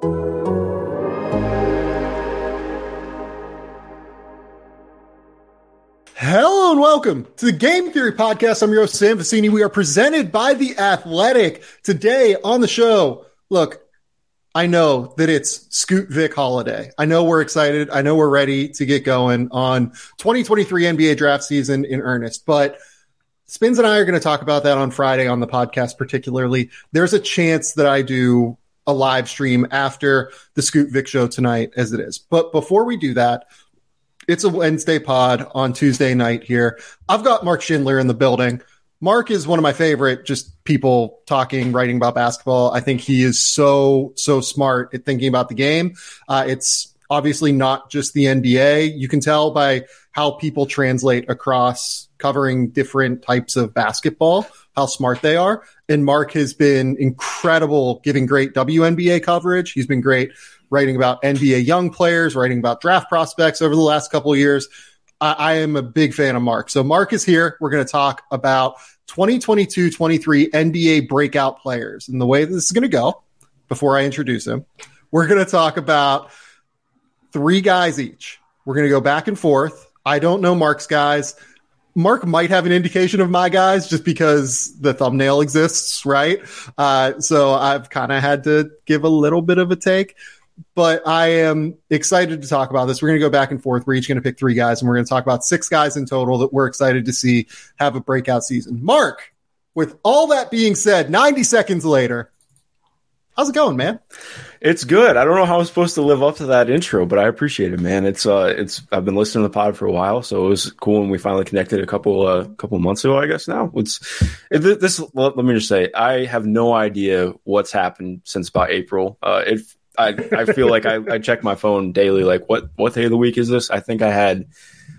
Hello and welcome to the Game Theory Podcast. I'm your host, Sam Vecenie. We are presented by The Athletic. Today on the show, look, I know that it's Scoot Vic holiday. I know we're excited. I know we're ready to get going on 2023 NBA draft season in earnest, but Spins and I are going to talk about that on Friday on the podcast, particularly. There's a chance that I do a live stream after the Scoot Vic show tonight as it is. But before we do that, it's a Wednesday pod on Tuesday night here. I've got Mark Schindler in the building. Mark is one of my favorite just people talking, writing about basketball. I think he is so, so smart at thinking about the game. Uh, it's obviously not just the NBA. You can tell by how people translate across covering different types of basketball, how smart they are. And Mark has been incredible giving great WNBA coverage. He's been great writing about NBA young players, writing about draft prospects over the last couple of years. I, I am a big fan of Mark. So Mark is here. We're going to talk about 2022-23 NBA breakout players. And the way this is going to go, before I introduce him, we're going to talk about three guys each. We're going to go back and forth. I don't know Mark's guys. Mark might have an indication of my guys just because the thumbnail exists, right? Uh, so I've kind of had to give a little bit of a take but I am excited to talk about this. We're going to go back and forth. We're each going to pick three guys, and we're going to talk about six guys in total that we're excited to see have a breakout season. Mark, with all that being said, 90 seconds later, how's it going, man? It's good. I don't know how I'm supposed to live up to that intro, but I appreciate it, man. It's uh, it's I've been listening to the pod for a while, so it was cool when we finally connected a couple uh, couple months ago. I guess now it's it, this. Let me just say, I have no idea what's happened since about April. Uh, I, I feel like I, I check my phone daily. Like, what what day of the week is this? I think I had,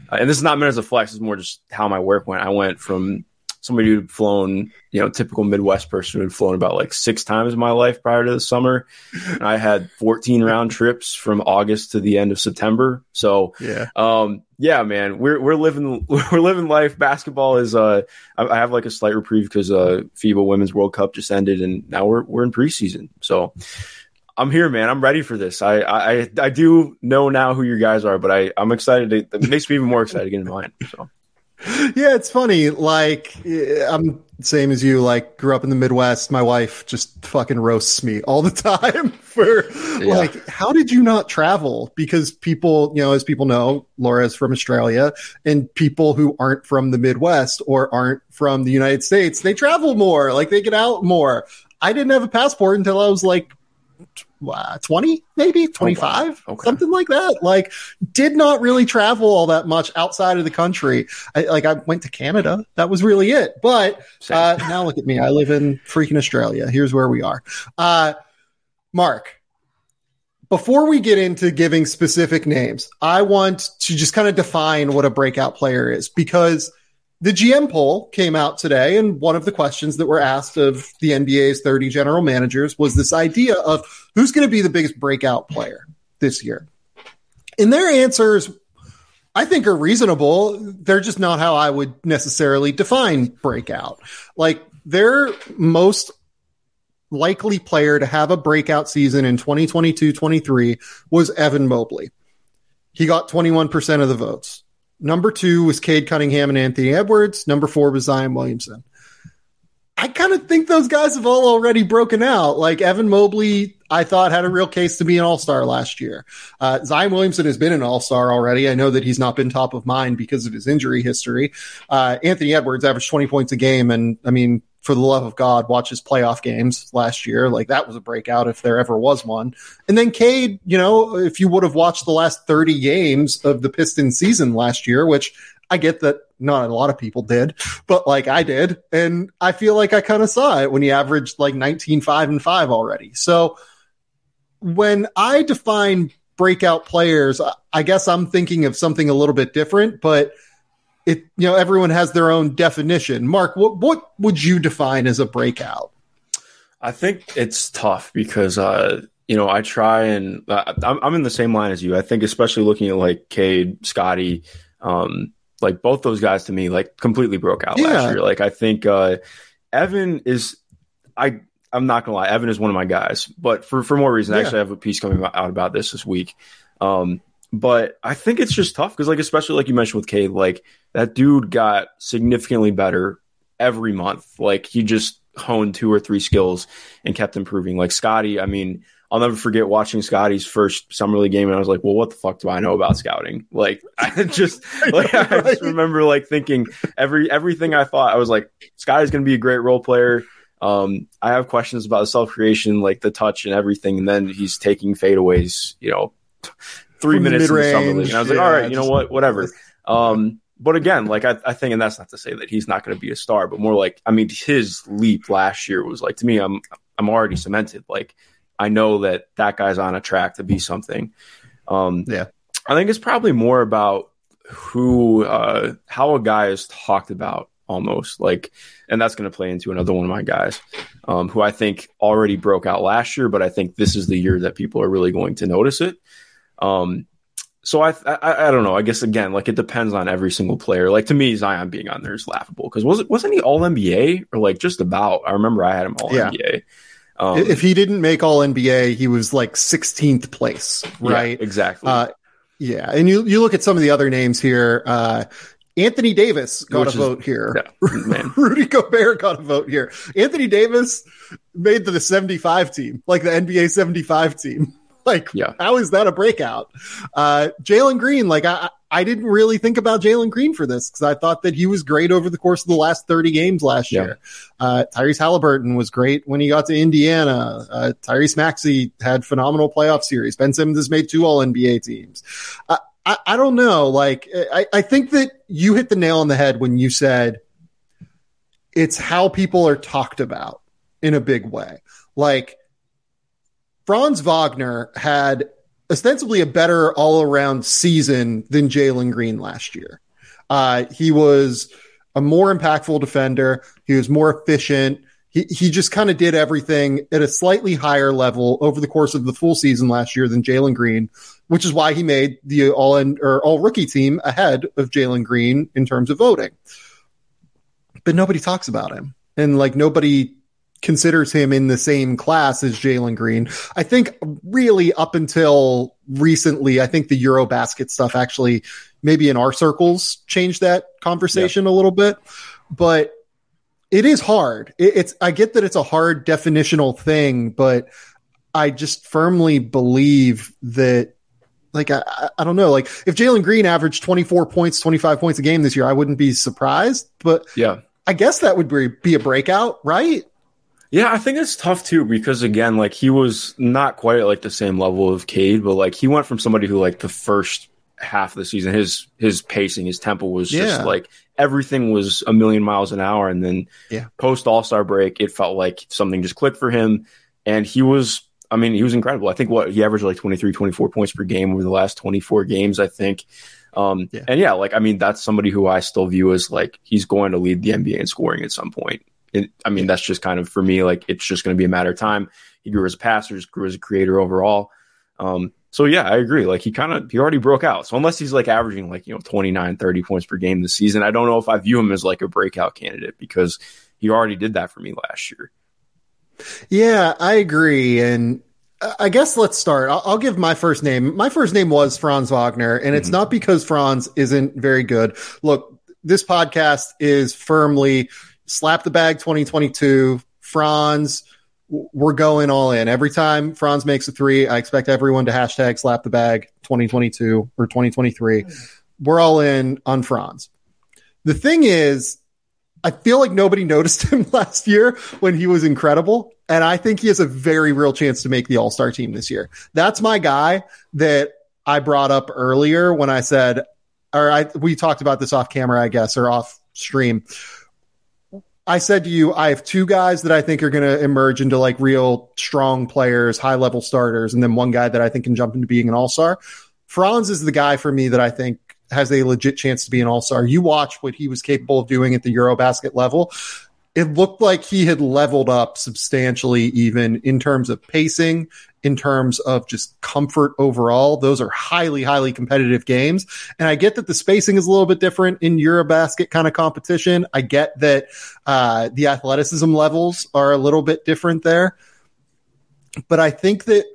uh, and this is not meant as a flex. It's more just how my work went. I went from somebody who'd flown, you know, typical Midwest person who'd flown about like six times in my life prior to the summer. And I had 14 round trips from August to the end of September. So, yeah, um, yeah, man, we're we're living we're living life. Basketball is uh, I, I have like a slight reprieve because uh, FIBA Women's World Cup just ended, and now we're we're in preseason. So I'm here, man. I'm ready for this. I, I I do know now who your guys are, but I I'm excited. To, it makes me even more excited to get in mine. So. Yeah, it's funny. Like eh, I'm same as you. Like grew up in the Midwest. My wife just fucking roasts me all the time for yeah. like, how did you not travel? Because people, you know, as people know, Laura's from Australia, and people who aren't from the Midwest or aren't from the United States, they travel more. Like they get out more. I didn't have a passport until I was like 20 maybe? 25 oh, wow. okay. something like that. Like did not really travel all that much outside of the country. I, like i went to canada. That was really it. But uh, now look at me. I live in freaking australia. Here's where we are. Uh, mark before we get into giving specific names i want to just kind of define what a breakout player is because the GM poll came out today, and one of the questions that were asked of the NBA's 30 general managers was this idea of who's going to be the biggest breakout player this year. And their answers, I think, are reasonable. They're just not how I would necessarily define breakout. Like, their most likely player to have a breakout season in 2022 23 was Evan Mobley. He got 21% of the votes. Number two was Cade Cunningham and Anthony Edwards. Number four was Zion Williamson. I kind of think those guys have all already broken out. Like Evan Mobley, I thought had a real case to be an all star last year. Uh, Zion Williamson has been an all star already. I know that he's not been top of mind because of his injury history. Uh, Anthony Edwards averaged 20 points a game. And I mean, for the love of God, watch his playoff games last year. Like that was a breakout if there ever was one. And then Cade, you know, if you would have watched the last 30 games of the Pistons season last year, which I get that not a lot of people did, but like I did. And I feel like I kind of saw it when he averaged like 19, 5 and 5 already. So when I define breakout players, I guess I'm thinking of something a little bit different, but it you know everyone has their own definition. Mark, what what would you define as a breakout? I think it's tough because uh, you know I try and uh, I'm, I'm in the same line as you. I think especially looking at like Cade, Scotty, um, like both those guys to me like completely broke out yeah. last year. Like I think uh, Evan is I I'm not gonna lie, Evan is one of my guys, but for for more reason. Yeah. Actually, have a piece coming out about this this week. Um, but I think it's just tough because, like, especially like you mentioned with Cade, like that dude got significantly better every month. Like he just honed two or three skills and kept improving. Like Scotty, I mean, I'll never forget watching Scotty's first summer league game, and I was like, "Well, what the fuck do I know about scouting?" Like, I just, like, I just remember like thinking every everything I thought. I was like, "Scotty's going to be a great role player." Um, I have questions about the self creation, like the touch and everything, and then he's taking fadeaways, you know, three minutes in the summer league, and I was yeah, like, "All right, you know what, whatever." Um, but again, like I, I think, and that's not to say that he's not going to be a star, but more like, I mean, his leap last year was like to me, I'm I'm already cemented. Like I know that that guy's on a track to be something. Um, yeah, I think it's probably more about who, uh, how a guy is talked about almost like, and that's going to play into another one of my guys, um, who I think already broke out last year, but I think this is the year that people are really going to notice it. Um, so I, I, I don't know. I guess again, like it depends on every single player. Like to me, Zion being on there is laughable because was it wasn't he All NBA or like just about? I remember I had him All yeah. NBA. Um, if he didn't make All NBA, he was like 16th place, right? Yeah, exactly. Uh, yeah, and you you look at some of the other names here. Uh, Anthony Davis got Which a is, vote here. Yeah, Rudy Gobert got a vote here. Anthony Davis made the 75 team, like the NBA 75 team. Like, yeah. how is that a breakout? Uh, Jalen Green, like, I, I didn't really think about Jalen Green for this because I thought that he was great over the course of the last 30 games last yeah. year. Uh, Tyrese Halliburton was great when he got to Indiana. Uh, Tyrese Maxey had phenomenal playoff series. Ben Simmons has made two all NBA teams. Uh, I, I don't know. Like, I, I think that you hit the nail on the head when you said it's how people are talked about in a big way. Like, Franz Wagner had ostensibly a better all around season than Jalen Green last year. Uh, he was a more impactful defender. He was more efficient. He, he just kind of did everything at a slightly higher level over the course of the full season last year than Jalen Green, which is why he made the all in or all rookie team ahead of Jalen Green in terms of voting. But nobody talks about him. And like nobody considers him in the same class as Jalen Green. I think really up until recently, I think the Eurobasket stuff actually maybe in our circles changed that conversation yeah. a little bit, but it is hard. It, it's, I get that it's a hard definitional thing, but I just firmly believe that like I, I don't know like if Jalen Green averaged 24 points 25 points a game this year I wouldn't be surprised but yeah I guess that would be, be a breakout right yeah, I think it's tough too because again, like he was not quite at like the same level of Cade, but like he went from somebody who like the first half of the season, his his pacing, his tempo was yeah. just like everything was a million miles an hour, and then yeah. post All Star break, it felt like something just clicked for him, and he was. I mean, he was incredible. I think what he averaged like 23, 24 points per game over the last 24 games, I think. Um, yeah. And yeah, like, I mean, that's somebody who I still view as like he's going to lead the NBA in scoring at some point. It, I mean, that's just kind of for me, like it's just going to be a matter of time. He grew as a passer, just grew as a creator overall. Um, so yeah, I agree. Like he kind of, he already broke out. So unless he's like averaging like, you know, 29, 30 points per game this season, I don't know if I view him as like a breakout candidate because he already did that for me last year. Yeah, I agree. And I guess let's start. I'll, I'll, give my first name. My first name was Franz Wagner, and it's mm-hmm. not because Franz isn't very good. Look, this podcast is firmly slap the bag 2022. Franz, we're going all in. Every time Franz makes a three, I expect everyone to hashtag slap the bag 2022 or 2023. We're all in on Franz. The thing is, I feel like nobody noticed him last year when he was incredible. And I think he has a very real chance to make the all star team this year. That's my guy that I brought up earlier when I said, or I, we talked about this off camera, I guess, or off stream I said to you, I have two guys that I think are going to emerge into like real strong players, high level starters, and then one guy that I think can jump into being an all star. Franz is the guy for me that I think has a legit chance to be an all star. You watch what he was capable of doing at the Eurobasket level. It looked like he had leveled up substantially, even in terms of pacing, in terms of just comfort overall. Those are highly, highly competitive games. And I get that the spacing is a little bit different in Eurobasket kind of competition. I get that uh, the athleticism levels are a little bit different there. But I think that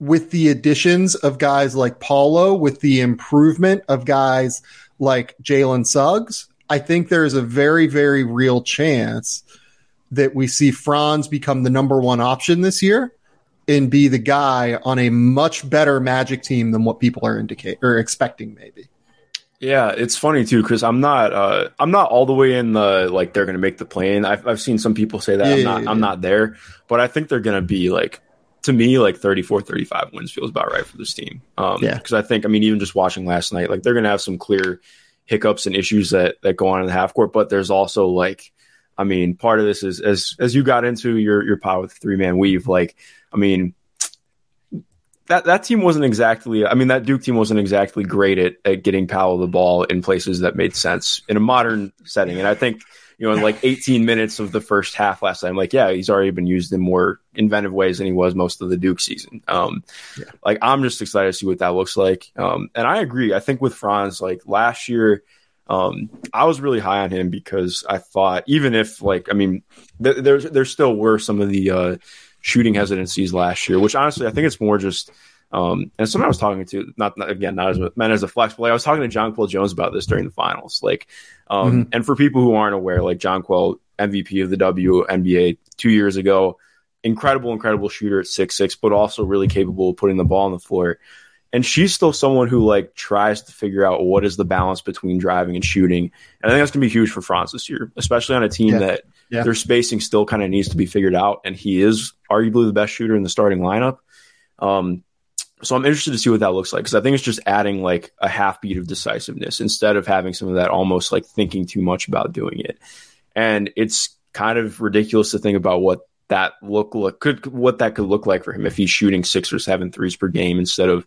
with the additions of guys like Paolo, with the improvement of guys like Jalen Suggs, I think there is a very, very real chance that we see Franz become the number one option this year and be the guy on a much better Magic team than what people are indicate or expecting, maybe. Yeah, it's funny too because I'm not uh, I'm not all the way in the like they're gonna make the plane. I've I've seen some people say that yeah, I'm not yeah, I'm not there, but I think they're gonna be like to me like 34 35 wins feels about right for this team. Um, yeah, because I think I mean even just watching last night, like they're gonna have some clear hiccups and issues that that go on in the half court, but there's also like I mean part of this is as as you got into your your power with three man weave like I mean, that that team wasn't exactly. I mean, that Duke team wasn't exactly great at, at getting Paolo the ball in places that made sense in a modern setting. And I think you know, in like 18 minutes of the first half last time, like, yeah, he's already been used in more inventive ways than he was most of the Duke season. Um, yeah. Like, I'm just excited to see what that looks like. Um, and I agree. I think with Franz, like last year, um, I was really high on him because I thought, even if, like, I mean, th- there there still were some of the uh, shooting hesitancies last year, which honestly I think it's more just. Um, and someone I was talking to, not, not again, not as meant as a flex, but I was talking to John Jonquel Jones about this during the finals. Like, um, mm-hmm. and for people who aren't aware, like John Jonquel, MVP of the WNBA two years ago, incredible, incredible shooter at six six, but also really capable of putting the ball on the floor. And she's still someone who like tries to figure out what is the balance between driving and shooting. And I think that's gonna be huge for Franz this year, especially on a team yeah. that yeah. their spacing still kind of needs to be figured out. And he is arguably the best shooter in the starting lineup. Um, so I'm interested to see what that looks like because I think it's just adding like a half beat of decisiveness instead of having some of that almost like thinking too much about doing it. And it's kind of ridiculous to think about what that look look could what that could look like for him if he's shooting six or seven threes per game instead of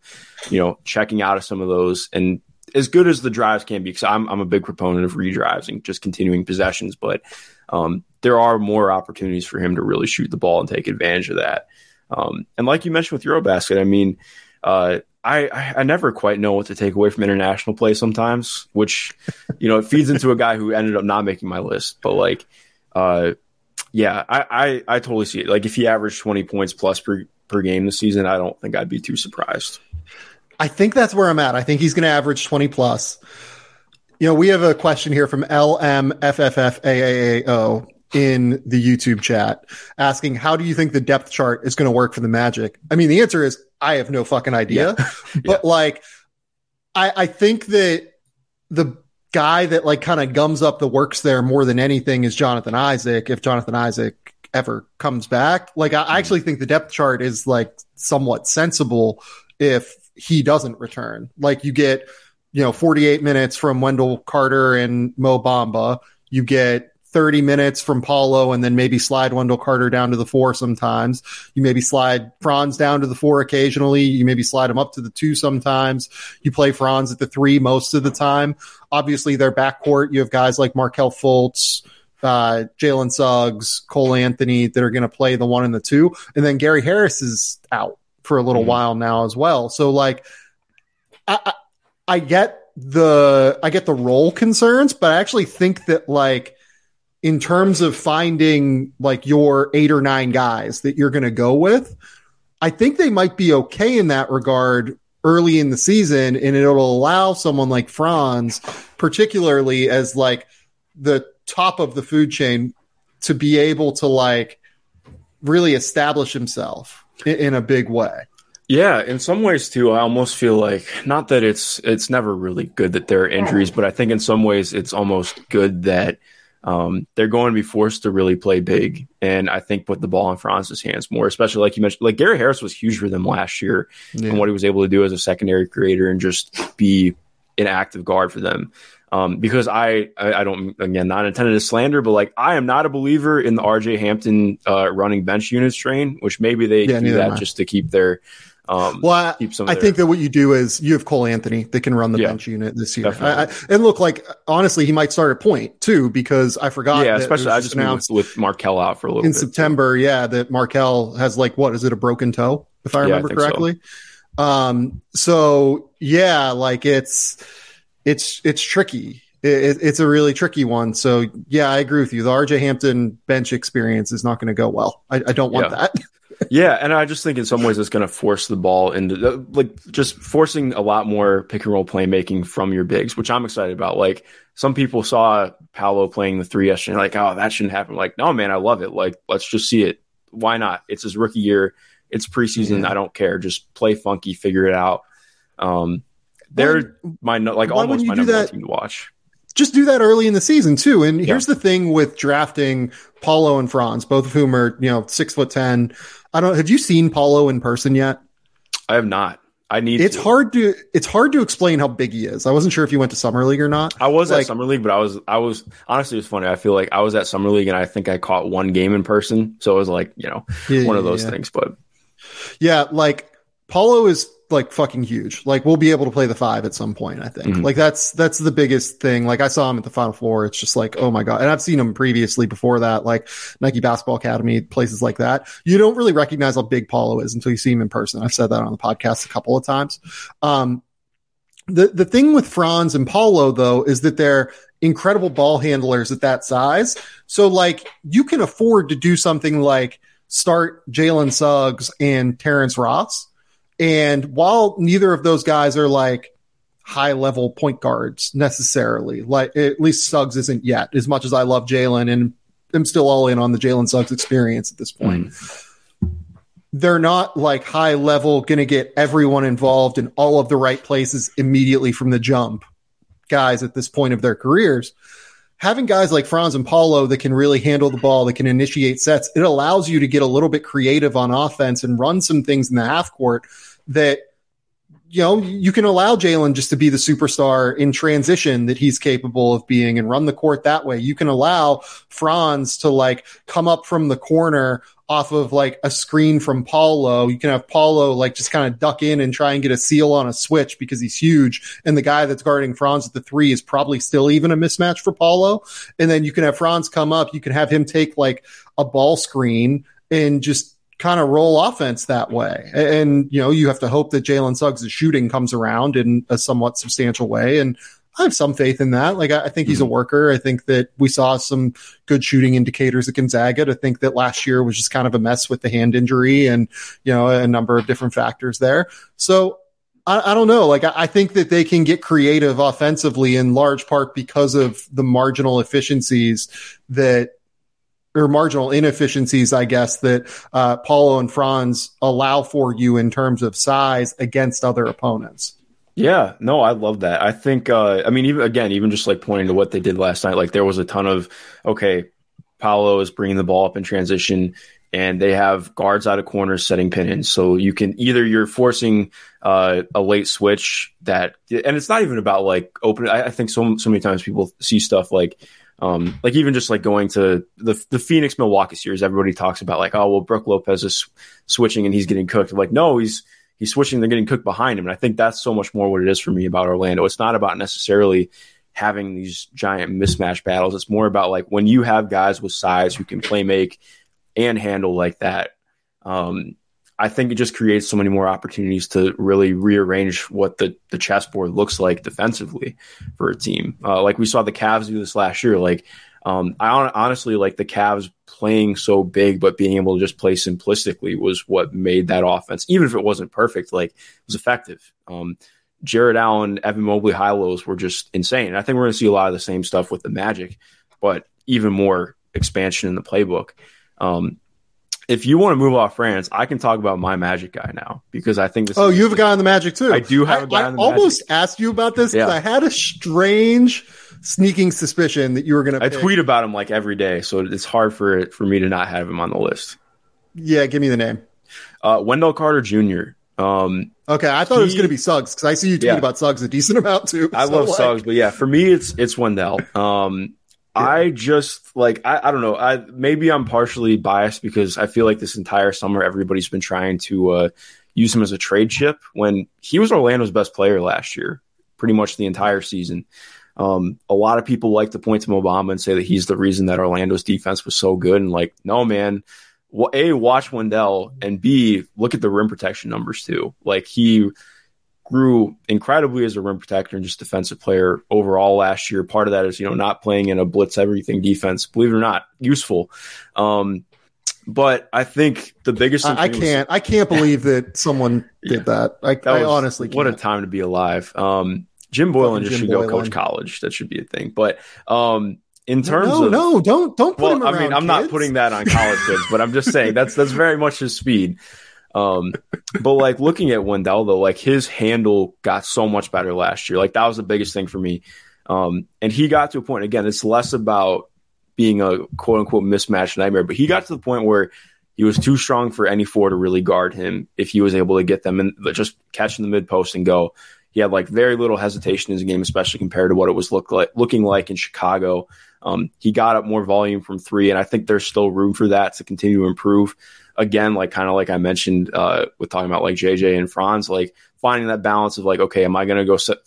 you know checking out of some of those and as good as the drives can be because I'm I'm a big proponent of redrives and just continuing possessions but um, there are more opportunities for him to really shoot the ball and take advantage of that. Um, and like you mentioned with Eurobasket, I mean, uh, I, I never quite know what to take away from international play sometimes, which, you know, it feeds into a guy who ended up not making my list. But like, uh, yeah, I, I, I totally see it. Like if he averaged 20 points plus per, per game this season, I don't think I'd be too surprised. I think that's where I'm at. I think he's going to average 20 plus. You know, we have a question here from LMFFFAAAO in the YouTube chat asking, how do you think the depth chart is going to work for the Magic? I mean, the answer is, I have no fucking idea. Yeah. but yeah. like, I, I think that the guy that like kind of gums up the works there more than anything is Jonathan Isaac. If Jonathan Isaac ever comes back, like, I, I mm-hmm. actually think the depth chart is like somewhat sensible if he doesn't return. Like, you get, you know, 48 minutes from Wendell Carter and Mo Bamba. You get 30 minutes from Paolo and then maybe slide Wendell Carter down to the four sometimes. You maybe slide Franz down to the four occasionally. You maybe slide him up to the two sometimes. You play Franz at the three most of the time. Obviously, their backcourt, you have guys like Markelle Fultz, uh, Jalen Suggs, Cole Anthony that are going to play the one and the two. And then Gary Harris is out for a little mm-hmm. while now as well. So, like, I, I, I get the I get the role concerns, but I actually think that like in terms of finding like your eight or nine guys that you're going to go with, I think they might be okay in that regard early in the season. And it'll allow someone like Franz, particularly as like the top of the food chain, to be able to like really establish himself in, in a big way. Yeah, in some ways too, I almost feel like not that it's it's never really good that there are injuries, but I think in some ways it's almost good that um, they're going to be forced to really play big, and I think put the ball in Franz's hands more, especially like you mentioned. Like Gary Harris was huge for them last year, yeah. and what he was able to do as a secondary creator and just be an active guard for them. Um, because I, I, I don't again not intended to slander, but like I am not a believer in the RJ Hampton uh, running bench units train, which maybe they Yeah, do that just to keep their um, Well, I, keep some. I think that what you do is you have Cole Anthony that can run the Yeah, bench unit this year. I, I, and look, like honestly, he might start at point too because I forgot. yeah, that especially I just announced with, with Markelle out for a little in bit. September. Yeah, that Markelle has like what is it a broken toe if I Yeah, remember so. correctly. Um. So yeah, like it's it's it's tricky. It- it's a really tricky one. So yeah, I agree with you. The RJ Hampton bench experience is not going to go well. I, I don't want Yeah. that. Yeah, and I just think in some ways it's going to force the ball into the, like just forcing a lot more pick and roll playmaking from your bigs, which I'm excited about. Like some people saw Paolo playing the three yesterday, like, oh, that shouldn't happen. Like, no, man, I love it. Like, let's just see it. Why not? It's his rookie year. It's preseason. Yeah. I don't care. Just play funky, figure it out. Um, they're my like almost my number one team to watch. just do that early in the season too. And Yeah. here's the thing with drafting Paolo and Franz, both of whom are, you know, six foot 10. I don't, have you seen Paolo in person yet? I have not. I need. It's to. hard to, it's hard to explain how big he is. I wasn't sure if you went to summer league or not. I was Like- at summer league, but I was I was honestly it was funny. I feel like I was at summer league and I think I caught one game in person, so it was like you know Yeah, one of those yeah. things. But Yeah. Like Paolo is like fucking huge. Like we'll be able to play the five at some point, I think. Mhm. Like that's, that's the biggest thing. Like I saw him at the final four. It's just like, oh my God. And I've seen him previously before that, like Nike Basketball Academy, places like that. You don't really recognize how big Paolo is until you see him in person. I've said that on the podcast a couple of times. Um, the, the thing with Franz and Paolo though is that they're incredible ball handlers at that size. So like you can afford to do something like start Jalen Suggs and Terrence Ross. And while neither of those guys are like high level point guards necessarily, like at least Suggs isn't yet, as much as I love Jalen and I'm still all in on the Jalen Suggs experience at this point. Hmm. They're not like high level, going to get everyone involved in all of the right places immediately from the jump guys at this point of their careers. Having guys like Franz and Paolo that can really handle the ball, that can initiate sets, it allows you to get a little bit creative on offense and run some things in the half court that you know you can allow Jalen just to be the superstar in transition that he's capable of being and run the court that way. You can allow Franz to like come up from the corner off of like a screen from Paolo. You can have Paolo like just kind of duck in and try and get a seal on a switch because he's huge. And the guy that's guarding Franz at the three is probably still even a mismatch for Paolo. And then you can have Franz come up. You can have him take like a ball screen and just kind of roll offense that way. And, you know, you have to hope that Jalen Suggs' shooting comes around in a somewhat substantial way. And I have some faith in that. Like, I, I think he's a mm-hmm. worker. I think that we saw some good shooting indicators at Gonzaga. to think that last year was just kind of a mess with the hand injury and, you know, a number of different factors there. So I, I don't know. Like, I, I think that they can get creative offensively in large part because of the marginal efficiencies that or marginal inefficiencies, I guess, that uh, Paolo and Franz allow for you in terms of size against other opponents. Yeah, no, I love that. I think, uh, I mean, even again, even just like pointing to what they did last night, like there was a ton of, okay, Paolo is bringing the ball up in transition and they have guards out of corners setting pin ins. So you can either you're forcing uh, a late switch that, and it's not even about like open. I, I think so, so many times people see stuff like, um, like even just like going to the the Phoenix Milwaukee series, everybody talks about like, oh well, Brook Lopez is switching and he's getting cooked. like, no, he's he's switching, they're getting cooked behind him. And I think that's so much more what it is for me about Orlando. It's not about necessarily having these giant mismatch battles. It's more about like when you have guys with size who can play make and handle like that. Um, I think it just creates so many more opportunities to really rearrange what the, the chessboard looks like defensively for a team. Uh, like we saw the Cavs do this last year. Like, um, I hon- honestly like the Cavs playing so big, but being able to just play simplistically was what made that offense, even if it wasn't perfect, like it was effective. Um, Jarrett Allen, Evan Mobley, high lows were just insane. And I think we're going to see a lot of the same stuff with the Magic, but even more expansion in the playbook. Um, if you want to move off Franz, I can talk about my Magic guy now because I think this. Oh, is- you have a guy on the Magic too. I do have a guy I, on the I almost asked you about this because Yeah. I had a strange sneaking suspicion that you were going to. I tweet about him like every day, so it's hard for it for me to not have him on the list. Yeah, give me the name. Uh, Wendell Carter Jr. Um, okay, I thought he, it was going to be Suggs because I see you tweet yeah. about Suggs a decent amount too. I so love like... Suggs, but yeah, for me, it's it's Wendell. Um, I just like I, I don't know. I maybe I'm partially biased because I feel like this entire summer everybody's been trying to uh, use him as a trade chip when he was Orlando's best player last year, pretty much the entire season. Um, a lot of people like to point to Mo Bamba and say that he's the reason that Orlando's defense was so good. And like, no, man. Well, a watch Wendell and B look at the rim protection numbers too. Like he grew incredibly as a rim protector and just defensive player overall last year. Part of that is you know not playing in a blitz everything defense. Believe it or not, useful. Um, but I think the biggest. I, I can't. Was, I can't believe that someone did yeah, that. I, that I honestly. Can't. What a time to be alive. Um, Jim Boylen just Jim should Boylen. go coach college. That should be a thing. But um, in terms no, of no, don't don't put well, him. I mean, I'm kids. not putting that on college kids, but I'm just saying that's that's very much his speed. Um, but like looking at Wendell though, like his handle got so much better last year. Like that was the biggest thing for me. Um, and he got to a point again. It's less about being a quote unquote mismatch nightmare, but he got to the point where he was too strong for any four to really guard him if he was able to get them and just catch in the mid post and go. He had like very little hesitation in his game, especially compared to what it was look like, looking like in Chicago. Um, he got up more volume from three, and I think there's still room for that to continue to improve. Again, like kind of like I mentioned uh, with talking about like JJ and Franz, like finding that balance of like, okay, am I going to go set,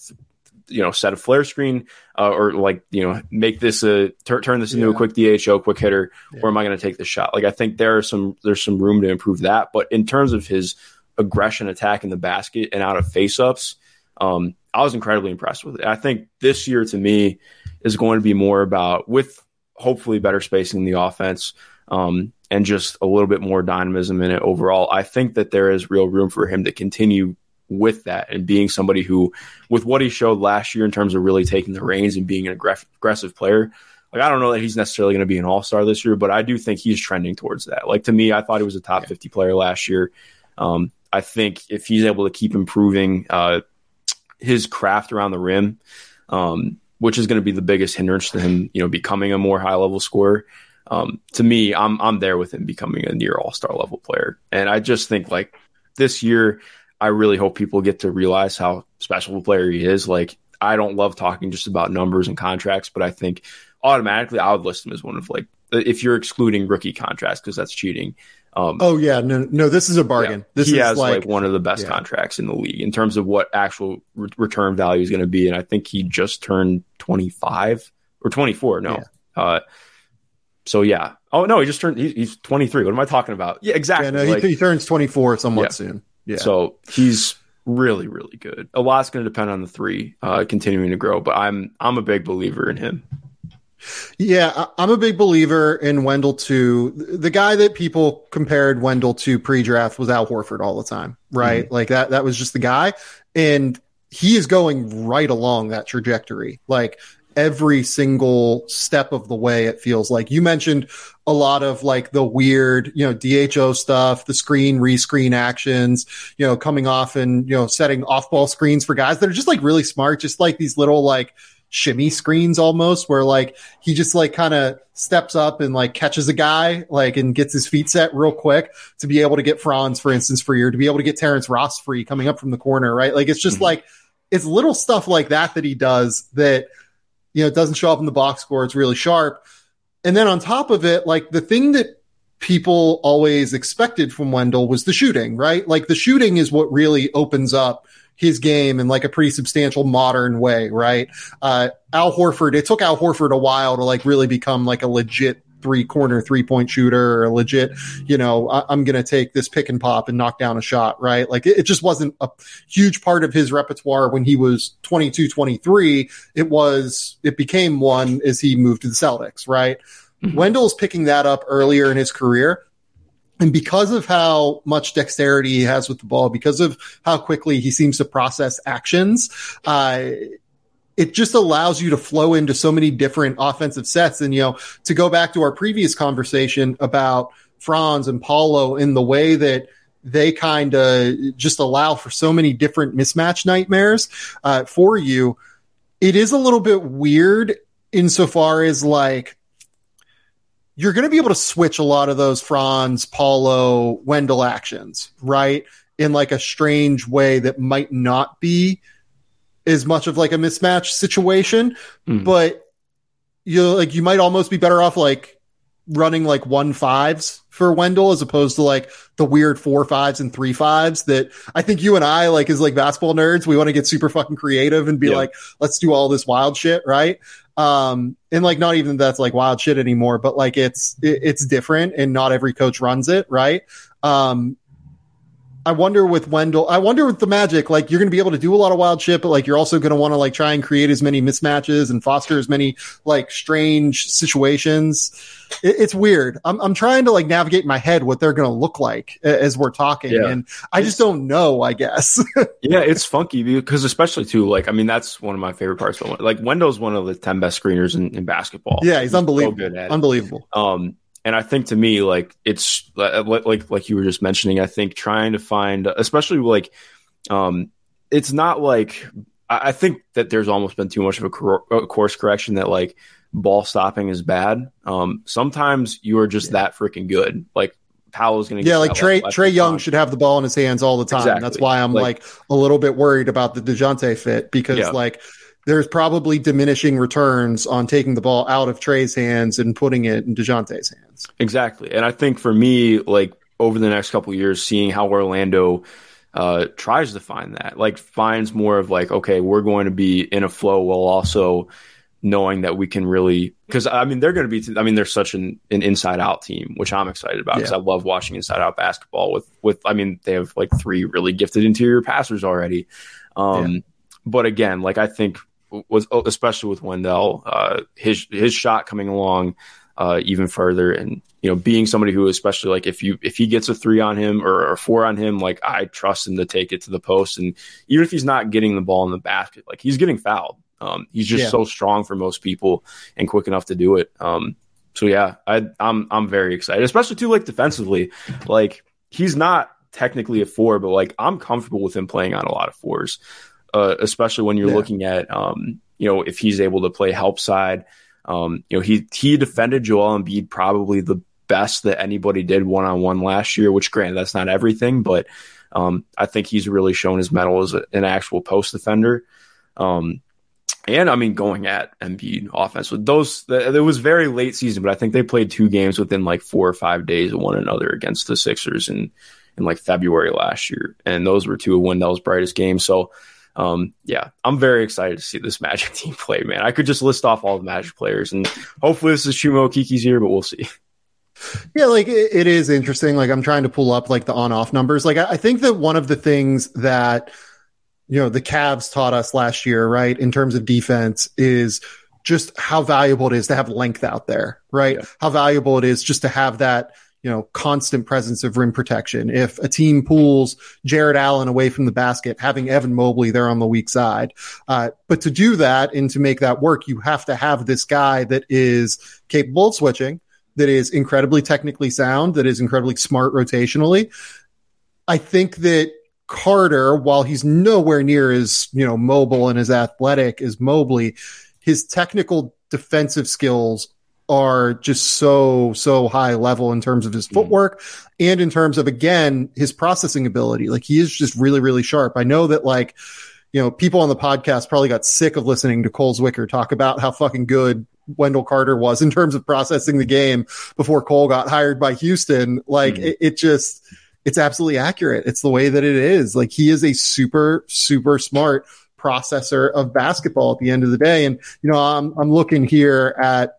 you know, set a flare screen uh, or like you know make this a tur- turn this into yeah. a quick DHO, quick hitter, yeah. or am I going to take the shot? Like I think there are some there's some room to improve that, but in terms of his aggression, attack in the basket, and out of face ups um, I was incredibly impressed with it. I think this year to me is going to be more about with hopefully better spacing in the offense um, and just a little bit more dynamism in it overall. I think that there is real room for him to continue with that and being somebody who, with what he showed last year in terms of really taking the reins and being an aggressive player. Like I don't know that he's necessarily going to be an all star this year, but I do think he's trending towards that. Like to me, I thought he was a top yeah. fifty player last year. Um, I think if he's able to keep improving, uh, his craft around the rim, um, which is going to be the biggest hindrance to him, you know, becoming a more high level scorer. Um, to me, I'm I'm there with him becoming a near all star level player, and I just think like this year, I really hope people get to realize how special a player he is. Like I don't love talking just about numbers and contracts, but I think automatically I would list him as one of like if you're excluding rookie contracts because that's cheating. Um, oh yeah, no, no, this is a bargain. Yeah, this he is has like, like, one of the best yeah. contracts in the league in terms of what actual re- return value is going to be, and I think he just turned 25 or 24. No, yeah. Uh, so yeah. Oh no, he just turned. He, he's 23. What am I talking about? Yeah, exactly. Yeah, no, like, he, he, turns 24 somewhat soon. Yeah. So he's really, really good. A lot's going to depend on the three uh, continuing to grow, but I'm I'm a big believer in him. Yeah, I'm a big believer in Wendell too. The guy that people compared Wendell to pre-draft was Al Horford all the time, right? Mm-hmm. Like that that was just the guy and he is going right along that trajectory. Like every single step of the way it feels like. You mentioned a lot of like the weird, you know, DHO stuff, the screen rescreen actions, you know, coming off and, you know, setting off-ball screens for guys that are just like really smart, just like these little like shimmy screens almost where like he just like kind of steps up and like catches a guy like and gets his feet set real quick to be able to get Franz, for instance, free or to be able to get Terrence Ross free coming up from the corner, right? Like it's just mm-hmm. like it's little stuff like that that he does that you know it doesn't show up in the box score. It's really sharp. And then on top of it, like the thing that people always expected from Wendell was the shooting, right? Like the shooting is what really opens up his game in like a pretty substantial modern way, right? Uh, Al Horford, it took Al Horford a while to like really become like a legit three corner three point shooter or a legit, you know, I, am going to take this pick and pop and knock down a shot, right? Like it, it, just wasn't a huge part of his repertoire when he was 22, 23. It was, it became one as he moved to the Celtics, right? Mm-hmm. Wendell's picking that up earlier in his career. And because of how much dexterity he has with the ball, because of how quickly he seems to process actions, uh, it just allows you to flow into so many different offensive sets. And, you know, to go back to our previous conversation about Franz and Paolo in the way that they kind of just allow for so many different mismatch nightmares uh, for you, it is a little bit weird insofar as like, you're going to be able to switch a lot of those Franz, Paolo, Wendell actions, right? in like a strange way that might not be as much of like a mismatch situation, Mm. but you like you might almost be better off like running like one fives for Wendell as opposed to like the weird four fives and three fives that I think you and I like as like basketball nerds, we want to get super fucking creative and be Yeah. like, let's do all this wild shit, right? Um, and like not even that's like wild shit anymore, but like it's it, it's different and not every coach runs it, right? Um, I wonder with Wendell, I wonder with the Magic, like you're going to be able to do a lot of wild shit, but like you're also going to want to like try and create as many mismatches and foster as many like strange situations. It, it's weird. I'm, I'm trying to like navigate in my head what they're going to look like as we're talking. Yeah. And I just don't know, I guess. Yeah, it's funky because especially too, like I mean, that's one of my favorite parts. Of like Wendell's one of the ten best screeners in, in basketball. yeah, he's so unbelievable. good at it. unbelievable. Um, and I think to me, like it's uh, like like like you were just mentioning. I think trying to find, especially like, um, it's not like I, I think that there's almost been too much of a, cor- a course correction that like ball stopping is bad. Um, sometimes you are just that freaking good. Like Paolo's going to Yeah, like Trae Trae Young should have the ball in his hands all the time. Exactly. That's why I'm Like- like, a little bit worried about the Dejounte fit because Yeah. like there's probably diminishing returns on taking the ball out of Trae's hands and putting it in Dejounte's hands. Exactly. And I think for me, like over the next couple of years, seeing how Orlando uh, tries to find that, like finds more of like, okay, we're going to be in a flow while also knowing that we can really, because I mean, they're going to be, I mean, they're such an, an inside out team, which I'm excited about because Yeah. I love watching inside out basketball with, with, I mean, they have like three really gifted interior passers already. Um, But again, like I think was especially with Wendell, uh, his, his shot coming along uh, even further. And you know, being somebody who, especially like if you if he gets a three on him or a four on him, like I trust him to take it to the post. And even if he's not getting the ball in the basket, like he's getting fouled. Um, he's just Yeah. so strong for most people and quick enough to do it. Um, so yeah, I, I'm I'm very excited, especially too like defensively. Like he's not technically a four, but like I'm comfortable with him playing on a lot of fours, uh, especially when you're Yeah. looking at um, you know if he's able to play help side. Um, you know he he defended Joel Embiid probably the best that anybody did one on one last year. Which granted that's not everything, but um, I think he's really shown his mettle as a, an actual post defender. Um, and I mean, going at Embiid offense with those, th- it was very late season, but I think they played two games within like four or five days of one another against the Sixers in, in like February last year. And those were two of Wendell's brightest games. So, um, yeah, I'm very excited to see this Magic team play, man. I could just list off all the Magic players and hopefully this is Chuma Okeke's year, but we'll see. Yeah, like it, it is interesting. Like I'm trying to pull up like the on off numbers. Like I, I think that one of the things that you know the Cavs taught us last year, right, in terms of defense, is just how valuable it is to have length out there, right? Yeah. How valuable it is just to have that you know constant presence of rim protection. If a team pulls Jarrett Allen away from the basket, having Evan Mobley there on the weak side, uh, but to do that and to make that work, you have to have this guy that is capable of switching that is incredibly technically sound, that is incredibly smart rotationally. I think that Carter, while he's nowhere near as, you know, mobile and as athletic as Mobley, his technical defensive skills are just so, so high level in terms of his footwork and in terms of, again, his processing ability. Like he is just really, really sharp. I know that like, you know, people on the podcast probably got sick of listening to Cole Zwicker talk about how fucking good Wendell Carter was in terms of processing the game before Cole got hired by Houston. Like Mhm. it, it just, it's absolutely accurate. It's the way that it is. Like he is a super, super smart processor of basketball at the end of the day. And, you know, I'm, I'm looking here at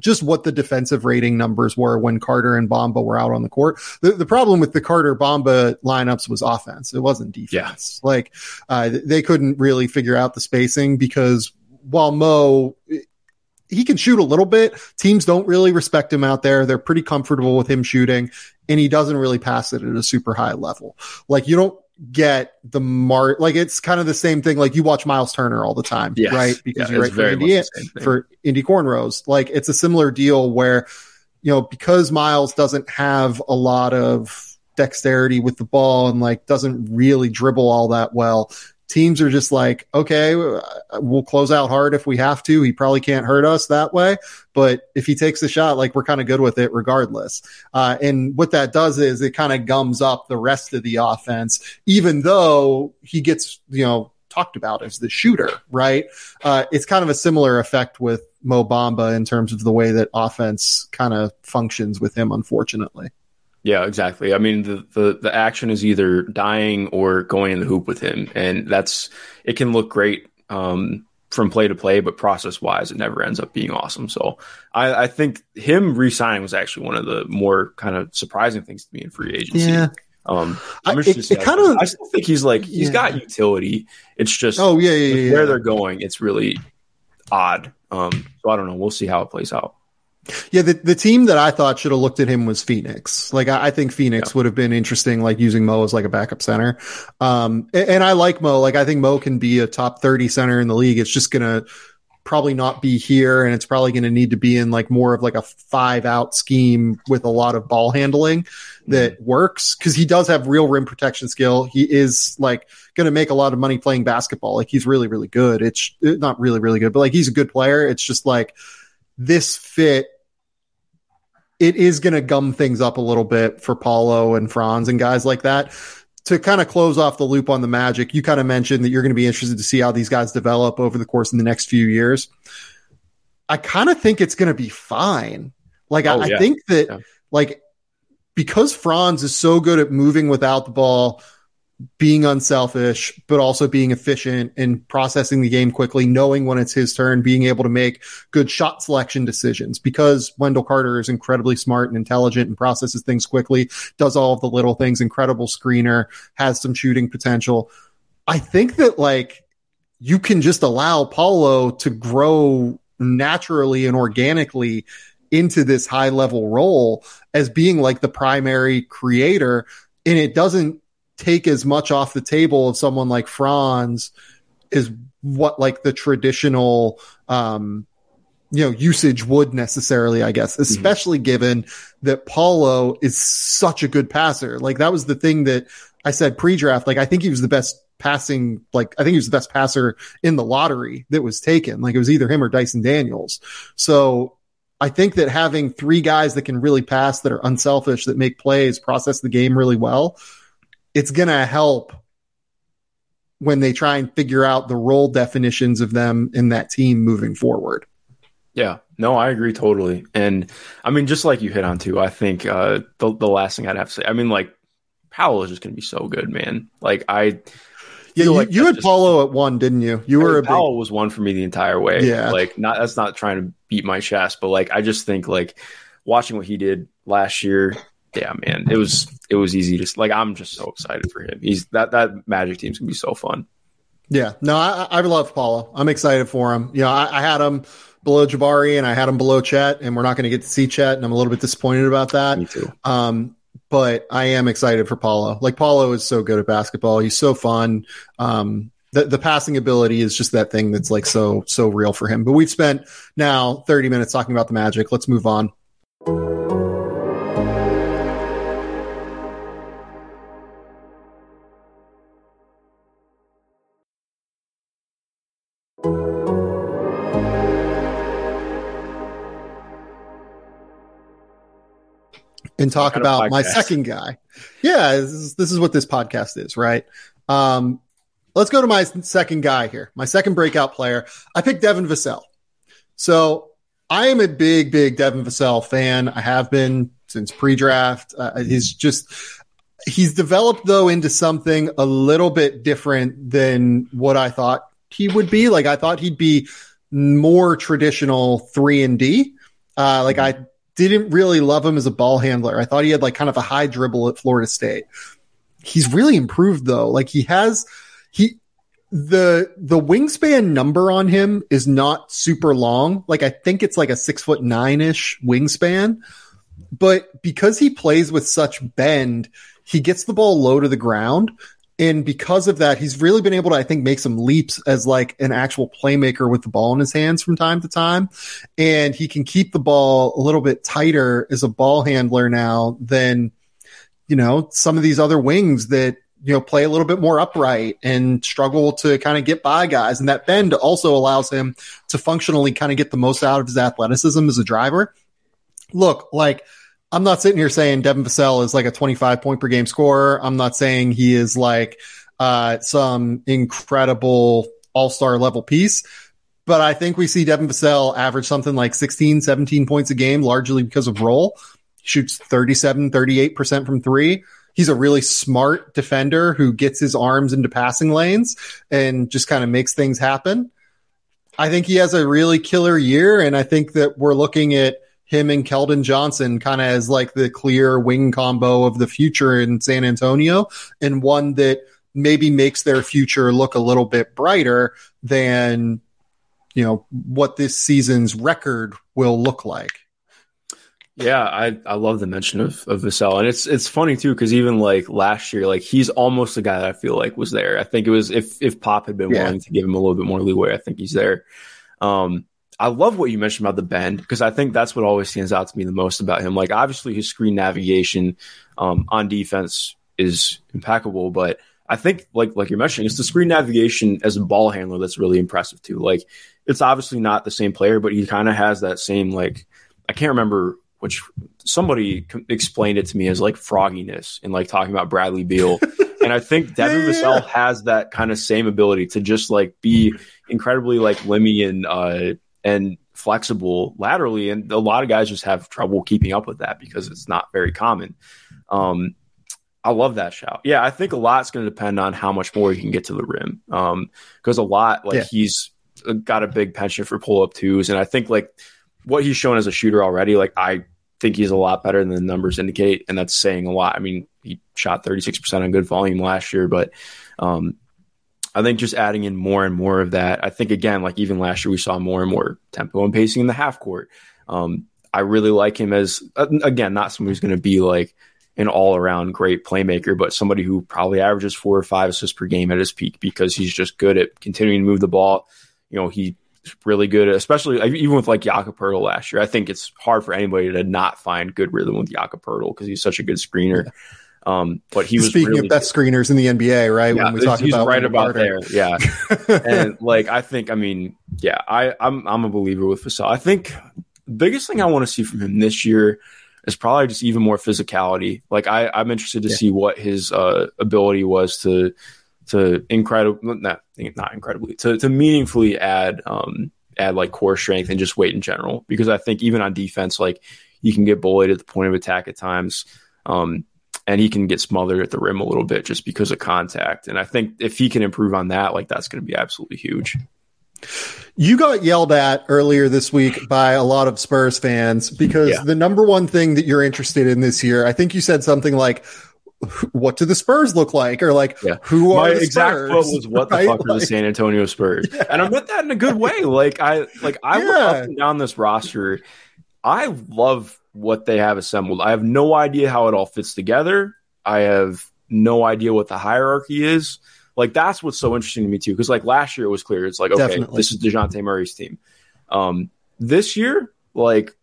just what the defensive rating numbers were when Carter and Bamba were out on the court. The, the problem with the Carter Bamba lineups was offense. It wasn't defense. Like, uh, they couldn't really figure out the spacing because while Mo, he can shoot a little bit. Teams don't really respect him out there. They're pretty comfortable with him shooting and he doesn't really pass it at a super high level. Like you don't get the mark, like it's kind of the same thing. Like you watch Miles Turner all the time, Yes. right? Because Yeah, you're right for very much Indiana, the same thing. for Indy Cornrows. Like it's a similar deal where, you know, because Miles doesn't have a lot of dexterity with the ball and like doesn't really dribble all that well, teams are just like, okay, we'll close out hard if we have to. He probably can't hurt us that way. But if he takes the shot, like we're kind of good with it regardless. Uh, and what that does is it kind of gums up the rest of the offense, even though he gets, you know, talked about as the shooter, right? Uh, it's kind of a similar effect with Mo Bamba in terms of the way that offense kind of functions with him, unfortunately. Yeah, exactly. I mean, the, the, the action is either dying or going in the hoop with him, and that's it can look great um, from play to play, but process wise, it never ends up being awesome. So I, I think him re-signing was actually one of the more kind of surprising things to me in free agency. Yeah. Um, I'm it, it kind of, I still think he's like he's yeah. got utility. It's just oh yeah, yeah, yeah where they're going. It's really odd. Um, so I don't know. We'll see how it plays out. Yeah, the, the team that I thought should have looked at him was Phoenix. Like I, I think Phoenix yeah. would have been interesting, like using Mo as like a backup center. Um, and, and, I like Mo. Like I think Mo can be a top thirty center in the league. It's just gonna probably not be here, and it's probably gonna need to be in like more of like a five out scheme with a lot of ball handling that mm-hmm. works because he does have real rim protection skill. He is like going to make a lot of money playing basketball. Like he's really, really good. It's not really, really good, but like he's a good player. It's just like this fit it is going to gum things up a little bit for Paolo and Franz and guys like that. To kind of close off the loop on the Magic, you kind of mentioned that you're going to be interested to see how these guys develop over the course of the next few years. I kind of think it's going to be fine. Like, oh, I, yeah. I, think that, yeah. like, because Franz is so good at moving without the ball, being unselfish, but also being efficient and processing the game quickly, knowing when it's his turn, being able to make good shot selection decisions because Wendell Carter is incredibly smart and intelligent and processes things quickly, does all of the little things, incredible screener, has some shooting potential. I think that like you can just allow Paolo to grow naturally and organically into this high level role as being like the primary creator. And it doesn't take as much off the table of someone like Franz is what like the traditional um you know usage would necessarily i guess mm-hmm. especially mm-hmm. given that paolo is such a good passer like that was the thing that i said pre-draft like i think he was the best passing like i think he was the best passer in the lottery that was taken like it was either him or dyson daniels so i think that having three guys that can really pass that are unselfish that make plays process the game really well it's going to help when they try and figure out the role definitions of them in that team moving forward. Yeah, no, I agree totally. And I mean, just like you hit on too, I think uh, the the last thing I'd have to say, I mean, like Paolo is just going to be so good, man. Like I, yeah, you, like you had just, Paolo at one, didn't you? You I were mean, a Paolo big... was one for me the entire way. Yeah, like not that's not trying to beat my chest, but like I just think like watching what he did last year yeah, man, it was it was easy to like. I'm just so excited for him. He's that that Magic team's gonna be so fun. Yeah, no, I, I love Paolo. I'm excited for him. You know, I, I had him below Jabari and I had him below Chet, and we're not going to get to see Chet, and I'm a little bit disappointed about that. Me too. Um, but I am excited for Paolo. Like Paolo is so good at basketball. He's so fun. Um, the, the passing ability is just that thing that's like so so real for him. But we've spent now 30 minutes talking about the Magic. Let's move on. And talk about my second guy. Yeah, this is, this is what this podcast is, right? Um, let's go to my second guy here. My second breakout player. I picked Devin Vassell. So I am a big, big Devin Vassell fan. I have been since pre-draft. Uh, he's just he's developed though into something a little bit different than what I thought he would be. Like I thought he'd be more traditional three and D. Uh, like I didn't really love him as a ball handler. I thought he had like kind of a high dribble at Florida State. He's really improved though. Like he has he the the wingspan number on him is not super long. Like I think it's like a six foot nine ish wingspan. But because he plays with such bend, he gets the ball low to the ground. And because of that, he's really been able to, I think, make some leaps as like an actual playmaker with the ball in his hands from time to time. And he can keep the ball a little bit tighter as a ball handler now than, you know, some of these other wings that you know, play a little bit more upright and struggle to kind of get by guys. And that bend also allows him to functionally kind of get the most out of his athleticism as a driver. Look, like, I'm not sitting here saying Devin Vassell is like a 25 point per game scorer. I'm not saying he is like uh, some incredible all star level piece. But I think we see Devin Vassell average something like 16, 17 points a game, largely because of roll. He shoots 37, 38% from three. He's a really smart defender who gets his arms into passing lanes and just kind of makes things happen. I think he has a really killer year. And I think that we're looking at him and Keldon Johnson kind of as like the clear wing combo of the future in San Antonio and one that maybe makes their future look a little bit brighter than you know what this season's record will look like. Yeah, I, I love the mention of of Vassell, and it's it's funny too because even like last year, like he's almost the guy that I feel like was there. I think it was if if Pop had been yeah. willing to give him a little bit more leeway, I think he's there. Um, I love what you mentioned about the bend because I think that's what always stands out to me the most about him. Like obviously his screen navigation um, on defense is impeccable, but I think like like you're mentioning, it's the screen navigation as a ball handler that's really impressive too. Like it's obviously not the same player, but he kind of has that same like I can't remember which somebody explained it to me as like frogginess and like talking about Bradley Beal. and I think Devin yeah, Vassell yeah. has that kind of same ability to just like be incredibly like limmy and uh and flexible laterally. And a lot of guys just have trouble keeping up with that because it's not very common. Um, I love that shout. Yeah, I think a lot's going to depend on how much more he can get to the rim. Um, because a lot, like yeah. he's got a big penchant for pull up twos, and I think like what he's shown as a shooter already, like I think he's a lot better than the numbers indicate, and that's saying a lot. I mean, he shot 36% on good volume last year, but um, I think just adding in more and more of that. I think again, like even last year, we saw more and more tempo and pacing in the half court. Um, I really like him as again, not someone who's going to be like an all around great playmaker, but somebody who probably averages four or five assists per game at his peak because he's just good at continuing to move the ball. You know, he's really good, especially even with like Jakob last year. I think it's hard for anybody to not find good rhythm with Jakob because he's such a good screener. Um, but he was speaking really of best screeners in the NBA, right? Yeah, when we talk he's about right about Carter. there. Yeah, and like I think, I mean, yeah, I I'm I'm a believer with Vassell. I think biggest thing I want to see from him this year is probably just even more physicality. Like I, I'm interested to yeah. see what his uh, ability was to to incredible not not incredibly to to meaningfully add um add like core strength and just weight in general. Because I think even on defense, like you can get bullied at the point of attack at times. Um, and he can get smothered at the rim a little bit just because of contact. And I think if he can improve on that, like that's going to be absolutely huge. You got yelled at earlier this week by a lot of Spurs fans because yeah. the number one thing that you're interested in this year, I think you said something like, what do the Spurs look like? Or like, yeah. who are My the exact Spurs? quote was, "What the right? fuck are like, the San Antonio Spurs?" Yeah. And I meant that in a good way. Like I, like I yeah. look up and down this roster. I love what they have assembled. I have no idea how it all fits together. I have no idea what the hierarchy is. Like that's what's so interesting to me too, because like last year it was clear. It's like okay, Definitely. this is Dejounte Murray's team. Um, this year, like,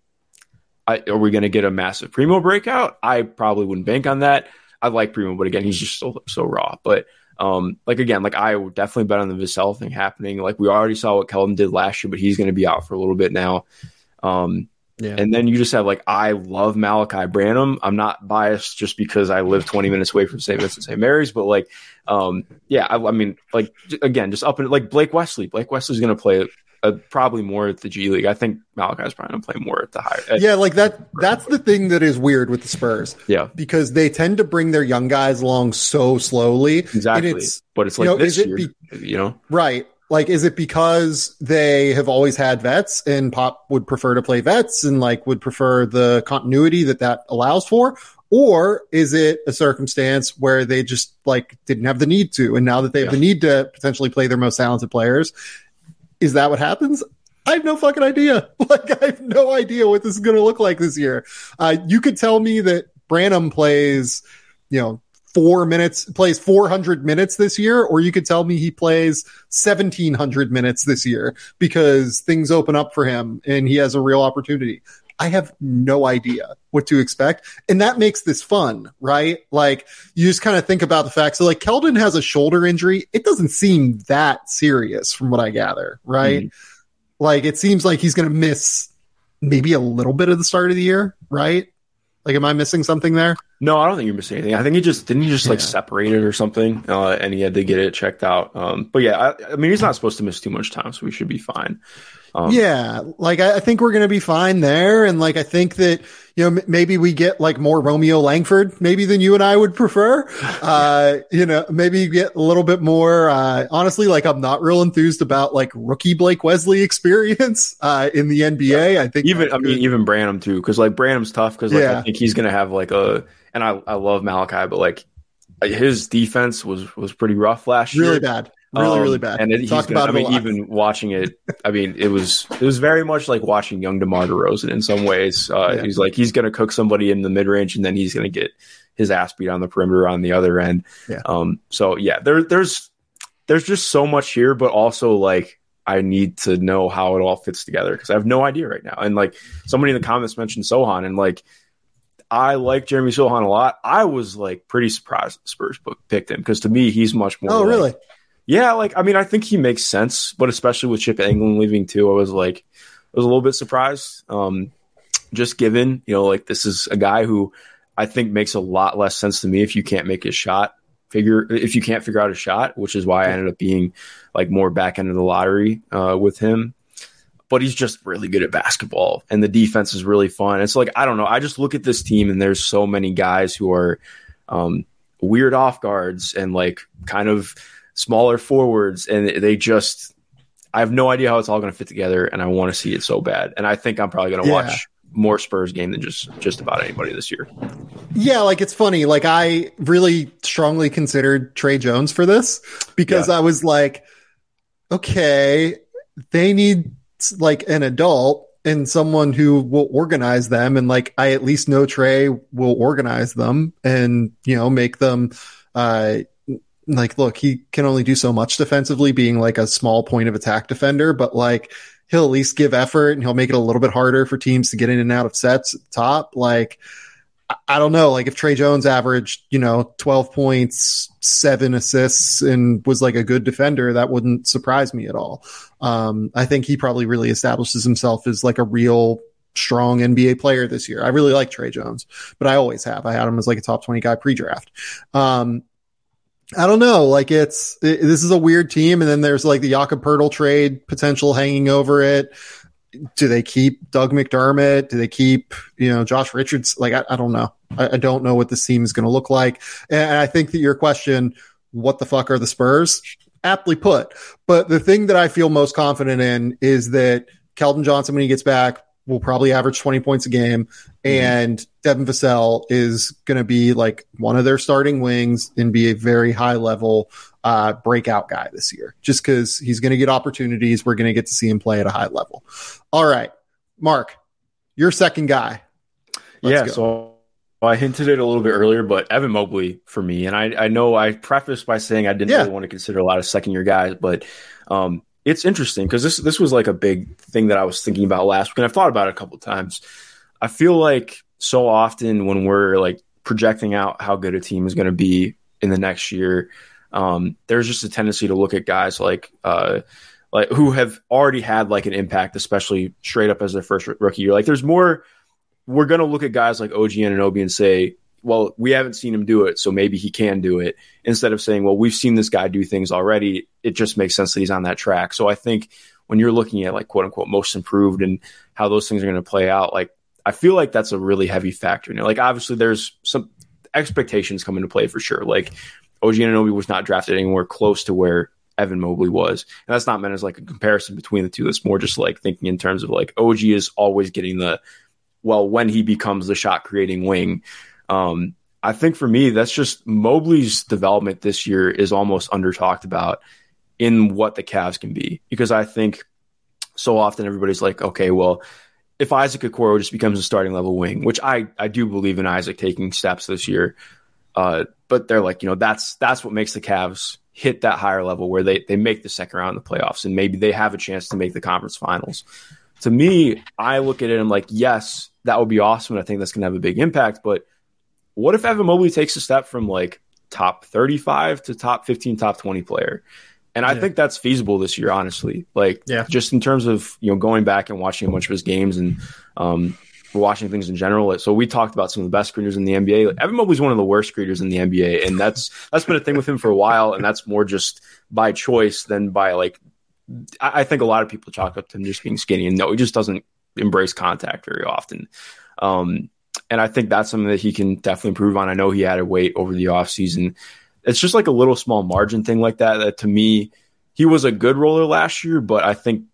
I, are we going to get a massive Primo breakout? I probably wouldn't bank on that. I like Primo, but again, he's just so so raw. But um, like again, like I would definitely bet on the Vassell thing happening. Like we already saw what Keldon did last year, but he's going to be out for a little bit now. Um, yeah. And then you just have like I love Malachi Branham. I'm not biased just because I live 20 minutes away from St. Vincent St. Mary's, but like, um, yeah, I, I mean, like again, just up and like Blake Wesley. Blake Wesley's going to play uh, probably more at the G League. I think Malachi's probably going to play more at the higher. At yeah, like that. That's the thing that is weird with the Spurs. Yeah, because they tend to bring their young guys along so slowly. Exactly. It's, but it's like you know, this year, be, you know, right? Like, is it because they have always had vets and Pop would prefer to play vets and like would prefer the continuity that that allows for? Or is it a circumstance where they just like didn't have the need to? And now that they have yeah. the need to potentially play their most talented players, is that what happens? I have no fucking idea. Like, I have no idea what this is going to look like this year. Uh, you could tell me that Branham plays, you know, four minutes, plays 400 minutes this year, or you could tell me he plays 1700 minutes this year because things open up for him and he has a real opportunity. I have no idea what to expect. And that makes this fun, right? Like you just kind of think about the fact. So like Keldon has a shoulder injury. It doesn't seem that serious from what I gather, right? Mm-hmm. Like it seems like he's going to miss maybe a little bit of the start of the year, right? Like, am I missing something there? No, I don't think you're missing anything. I think he just didn't he just like separate it or something, uh, and he had to get it checked out. Um, but yeah, I, I, mean, he's not supposed to miss too much time, so we should be fine. Um, yeah, like I, I think we're going to be fine there, and like I think that you know, m- maybe we get like more Romeo Langford, maybe than you and I would prefer. Uh, you know, maybe you get a little bit more, uh, honestly, like I'm not real enthused about like rookie Blake Wesley experience, uh, in the NBA. I think even, I mean, even Branham too. Cause like Branham's tough. Cause like, yeah. I think he's going to have like a, and I, I love Malachi, but like his defense was, was pretty rough last really year. Really bad really, um, really bad. And it, Talked about I mean, even watching it, I mean, it was it was very much like watching young DeMar DeRozan in some ways. Uh, yeah. He's like he's going to cook somebody in the mid range, and then he's going to get his ass beat on the perimeter on the other end. Yeah. Um. So yeah, there there's there's just so much here, but also like I need to know how it all fits together because I have no idea right now. And like somebody in the comments mentioned Sochan, and like I like Jeremy Sochan a lot. I was like pretty surprised the Spurs picked him because to me he's much more. Oh, like, really? Yeah, like I mean, I think he makes sense, but especially with Chip Engelland leaving too, I was like, I was a little bit surprised. Um, just given, you know, like this is a guy who I think makes a lot less sense to me if you can't make his shot figure if you can't figure out a shot, which is why I ended up being like more back end of the lottery uh, with him. But he's just really good at basketball, and the defense is really fun. It's like I don't know. I just look at this team, and there's so many guys who are um, weird off guards and like kind of smaller forwards, and they just I have no idea how it's all going to fit together, and I want to see it so bad. And I think I'm probably going to yeah. watch more Spurs game than just just about anybody this year. Yeah, like it's funny. Like I really strongly considered Tre Jones for this because yeah. I was like, okay, they need like an adult and someone who will organize them and like I at least know Tre will organize them and you know make them uh like, look, he can only do so much defensively, being like a small point of attack defender, but like he'll at least give effort and he'll make it a little bit harder for teams to get in and out of sets at the top. Like, I don't know, like if Tre Jones averaged, you know, 12 points, seven assists, and was like a good defender, that wouldn't surprise me at all. Um, I think he probably really establishes himself as like a real strong NBA player this year. I really like Tre Jones, but I always have. I had him as like a top 20 guy pre draft. Um, I don't know. Like it's it, this is a weird team, and then there's like the Jakob Poeltl trade potential hanging over it. Do they keep Doug McDermott? Do they keep you know Josh Richards? Like I, I don't know. I, I, don't know what this team is going to look like. And I think that your question, what the fuck are the Spurs? Aptly put. But the thing that I feel most confident in is that Keldon Johnson, when he gets back, will probably average 20 points a game. Mm-hmm. And Devin Vassell is going to be like one of their starting wings and be a very high level uh, breakout guy this year, just because he's going to get opportunities. We're going to get to see him play at a high level. All right, Mark, your second guy. Let's yeah. Go. So I hinted it a little bit earlier, but Evan Mobley for me, and I, I know I prefaced by saying I didn't yeah. really want to consider a lot of second year guys, but um, it's interesting because this this was like a big thing that I was thinking about last week, and I've thought about it a couple times. I feel like so often when we're like projecting out how good a team is going to be in the next year, um, there's just a tendency to look at guys like uh, like who have already had like an impact, especially straight up as their first rookie year. Like there's more. We're going to look at guys like OG Anunoby and say, well, we haven't seen him do it, so maybe he can do it. Instead of saying, well, we've seen this guy do things already, it just makes sense that he's on that track. So I think when you're looking at like quote unquote most improved and how those things are going to play out, like I feel like that's a really heavy factor. You know, like obviously there's some expectations come into play for sure. Like OG Anunoby was not drafted anywhere close to where Evan Mobley was. And that's not meant as like a comparison between the two. It's more just like thinking in terms of like OG is always getting the well, when he becomes the shot creating wing, um, I think for me, that's just Mobley's development this year is almost under talked about in what the Cavs can be because I think so often everybody's like, okay, well, if Isaac Okoro just becomes a starting level wing, which I I do believe in Isaac taking steps this year, uh, but they're like, you know, that's that's what makes the Cavs hit that higher level where they they make the second round of the playoffs and maybe they have a chance to make the conference finals. to me, I look at it and I'm like, yes, that would be awesome. And I think that's going to have a big impact. But what if Evan Mobley takes a step from like top 35 to top 15, top 20 player? And I yeah. think that's feasible this year, honestly. Like, yeah. just in terms of you know going back and watching a bunch of his games and um, watching things in general. So we talked about some of the best screeners in the NBA. Like, Evan Mobley's one of the worst screeners in the NBA, and that's that's been a thing with him for a while. And that's more just by choice than by like. I, I think a lot of people chalk up to him just being skinny, and no, he just doesn't embrace contact very often. Um, and I think that's something that he can definitely improve on. I know he had added weight over the offseason. It's just like a little small margin thing like that. That to me, he was a good roller last year, but I think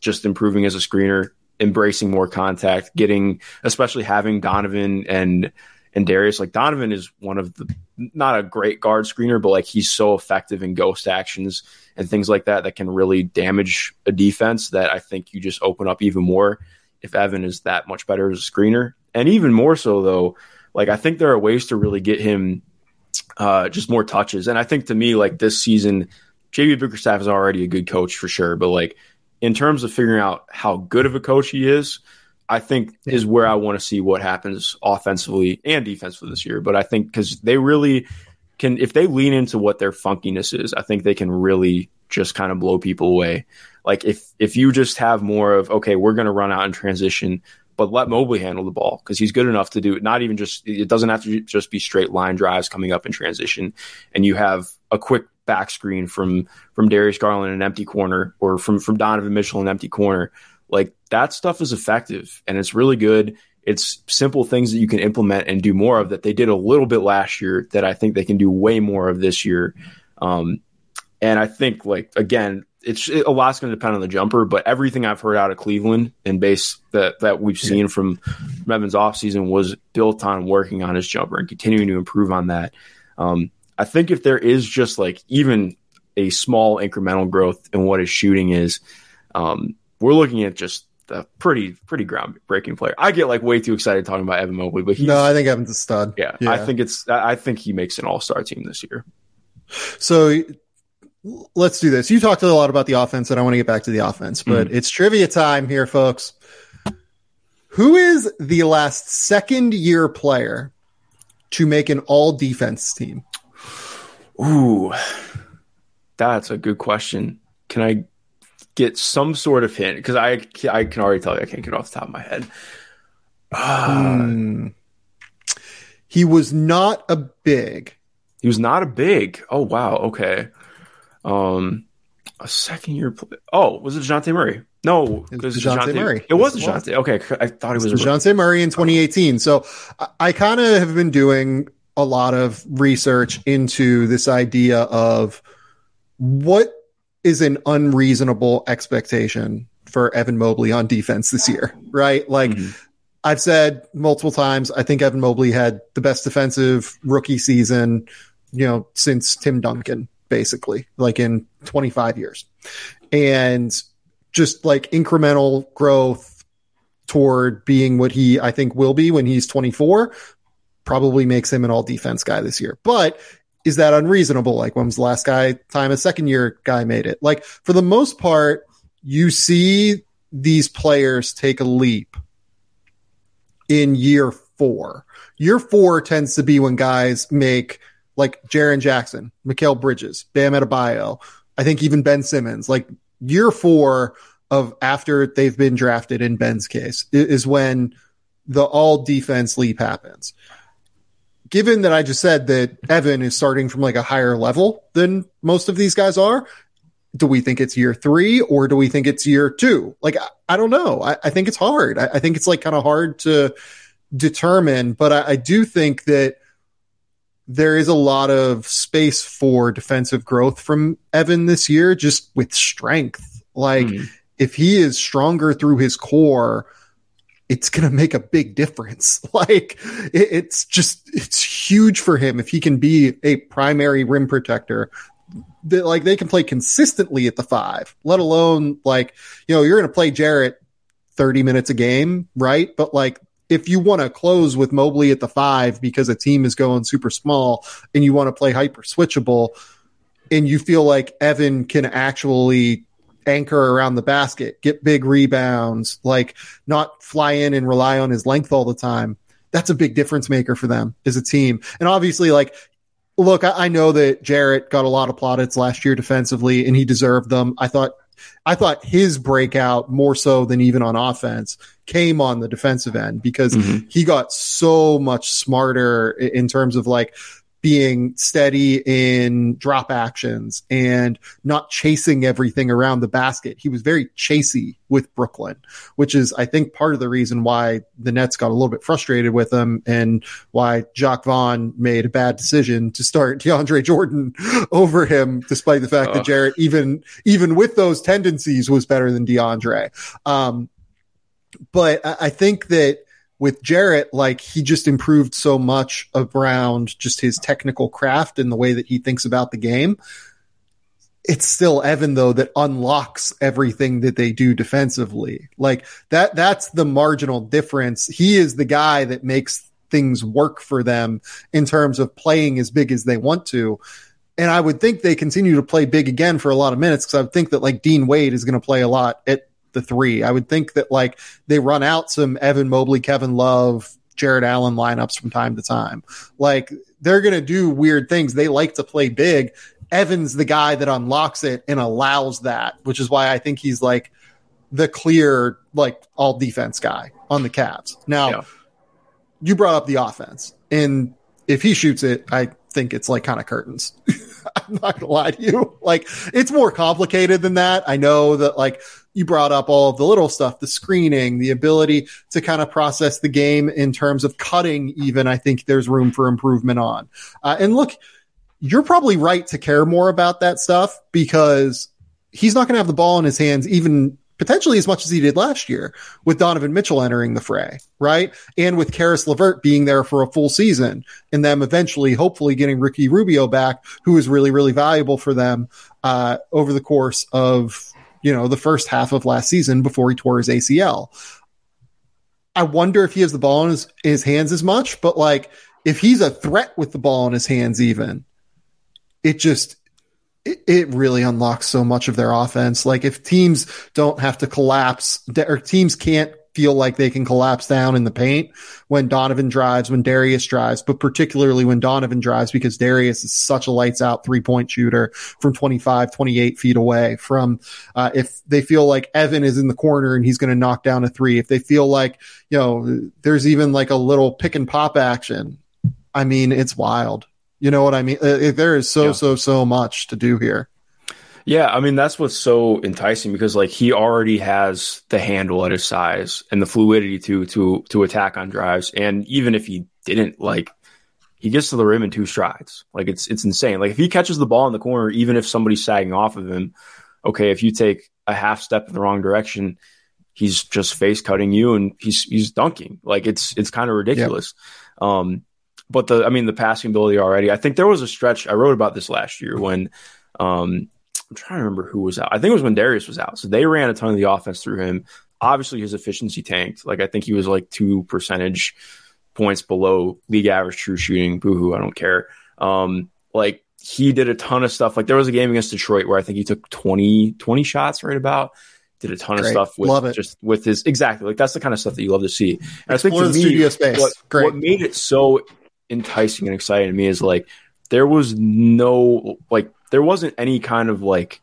just improving as a screener, embracing more contact, getting, especially having Donovan and and Darius. Like Donovan is one of the not a great guard screener, but like he's so effective in ghost actions and things like that that can really damage a defense that I think you just open up even more if Evan is that much better as a screener. And even more so though, like I think there are ways to really get him uh, just more touches. And I think to me, like this season, JB Bickerstaff is already a good coach for sure, but like in terms of figuring out how good of a coach he is, I think is where I want to see what happens offensively and defensively this year. But I think because they really can, if they lean into what their funkiness is, I think they can really just kind of blow people away. Like if if you just have more of okay, we're going to run out in transition, but let Mobley handle the ball because he's good enough to do it. Not even just it doesn't have to just be straight line drives coming up in transition, and you have a quick back screen from from Darius Garland an empty corner or from from Donovan Mitchell in an empty corner. Like that stuff is effective and it's really good. It's simple things that you can implement and do more of that they did a little bit last year that I think they can do way more of this year. Um, and I think like again, it's it, a lot's going to depend on the jumper, but everything I've heard out of Cleveland and base that that we've seen from, Evans offseason was built on working on his jumper and continuing to improve on that. Um, I think if there is just like even a small incremental growth in what his shooting is, um, we're looking at just a pretty pretty groundbreaking player. I get like way too excited talking about Evan Mobley, but no, I think Evan's a stud. Yeah, yeah. I think it's I think he makes an All Star team this year. So let's do this. You talked a lot about the offense, and I want to get back to the offense, but mm. it's trivia time here, folks. Who is the last second year player to make an all defense team? Ooh, that's a good question. Can I get some sort of hint? Because I I can already tell you I can't get off the top of my head. Uh, He was not a big. He was not a big. Oh wow. Okay. Um, a second year. Play- oh, was it Dejounte Murray? No, it was Dejounte Murray. It was Dejounte. Okay, I thought it was Dejounte Murray in 2018. So I, I kind of have been doing a lot of research into this idea of what is an unreasonable expectation for Evan Mobley on defense this year, right? Like mm-hmm. I've said multiple times, I think Evan Mobley had the best defensive rookie season, you know, since Tim Duncan, basically, like in 25 years. And just like incremental growth toward being what he, I think, will be when he's 24 probably makes him an all defense guy this year. But is that unreasonable? Like when was the last guy time a second year guy made it? Like for the most part, you see these players take a leap in year four. Year four tends to be when guys make like Jaren Jackson, Mikal Bridges, Bam Adebayo, I think even Ben Simmons. Like year four of after they've been drafted in Ben's case is when the all defense leap happens given that I just said that Evan is starting from like a higher level than most of these guys are, do we think it's year three or do we think it's year two? Like, I, I don't know. I, I, think it's hard. I, I think it's like kind of hard to determine, but I, do think that there is a lot of space for defensive growth from Evan this year, just with strength. Like, mm. if he is stronger through his core, it's going to make a big difference. Like it, it's just, it's huge for him if he can be a primary rim protector. That like they can play consistently at the five, let alone like, you know, you're going to play Jarrett 30 minutes a game, right? But like, if you want to close with Mobley at the five because a team is going super small and you want to play hyper switchable and you feel like Evan can actually anchor around the basket, get big rebounds, like not fly in and rely on his length all the time. That's a big difference maker for them as a team. And obviously, like, look, I, I know that Jarrett got a lot of plaudits last year defensively and he deserved them. I thought I thought his breakout more so than even on offense came on the defensive end because mm-hmm. he got so much smarter in terms of like being steady in drop actions and not chasing everything around the basket. He was very chasey with Brooklyn, which is, I think, part of the reason why the Nets got a little bit frustrated with him and why Jacque Vaughn made a bad decision to start DeAndre Jordan over him, despite the fact that Jarrett, even, even with those tendencies, was better than DeAndre. Um, but I think that with Jarrett, like he just improved so much around just his technical craft and the way that he thinks about the game. It's still Evan though that unlocks everything that they do defensively. Like that, that's the marginal difference. He is the guy that makes things work for them in terms of playing as big as they want to. And I would think they continue to play big again for a lot of minutes because I would think that like Dean Wade is going to play a lot at the three. I would think that like they run out some Evan Mobley, Kevin Love, Jarrett Allen lineups from time to time. Like they're going to do weird things. They like to play big. Evan's the guy that unlocks it and allows that, which is why I think he's like the clear, like all defense guy on the Cavs. Now, yeah. you brought up the offense, and if he shoots it, I think it's like kind of curtains. I'm not gonna lie to you. Like it's more complicated than that. I know that like you brought up all of the little stuff, the screening, the ability to kind of process the game in terms of cutting, even. I think there's room for improvement on. Uh, and look, you're probably right to care more about that stuff because he's not going to have the ball in his hands even potentially as much as he did last year with Donovan Mitchell entering the fray, right? And with Caris LeVert being there for a full season and them eventually, hopefully getting Ricky Rubio back, who is really, really valuable for them, uh, over the course of you know, the first half of last season before he tore his ACL. I wonder if he has the ball in his, his hands as much, but like if he's a threat with the ball in his hands, even it just it, it really unlocks so much of their offense. Like if teams don't have to collapse or teams can't feel like they can collapse down in the paint when Donovan drives, when Darius drives, but particularly when Donovan drives because Darius is such a lights out three point shooter from 25, 28 feet away from, uh, if they feel like Evan is in the corner and he's going to knock down a three, if they feel like, you know, there's even like a little pick and pop action. I mean, it's wild. You know what I mean? Uh, there is so, yeah. so, so much to do here. Yeah, I mean that's what's so enticing because like he already has the handle at his size and the fluidity to to to attack on drives, and even if he didn't, like he gets to the rim in two strides. Like it's it's insane. Like if he catches the ball in the corner, even if somebody's sagging off of him, okay, if you take a half step in the wrong direction, he's just face cutting you and he's he's dunking. Like it's it's kind of ridiculous. Yep. Um, but the I mean the passing ability already. I think there was a stretch I wrote about this last year when um I'm trying to remember who was out. I think it was when Darius was out. So they ran a ton of the offense through him. Obviously, his efficiency tanked. Like I think he was like two percentage points below league average true shooting. Boohoo, I don't care. Um, like he did a ton of stuff. Like there was a game against Detroit where I think he took 20, 20 shots right about. Did a ton Great. of stuff with just with his exactly like that's the kind of stuff that you love to see. And I think to me, what, what made it so enticing and exciting to me is like there was no like there wasn't any kind of like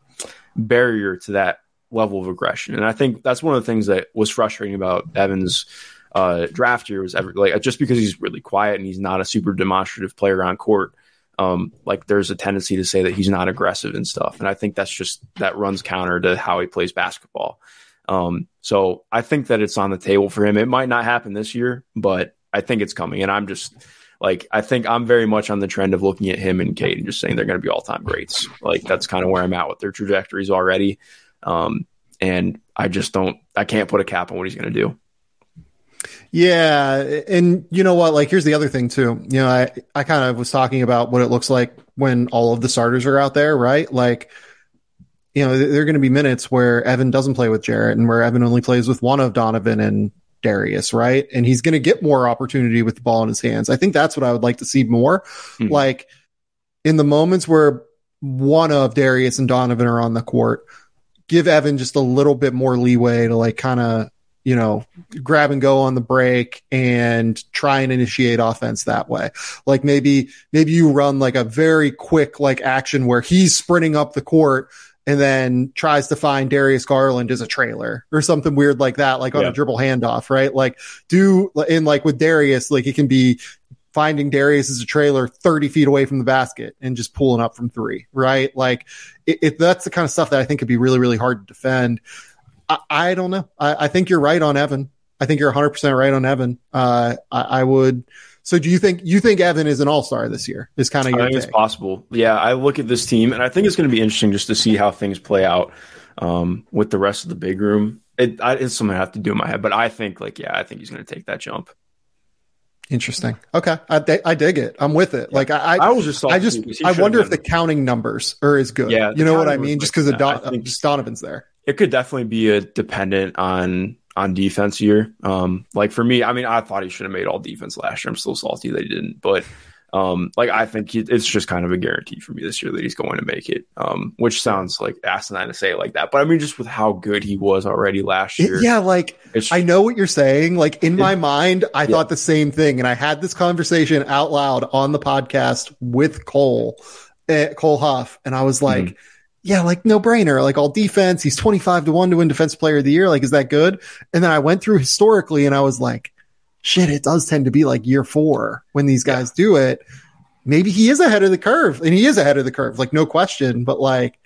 barrier to that level of aggression. And I think that's one of the things that was frustrating about Evans' uh, draft year was every, like just because he's really quiet and he's not a super demonstrative player on court. Um, like there's a tendency to say that he's not aggressive and stuff, and I think that's just that runs counter to how he plays basketball. Um, so I think that it's on the table for him. It might not happen this year, but I think it's coming, and I'm just like I think I'm very much on the trend of looking at him and Cade and just saying they're going to be all time greats. Like that's kind of where I'm at with their trajectories already. Um, and I just don't, I can't put a cap on what he's going to do. Yeah, and you know what? Like, here's the other thing too. You know, I I kind of was talking about what it looks like when all of the starters are out there, right? Like, you know, there are going to be minutes where Evan doesn't play with Jarrett, and where Evan only plays with one of Donovan and Darius, right? And he's going to get more opportunity with the ball in his hands. I think that's what I would like to see more. Hmm. Like in the moments where one of Darius and Donovan are on the court, give Evan just a little bit more leeway to like kind of you know, grab and go on the break and try and initiate offense that way. Like maybe, maybe you run like a very quick like action where he's sprinting up the court and then tries to find Darius Garland as a trailer or something weird like that, like on yeah. a dribble handoff, right? Like do in like with Darius, like it can be finding Darius as a trailer 30 feet away from the basket and just pulling up from three, right? Like it, it, that's the kind of stuff that I think could be really, really hard to defend. I, I don't know. I, I, think you're right on Evan. I think you're 100 percent right on Evan. Uh, I, I, would. So do you think you think Evan is an All Star this year? Is kind of your. I think it's possible. Yeah, I look at this team and I think it's going to be interesting just to see how things play out um, with the rest of the big room. It, I, it's something I have to do in my head, but I think like yeah, I think he's going to take that jump. Interesting. Okay, I, I dig it. I'm with it. Yeah. Like I, I was just, I just, I wonder if the counting numbers are as good. Yeah, you know what I mean? Just because Don, Donovan's there it could definitely be a dependent on on defense here. Um, like for me, I mean, I thought he should have made all defense last year. I'm still salty that he didn't, but um, like I think he, it's just kind of a guarantee for me this year that he's going to make it. Um, which sounds like asinine to say it like that, but I mean, just with how good he was already last year. It, yeah, like I know what you're saying. Like in it, my mind, I yeah. thought the same thing, and I had this conversation out loud on the podcast with Cole, uh, Cole Huff, and I was like. Mm-hmm yeah, like no brainer, like all defense. He's 25 to one to win defensive player of the year. Like, is that good? And then I went through historically and I was like, shit, it does tend to be like year four when these guys yeah. do it. Maybe he is ahead of the curve and he is ahead of the curve, like no question, but like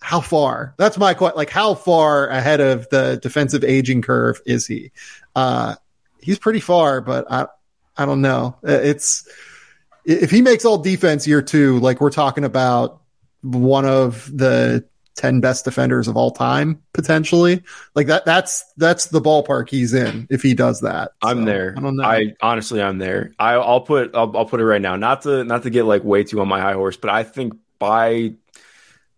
how far? That's my question. Like how far ahead of the defensive aging curve is he? Uh, he's pretty far, but I, I don't know. It's, if he makes all defense year two, like we're talking about one of the 10 best defenders of all time potentially. Like that that's that's the ballpark he's in if he does that. I'm there. I don't know. I honestly i'm there. I, will put I'll, I'll, put it right now. Not to not to get like way too on my high horse but i think by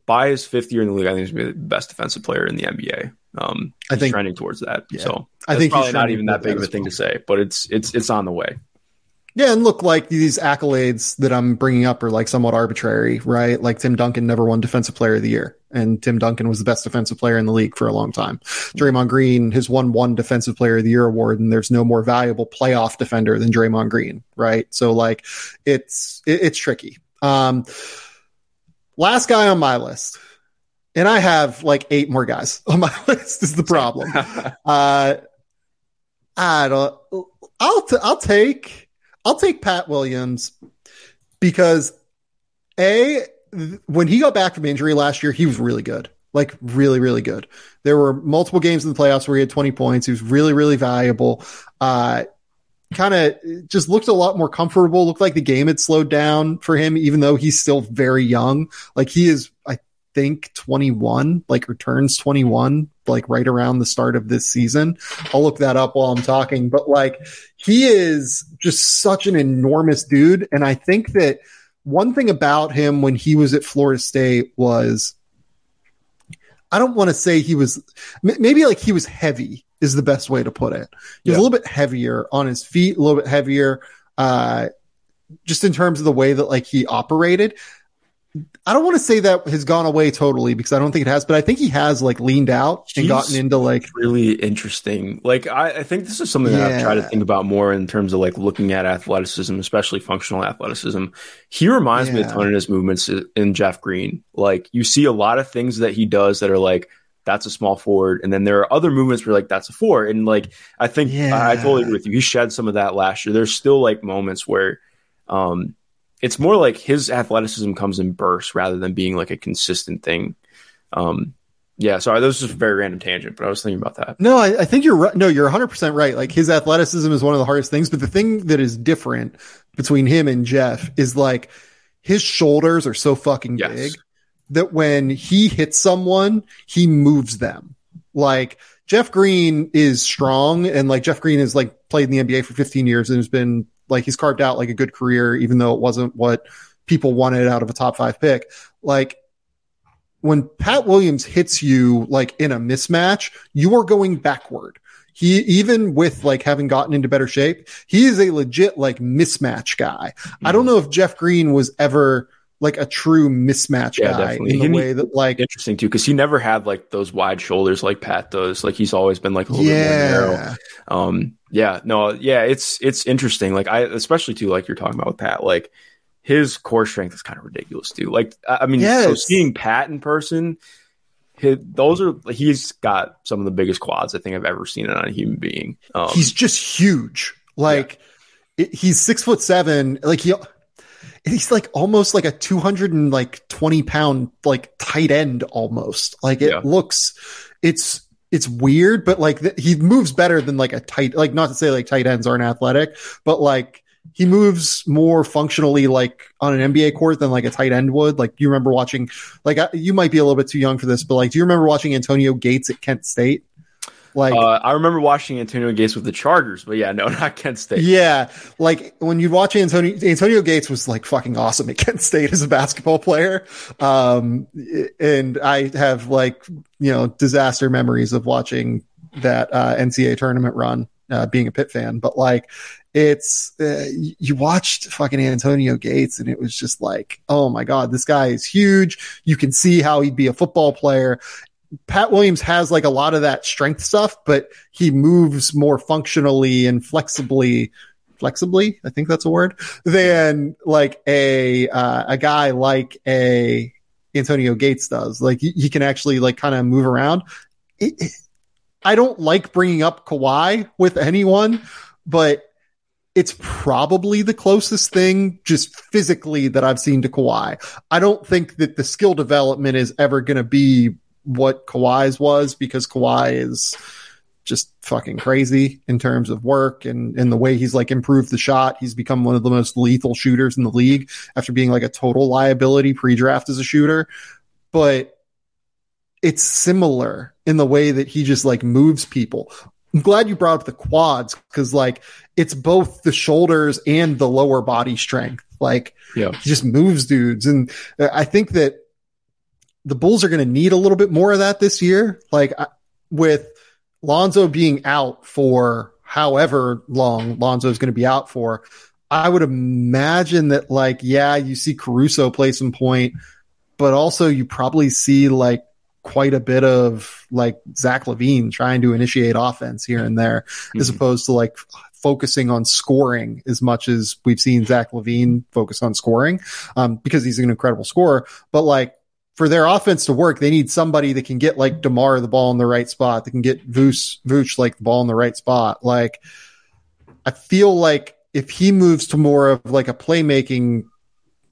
by his fifth year in the league i think he's gonna be the best defensive player in the nba um i think trending towards that yeah, so i think probably not even that big of a thing well. to say but it's it's it's on the way yeah, and look, like these accolades that I'm bringing up are like somewhat arbitrary, right? Like Tim Duncan never won Defensive Player of the Year, and Tim Duncan was the best defensive player in the league for a long time. Draymond Green has won one Defensive Player of the Year award, and there's no more valuable playoff defender than Draymond Green, right? So like, it's it, it's tricky. Um, last guy on my list, and I have like eight more guys on my list. Is the problem? uh, I don't. I'll t- I'll take. I'll take Pat Williams because a when he got back from injury last year, he was really good. Like really, really good. There were multiple games in the playoffs where he had 20 points. He was really, really valuable. Uh, kind of just looked a lot more comfortable. Looked like the game had slowed down for him, even though he's still very young. Like he is, I think 21, like returns 21, like right around the start of this season. I'll look that up while I'm talking, but like he is just such an enormous dude. And I think that one thing about him when he was at Florida State was, I don't want to say he was, maybe like he was heavy is the best way to put it. He was yeah. a little bit heavier on his feet, a little bit heavier, uh, just in terms of the way that like he operated. I don't want to say that has gone away totally because I don't think it has, but I think he has like leaned out and gotten into like really interesting. Like I, I think this is something yeah. that I've tried to think about more in terms of like looking at athleticism, especially functional athleticism. He reminds yeah. me a ton of his movements in Jeff Green. Like you see a lot of things that he does that are like that's a small forward, and then there are other movements where like that's a four, and like I think yeah. I, I totally agree with you. He shed some of that last year. There's still like moments where um it's more like his athleticism comes in bursts rather than being like a consistent thing. Um, yeah, sorry, that was just a very random tangent, but I was thinking about that. No, I, I think you're right. No, you're 100% right. Like his athleticism is one of the hardest things, but the thing that is different between him and Jeff is like his shoulders are so fucking yes. big that when he hits someone, he moves them. Like Jeff Green is strong and like Jeff Green has like played in the NBA for 15 years and has been like he's carved out like a good career, even though it wasn't what people wanted out of a top five pick. Like when Pat Williams hits you like in a mismatch, you are going backward. He even with like having gotten into better shape, he is a legit like mismatch guy. Mm-hmm. I don't know if Jeff Green was ever like a true mismatch yeah, guy definitely. in the he, way that like interesting too because he never had like those wide shoulders like Pat does. Like he's always been like a little yeah. bit more narrow. Um, yeah, no, yeah, it's it's interesting. Like I especially too like you're talking about with Pat, like his core strength is kind of ridiculous too. Like I mean, yes. so seeing Pat in person, his, those are he's got some of the biggest quads I think I've ever seen on a human being. Um, he's just huge. Like yeah. it, he's six foot seven. Like he he's like almost like a 220 pound like tight end almost like it yeah. looks it's it's weird but like th- he moves better than like a tight like not to say like tight ends aren't athletic but like he moves more functionally like on an NBA court than like a tight end would. Like you remember watching, like you might be a little bit too young for this, but like, do you remember watching Antonio Gates at Kent State? Like uh, I remember watching Antonio Gates with the Chargers, but yeah, no, not Kent State. Yeah, like when you watch Antonio Antonio Gates was like fucking awesome at Kent State as a basketball player. Um, and I have like you know disaster memories of watching that uh, NCAA tournament run, uh, being a Pitt fan. But like it's uh, you watched fucking Antonio Gates and it was just like, oh my god, this guy is huge. You can see how he'd be a football player. Pat Williams has like a lot of that strength stuff, but he moves more functionally and flexibly, flexibly, I think that's a word, than like a, uh, a guy like a Antonio Gates does. Like he, he can actually like kind of move around. It, it, I don't like bringing up Kawhi with anyone, but it's probably the closest thing just physically that I've seen to Kawhi. I don't think that the skill development is ever going to be what Kawhi's was because Kawhi is just fucking crazy in terms of work and, and the way he's like improved the shot. He's become one of the most lethal shooters in the league after being like a total liability pre-draft as a shooter. But it's similar in the way that he just like moves people. I'm glad you brought up the quads because like it's both the shoulders and the lower body strength. Like yeah. he just moves dudes. And I think that the Bulls are going to need a little bit more of that this year. Like with Lonzo being out for however long Lonzo is going to be out for, I would imagine that like, yeah, you see Caruso play some point, but also you probably see like quite a bit of like Zach LaVine trying to initiate offense here and there, mm-hmm. as opposed to like focusing on scoring as much as we've seen Zach LaVine focus on scoring, um, because he's an incredible scorer. But like for their offense to work, they need somebody that can get like DeMar the ball in the right spot. They can get Vooch, Vooch like the ball in the right spot. Like, I feel like if he moves to more of like a playmaking,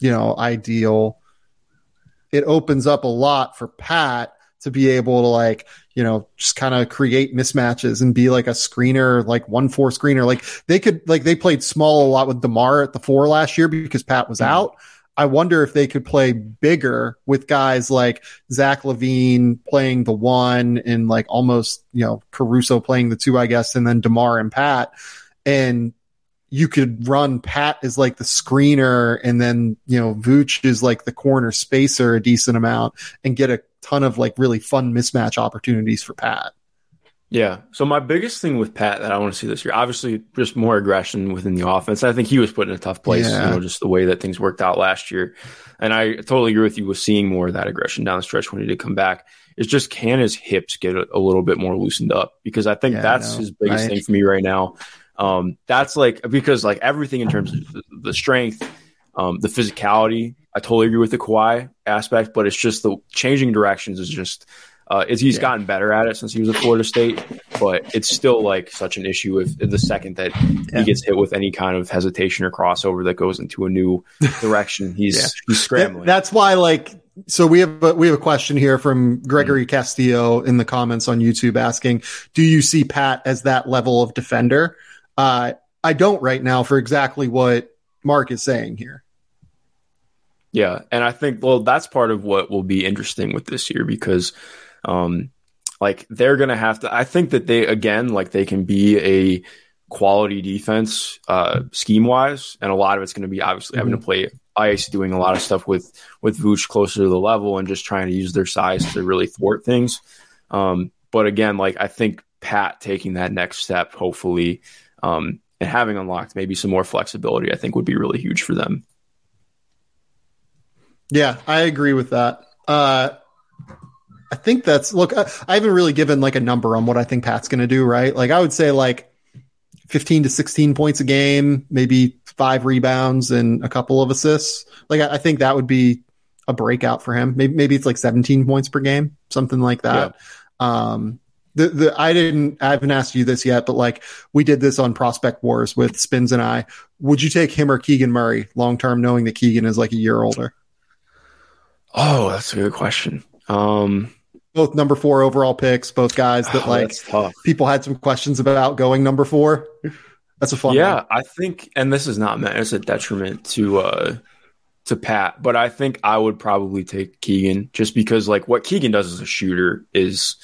you know, ideal, it opens up a lot for Pat to be able to like, you know, just kind of create mismatches and be like a screener, like one four screener. Like they could, like they played small a lot with DeMar at the four last year because Pat was mm-hmm. out I wonder if they could play bigger with guys like Zach LaVine playing the one and like almost, you know, Caruso playing the two, I guess, and then DeMar and Pat. And you could run Pat as like the screener and then, you know, Vooch is like the corner spacer a decent amount and get a ton of like really fun mismatch opportunities for Pat. Yeah. So my biggest thing with Pat that I want to see this year, obviously, just more aggression within the offense. I think he was put in a tough place, yeah. you know, just the way that things worked out last year. And I totally agree with you with seeing more of that aggression down the stretch when he did come back. It's just can his hips get a, a little bit more loosened up because I think yeah, that's his biggest right. thing for me right now. Um, that's like because like everything in terms of the strength, um, the physicality. I totally agree with the Kawhi aspect, but it's just the changing directions is just uh, is he's yeah. gotten better at it since he was at Florida State, but it's still like such an issue if the second that yeah. he gets hit with any kind of hesitation or crossover that goes into a new direction, he's yeah. he's scrambling. That's why like so we have a, we have a question here from Gregory mm-hmm. Castillo in the comments on YouTube asking, "Do you see Pat as that level of defender?" Uh, I don't right now for exactly what Mark is saying here. Yeah, and I think well that's part of what will be interesting with this year because um, like they're to have to, I think that they, again, like they can be a quality defense, uh, scheme wise. And a lot of it's to be obviously mm-hmm. having to play ice, doing a lot of stuff with, with Vooch closer to the level and just trying to use their size to really thwart things. Um, but again, like I think Pat taking that next step, hopefully, um, and having unlocked maybe some more flexibility, I think would be really huge for them. Yeah, I agree with that. Uh, I think that's look. I, I haven't really given like a number on what I think Pat's going to do. Right? Like I would say like fifteen to sixteen points a game, maybe five rebounds and a couple of assists. Like I, I think that would be a breakout for him. Maybe maybe it's like seventeen points per game, something like that. Yeah. Um, the, the I didn't I haven't asked you this yet, but like we did this on Prospect Wars with Spins and I. Would you take him or Keegan Murray long term, knowing that Keegan is like a year older? Oh, that's a good question. Um, both number four overall picks, both guys that oh, like people had some questions about going number four. That's a fun. Yeah, one. I think, and this is not meant as a detriment to uh to Pat, but I think I would probably take Keegan just because like what Keegan does as a shooter is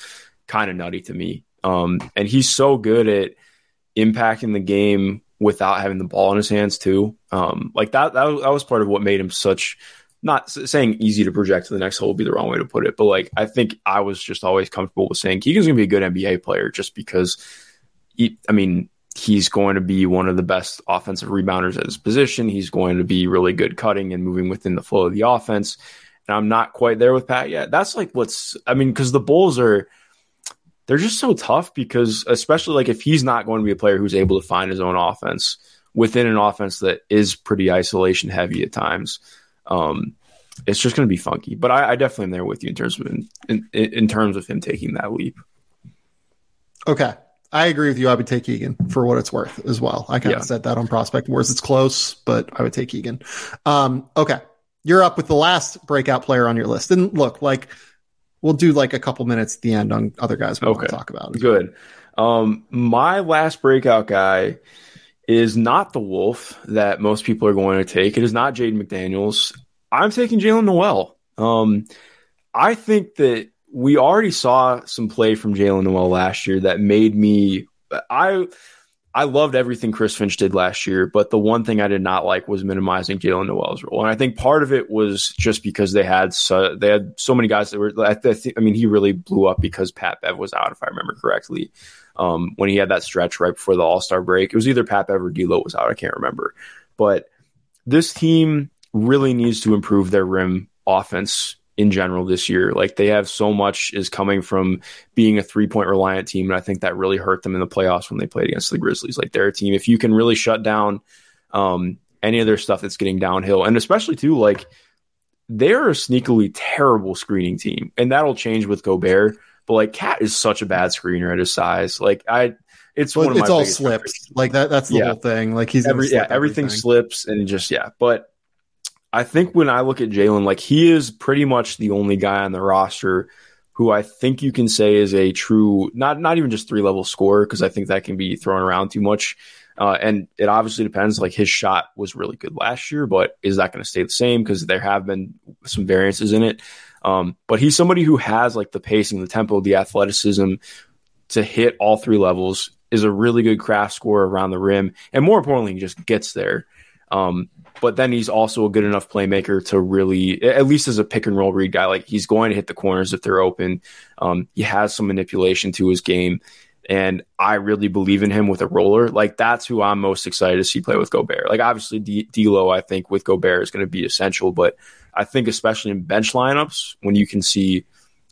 kind of nutty to me. Um, and he's so good at impacting the game without having the ball in his hands too. Um, like that, that, that was part of what made him such not saying easy to project to the next hole would be the wrong way to put it, but like I think I was just always comfortable with saying Keegan's gonna be a good NBA player just because he, I mean, he's going to be one of the best offensive rebounders at his position. He's going to be really good cutting and moving within the flow of the offense. And I'm not quite there with Pat yet. That's like what's I mean, because the Bulls are they're just so tough because especially like if he's not going to be a player who's able to find his own offense within an offense that is pretty isolation heavy at times um, it's just going to be funky. But I, I, definitely am there with you in terms of in, in, in terms of him taking that leap. Okay. I agree with you. I would take Keegan for what it's worth as well. I kind yeah. of said that on Prospect Wars. It's close, but I would take Keegan. Um, okay. You're up with the last breakout player on your list. And look, like, we'll do like a couple minutes at the end on other guys we okay. want to talk about. Good. Um, my last breakout guy is not the Wolf that most people are going to take. It is not Jaden McDaniels. I'm taking Jaylen Nowell. Um, I think that we already saw some play from Jaylen Nowell last year that made me. I I loved everything Chris Finch did last year, but the one thing I did not like was minimizing Jaylen Nowell's role, and I think part of it was just because they had so they had so many guys that were. I, th- I mean, he really blew up because Pat Bev was out, if I remember correctly. Um, when he had that stretch right before the All Star break, it was either Pat Bev or D'Lo was out. I can't remember, but this team really needs to improve their rim offense in general this year. Like they have so much is coming from being a three point reliant team. And I think that really hurt them in the playoffs when they played against the Grizzlies. Like they're a team, if you can really shut down um, any of their stuff that's getting downhill, and especially too, like they're a sneakily terrible screening team. And that'll change with Gobert. But like KAT is such a bad screener at his size. Like I it's well, one of it's all slips. Like that that's the yeah. whole thing. Like he's Every, yeah, everything, everything slips and just yeah. But I think when I look at Jaylen, like he is pretty much the only guy on the roster who I think you can say is a true, not not even just three level scorer, because I think that can be thrown around too much. Uh, and it obviously depends. Like his shot was really good last year, but is that going to stay the same? Because there have been some variances in it. Um, but he's somebody who has like the pacing, the tempo, the athleticism to hit all three levels. Is a really good craft scorer around the rim, and more importantly, he just gets there. Um, but then he's also a good enough playmaker to really, at least as a pick and roll read guy, like he's going to hit the corners if they're open. Um, he has some manipulation to his game. And I really believe in him with a roller. Like that's who I'm most excited to see play with Gobert. Like obviously D- D'Lo, I think with Gobert is going to be essential, but I think especially in bench lineups when you can see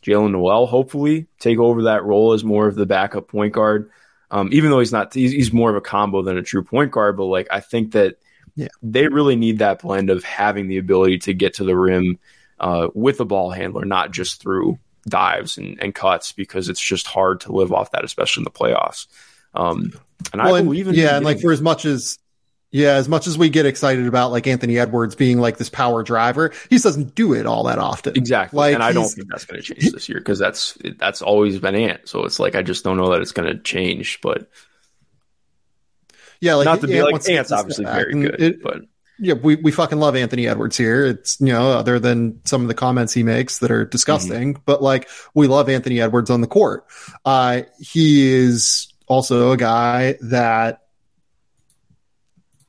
Jaylen Nowell hopefully take over that role as more of the backup point guard. Um, even though he's not, he's, he's, more of a combo than a true point guard. But like I think that yeah. They really need that blend of having the ability to get to the rim uh, with a ball handler, not just through dives and, and, cuts, because it's just hard to live off that, especially in the playoffs. Um, and well, I believe in yeah, and like for as much as yeah, as much as we get excited about like Anthony Edwards being like this power driver, he doesn't do it all that often. Exactly. Like, and I don't think that's going to change this year because that's that's always been Ant. So it's like I just don't know that it's going to change. But yeah, like not to be like Ant's obviously very good, it, but yeah, we, we fucking love Anthony Edwards here. It's you know, other than some of the comments he makes that are disgusting, mm-hmm. but like we love Anthony Edwards on the court. Uh, he is also a guy that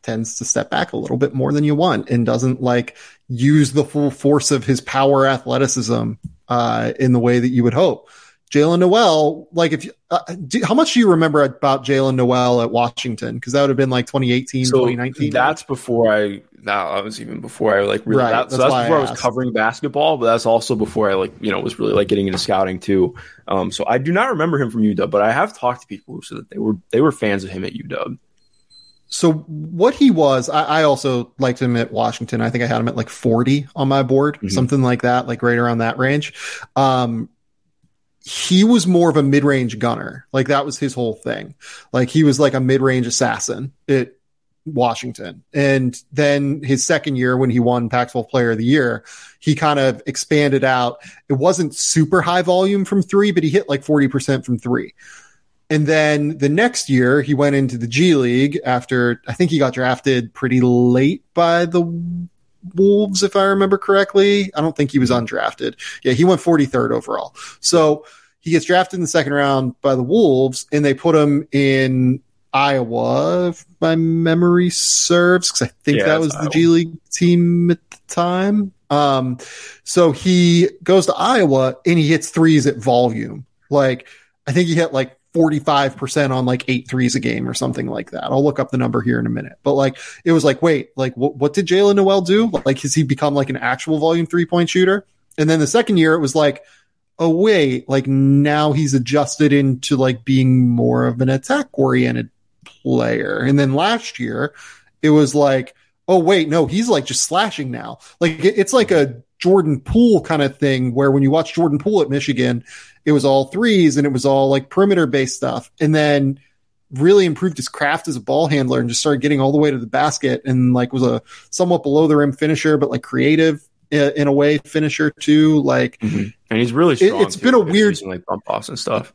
tends to step back a little bit more than you want and doesn't like use the full force of his power athleticism uh, in the way that you would hope. Jaylen Nowell, like if you, uh, do, how much do you remember about Jaylen Nowell at Washington? Because that would have been like 2018, so 2019. That's before I. Now that was even before I like really. Right, that, so that's, that's before I, I, was covering basketball, but that's also before I like you know was really like getting into scouting too. Um, so I do not remember him from UW, but I have talked to people who said that they were they were fans of him at UW. So what he was, I, I, also liked him at Washington. I think I had him at like 40 on my board, mm-hmm. something like that, like right around that range. Um, he was more of a mid-range gunner. Like that was his whole thing. Like he was like a mid-range assassin at Washington. And then his second year when he won Pac-12 player of the year, he kind of expanded out. It wasn't super high volume from three, but he hit like 40% from three. And then the next year he went into the G League after I think he got drafted pretty late by the Wolves, if I remember correctly. I don't think he was undrafted. Yeah, he went 43rd overall. So he gets drafted in the second round by the Wolves, and they put him in Iowa, if my memory serves, because I think yeah, that was the G League team at the time. Um, so he goes to Iowa and he hits threes at volume. Like, I think he hit like 45% on like eight threes a game or something like that. I'll look up the number here in a minute. But like, it was like, wait, like, what, what did Jaylen Nowell do? Like, has he become like an actual volume three point shooter? And then the second year, it was like, oh, wait, like now he's adjusted into like being more of an attack oriented player. And then last year, it was like, oh, wait, no, he's like just slashing now. Like, it's like a Jordan Poole kind of thing where when you watch Jordan Poole at Michigan, it was all threes and it was all like perimeter based stuff. And then really improved his craft as a ball handler and just started getting all the way to the basket and like was a somewhat below the rim finisher, but like creative in a way finisher too. Like, mm-hmm. and he's really strong. It, has been a weird like bump offs and stuff.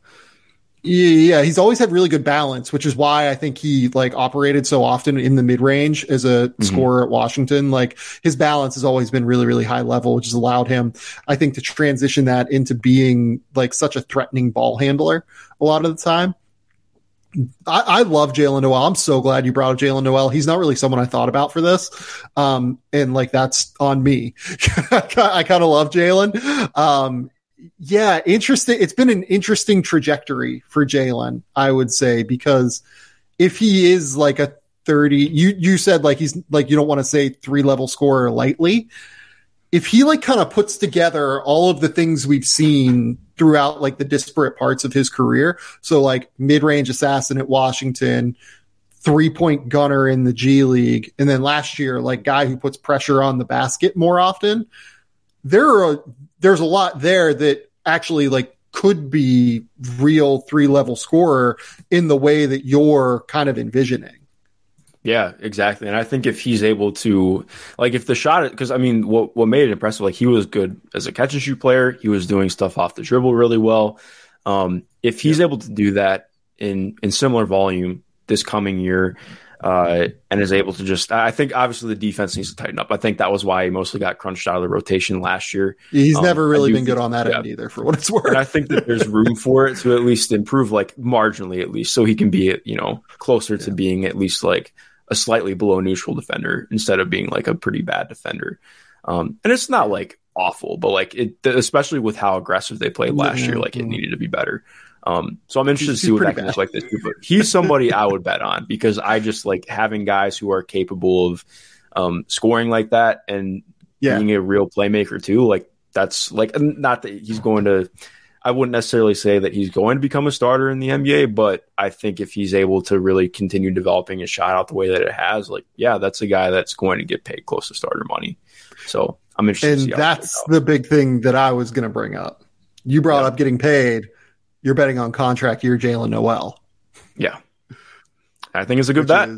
Yeah, he's always had really good balance, which is why I think he like operated so often in the mid range as a mm-hmm. scorer at Washington. Like his balance has always been really, really high level, which has allowed him, I think, to transition that into being like such a threatening ball handler a lot of the time. I, I love Jaylen Nowell. I'm so glad you brought up Jaylen Nowell. He's not really someone I thought about for this. Um, and like that's on me. I kind of love Jalen. Um, yeah, interesting. It's been an interesting trajectory for Jaylen, I would say, because if he is like a 30, you, you said like he's like, you don't want to say three level scorer lightly. If he like kind of puts together all of the things we've seen throughout like the disparate parts of his career. So like mid range assassin at Washington, three point gunner in the G League. And then last year, like guy who puts pressure on the basket more often. There are there's a lot there that actually like could be real three level scorer in the way that you're kind of envisioning. Yeah, exactly. And I think if he's able to, like, if the shot, because I mean, what what made it impressive, like, he was good as a catch and shoot player. He was doing stuff off the dribble really well. Um, if he's yeah. able to do that in in similar volume this coming year, uh, and is able to just. I think obviously the defense needs to tighten up. I think that was why he mostly got crunched out of the rotation last year. He's um, never really been think, good on that yeah. end either, for what it's worth. And I think that there's room for it to at least improve, like marginally at least, so he can be you know closer yeah. to being at least like a slightly below neutral defender instead of being like a pretty bad defender. Um, and it's not like awful, but like it, especially with how aggressive they played last yeah, year, like it needed to be better. Um, so I'm interested he's, to see what happens like this. But he's somebody I would bet on because I just like having guys who are capable of um, scoring like that and yeah. being a real playmaker too. Like that's like not that he's going to. I wouldn't necessarily say that he's going to become a starter in the NBA, but I think if he's able to really continue developing his shot out the way that it has, like, yeah, that's a guy that's going to get paid close to starter money. So I'm interested. And that's the big thing that I was going to bring up. You brought yeah. up getting paid you're betting on contract year Jaylen Nowell. Yeah. I think it's a good bet.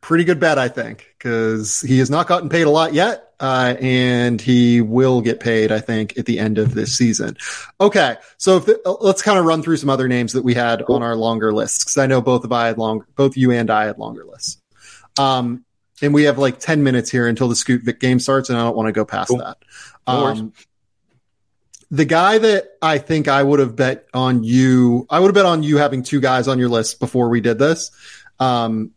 Pretty good bet, I think, because he has not gotten paid a lot yet. Uh, and he will get paid, I think, at the end of this season. Okay. So the, uh, let's kind of run through some other names that we had on our longer lists. Cause I know both of I had long, both you and I had longer lists. Um, and we have like 10 minutes here until the Scoot Vic game starts, and I don't want to go past cool. that. Um, the guy that I think I would have bet on you, I would have bet on you having two guys on your list before we did this. Um,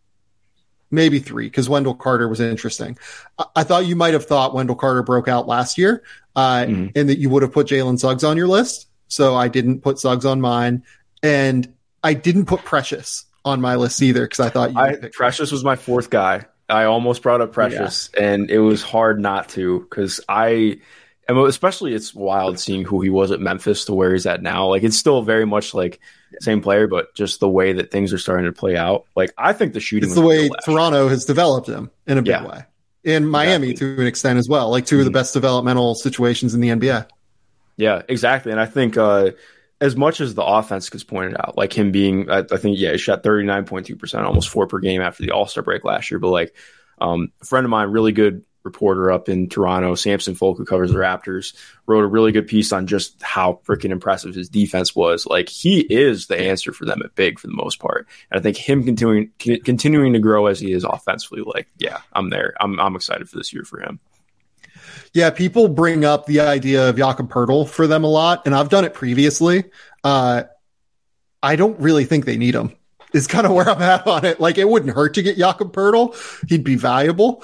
maybe three because Wendell Carter was interesting. I-, I, thought you might have thought Wendell Carter broke out last year, uh, mm-hmm. and that you would have put Jalen Suggs on your list. so I didn't put Suggs on mine, and I didn't put Precious on my list either because I thought you. I, Precious was my fourth guy. I almost brought up Precious, yeah. and it was hard not to because I, and especially it's wild seeing who he was at Memphis to where he's at now. Like it's still very much like same player, but just the way that things are starting to play out. Like I think the shooting. It's the way Toronto has developed him in a big yeah. way, in Miami exactly. to an extent as well. Like 2 mm-hmm. of the mm-hmm. best developmental situations in the NBA. Yeah, exactly, and I think. uh as much as the offense gets pointed out, like him being, I, I think, yeah, he shot 39.2%, almost four per game after the All Star break last year. But like um, a friend of mine, really good reporter up in Toronto, Samson Folk, who covers the Raptors, wrote a really good piece on just how freaking impressive his defense was. Like he is the answer for them at big for the most part. And I think him continuing continuing to grow as he is offensively, like, yeah, I'm there. I'm I'm excited for this year for him. Yeah, people bring up the idea of Jakob Poeltl for them a lot, and I've done it previously. Uh, I don't really think they need him. Is kind of where I'm at on it. Like, it wouldn't hurt to get Jakob Poeltl; he'd be valuable.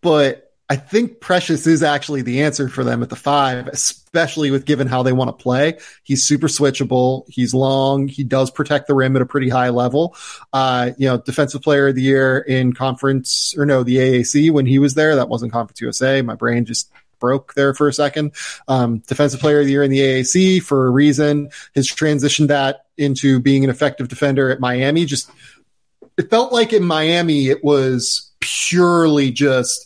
But I think Precious is actually the answer for them at the five, especially with given how they want to play. He's super switchable. He's long. He does protect the rim at a pretty high level. Uh, you know, defensive player of the year in conference or no, the AAC when he was there. That wasn't Conference USA. My brain just broke there for a second. Um, defensive player of the year in the AAC for a reason. His transitioned that into being an effective defender at Miami. Just, it felt like in Miami, it was purely just,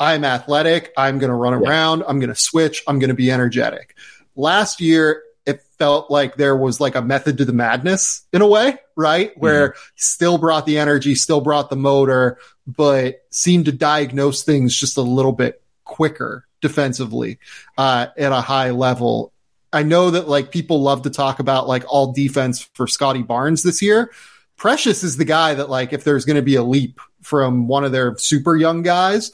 I'm athletic. I'm going to run around. I'm going to switch. I'm going to be energetic. Last year, it felt like there was like a method to the madness in a way, right? Mm-hmm. Where still brought the energy, still brought the motor, but seemed to diagnose things just a little bit quicker defensively uh, at a high level. I know that like people love to talk about like all defense for Scottie Barnes this year. Precious is the guy that like if there's going to be a leap from one of their super young guys,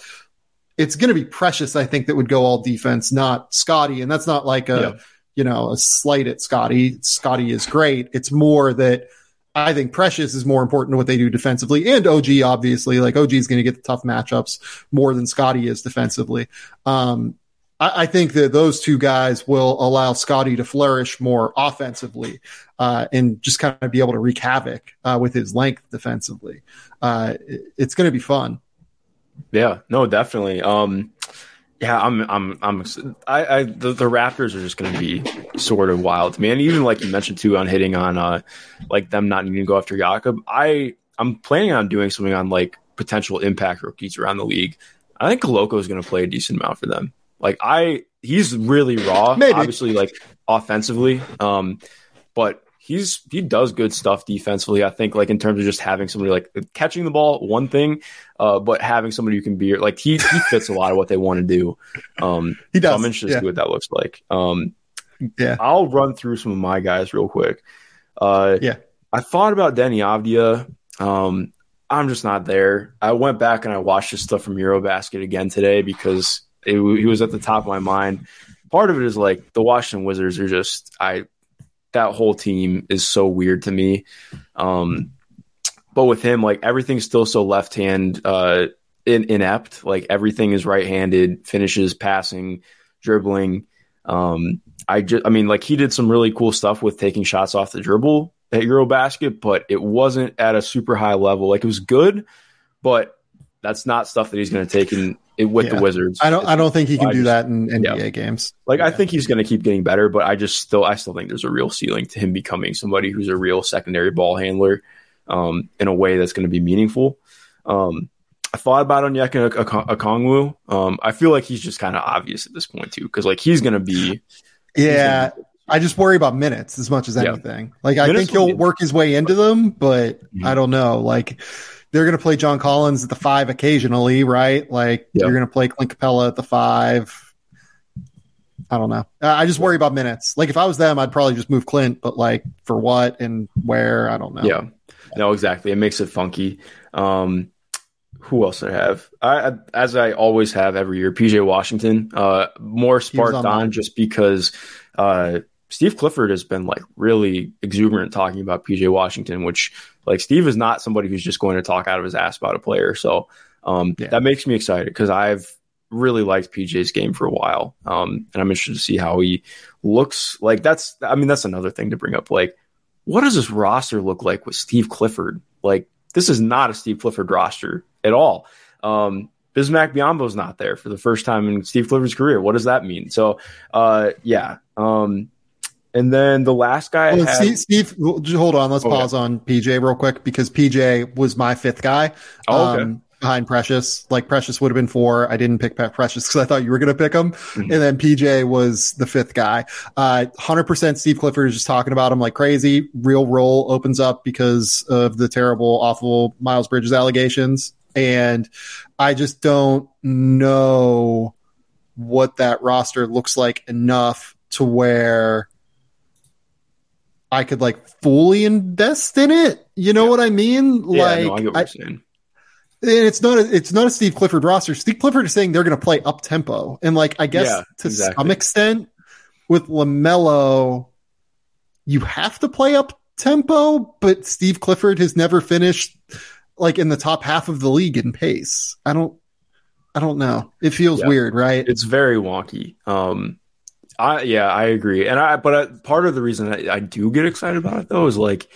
it's going to be Precious, I think, that would go all defense, not Scottie. And that's not like a, yeah. you know, a slight at Scottie. Scottie is great. It's more that I think Precious is more important to what they do defensively and OG, obviously. Like OG is going to get the tough matchups more than Scottie is defensively. Um, I, I, think that those two guys will allow Scottie to flourish more offensively uh, and just kind of be able to wreak havoc uh, with his length defensively. Uh, it, it's going to be fun. Yeah, no, definitely. Um, yeah, I'm, I'm, I'm, I, I the, the Raptors are just going to be sort of wild man. even like you mentioned too on hitting on, uh, like them not needing to go after Jakob. I, I'm planning on doing something on like potential impact rookies around the league. I think Koloko is going to play a decent amount for them. Like I, he's really raw, Maybe. obviously like offensively, um, but he's he does good stuff defensively. I think like in terms of just having somebody like catching the ball, one thing, uh, but having somebody who can be like he he fits a lot of what they want to do. Um, he does. So I'm interested yeah. to see what that looks like. Um, yeah, I'll run through some of my guys real quick. Uh, yeah, I thought about Deni Avdija. Um, I'm just not there. I went back and I watched his stuff from Eurobasket again today because it, he was at the top of my mind. Part of it is like the Washington Wizards are just I that whole team is so weird to me. Um, but with him, like everything's still so left hand uh, in, inept. Like everything is right handed, finishes, passing, dribbling. Um, I just, I mean, like he did some really cool stuff with taking shots off the dribble at Eurobasket, but it wasn't at a super high level. Like it was good, but that's not stuff that he's going to take in with yeah. the Wizards. I don't. I don't think he can do just, that in NBA yeah. games. Like yeah. I think he's going to keep getting better, but I just still, I still think there's a real ceiling to him becoming somebody who's a real secondary ball handler um, in a way that's going to be meaningful. Um, I thought about Onyeka Okongwu. Um, I feel like he's just kind of obvious at this point too, because like he's going to be. Yeah, I just worry about minutes as much as anything. Like I think he'll work his way into them, but mm-hmm. I don't know. Like they're going to play John Collins at the five occasionally, right? Like yep. you're going to play Clint Capela at the five. I don't know. I just worry about minutes. Like if I was them, I'd probably just move Clint, but like for what and where, I don't know. Yeah, no, exactly. It makes it funky. Um, who else I have? I, as I always have every year, PJ Washington. Uh, more sparked on, on just because uh, Steve Clifford has been like really exuberant talking about PJ Washington, which like Steve is not somebody who's just going to talk out of his ass about a player. So um, yeah. that makes me excited because I've really liked PJ's game for a while, um, and I'm interested to see how he looks. Like that's, I mean, that's another thing to bring up. Like, what does this roster look like with Steve Clifford? Like, this is not a Steve Clifford roster at all. Um, Bismack Biyombo's not there for the first time in Steve Clifford's career. What does that mean? So, uh, yeah. Um, and then the last guy, well, had, Steve, Steve, hold on. Let's pause on PJ real quick because PJ was my fifth guy. Oh, okay. Um, behind Precious. Like Precious would have been four. I didn't pick Precious because I thought you were going to pick him. Mm-hmm. And then PJ was the fifth guy. Uh, 100% Steve Clifford is just talking about him like crazy. Real role opens up because of the terrible, awful Miles Bridges allegations. And I just don't know what that roster looks like enough to where I could like fully invest in it. You know yeah. what I mean? Yeah, like, no, I get what I, you're saying and it's not a, it's not a Steve Clifford roster. Steve Clifford is saying they're going to play up tempo, and like I guess yeah, to exactly. some extent with LaMelo, you have to play up tempo, but Steve Clifford has never finished like in the top half of the league in pace. I don't, I don't know. It feels yeah. weird, right? It's very wonky. Um, I yeah, I agree, and I but I, part of the reason I, I do get excited about it though is like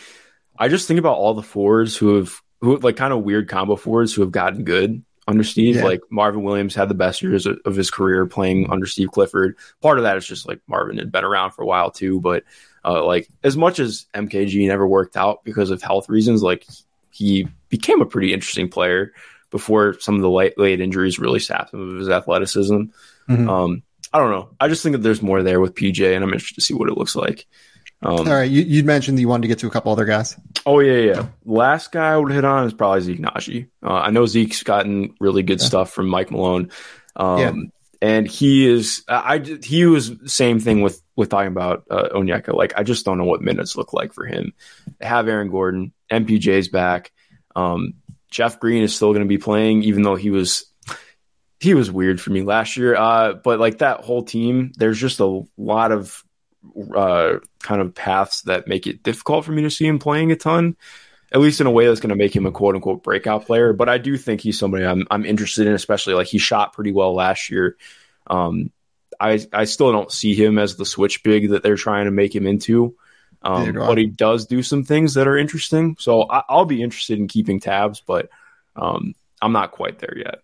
I just think about all the fours who have who like kind of weird combo forwards who have gotten good under Steve. Yeah. Like Marvin Williams had the best years of, of, his career playing under Steve Clifford. Part of that is just like Marvin had been around for a while too, but uh, like as much as MKG never worked out because of health reasons, like he became a pretty interesting player before some of the late late injuries really sapped him of his athleticism. Mm-hmm. Um, I don't know. I just think that there's more there with PJ, and I'm interested to see what it looks like. Um, All right, you you mentioned that you wanted to get to a couple other guys. Oh yeah, yeah. Last guy I would hit on is probably Zeke Nnaji. Uh, I know Zeke's gotten really good yeah. stuff from Mike Malone, um, yeah. and he is. I he was same thing with with talking about uh, Onyeka. Like I just don't know what minutes look like for him. They have Aaron Gordon, MPJ's back. Um, Jeff Green is still going to be playing, even though he was he was weird for me last year. Uh, but like that whole team, there's just a lot of uh, kind of paths that make it difficult for me to see him playing a ton, at least in a way that's going to make him a quote unquote breakout player. But I do think he's somebody I'm I'm interested in, especially like he shot pretty well last year. Um, I I still don't see him as the switch big that they're trying to make him into. Um, but he does do some things that are interesting. So I, will be interested in keeping tabs, but um, I'm not quite there yet.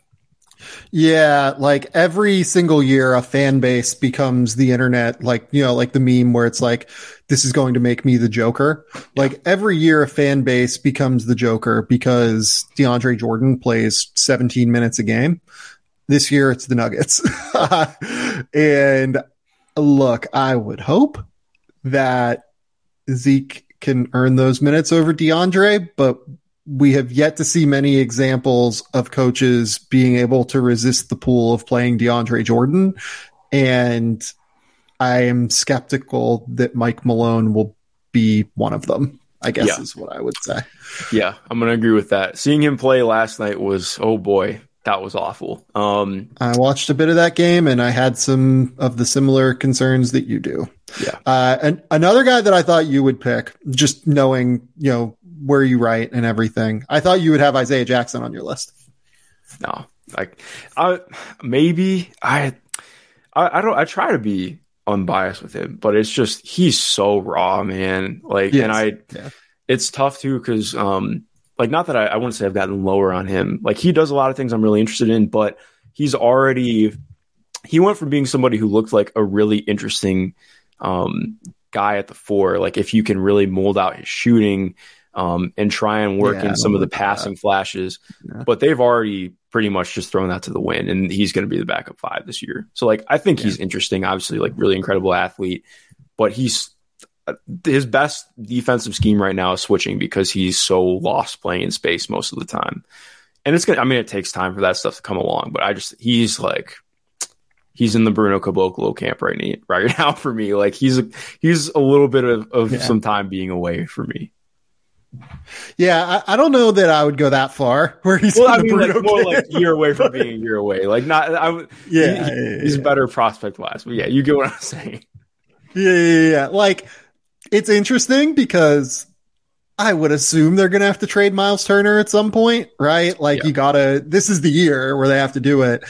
Yeah, like every single year, a fan base becomes the internet, like, you know, like the meme where it's like, this is going to make me the Joker. Like every year, a fan base becomes the Joker because DeAndre Jordan plays 17 minutes a game. This year, it's the Nuggets. and look, I would hope that Zeke can earn those minutes over DeAndre, but we have yet to see many examples of coaches being able to resist the pool of playing DeAndre Jordan. And I am skeptical that Mike Malone will be one of them, I guess yeah. is what I would say. Yeah, I'm going to agree with that. Seeing him play last night was, oh boy, that was awful. Um, I watched a bit of that game and I had some of the similar concerns that you do. Yeah. Uh, and another guy that I thought you would pick, just knowing, you know, where you write and everything. I thought you would have Isaiah Jackson on your list. No, like, I maybe I, I, I don't. I try to be unbiased with him, but it's just he's so raw, man. Like, yes. and I, yeah. it's tough too because, um, like, not that I, I wouldn't say I've gotten lower on him. Like, he does a lot of things I'm really interested in, but he's already he went from being somebody who looked like a really interesting um, guy at the four. Like, if you can really mold out his shooting um, and try and work yeah, in some of the passing that. flashes. Yeah. But they've already pretty much just thrown that to the wind, and he's going to be the backup five this year. So like I think yeah. he's interesting. Obviously, like really incredible athlete, but he's uh, his best defensive scheme right now is switching because he's so lost playing in space most of the time. And it's gonna. I mean, it takes time for that stuff to come along, but I just he's like he's in the Bruno Caboclo camp right now, right now for me. Like he's a, he's a little bit of, of yeah. some time being away for me. Yeah, I, I, don't know that I would go that far. Where he's well, I mean, like, more like a year away from being a year away. Like not, I would. Yeah, he, yeah, yeah he's yeah. better prospect wise. But yeah, you get what I'm saying. Yeah, yeah, yeah. Like it's interesting because I would assume they're gonna have to trade Miles Turner at some point, right? Like you gotta. This is the year where they have to do it.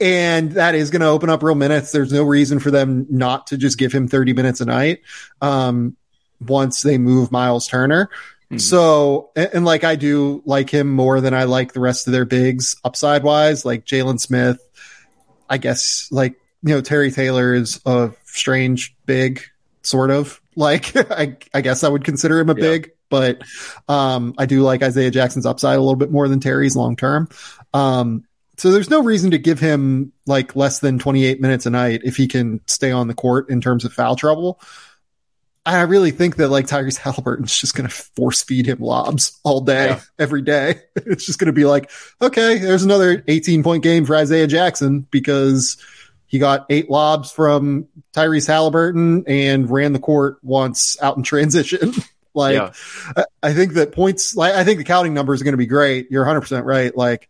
and that is going to open up real minutes. There's no reason for them not to just give him 30 minutes a night. Um, once they move Miles Turner. Mm-hmm. So, and, and, like I do like him more than I like the rest of their bigs upside wise, like Jalen Smith. I guess like, you know, Terry Taylor is a strange big sort of like, I, I guess I would consider him a yeah. big, but, um, I do like Isaiah Jackson's upside a little bit more than Terry's long term. Um, so there's no reason to give him like less than 28 minutes a night if he can stay on the court in terms of foul trouble. I really think that like Tyrese Halliburton's just going to force feed him lobs all day, yeah. every day. It's just going to be like, okay, there's another 18 point game for Isaiah Jackson because he got eight lobs from Tyrese Halliburton and ran the court once out in transition. like, yeah. I think that points, like, I think the counting numbers are going to be great. You're 100% right. Like,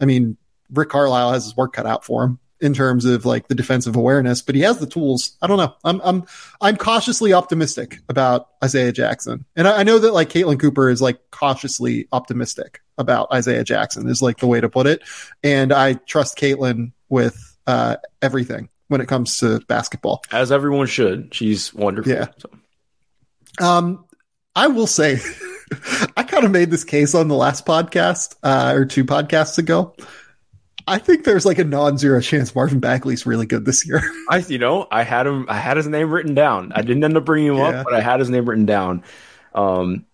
I mean, Rick Carlisle has his work cut out for him in terms of like the defensive awareness, but he has the tools. I don't know. I'm I'm I'm cautiously optimistic about Isaiah Jackson, and I, I know that like Caitlin Cooper is like cautiously optimistic about Isaiah Jackson is like the way to put it, and I trust Caitlin with uh, everything when it comes to basketball, as everyone should. She's wonderful. Yeah. So. Um, I will say, I kind of made this case on the last podcast uh, or two podcasts ago I think there's like a non-zero chance Marvin Bagley's really good this year. I, you know, I had him. I had his name written down. I didn't end up bringing him yeah. up, but I had his name written down. Um,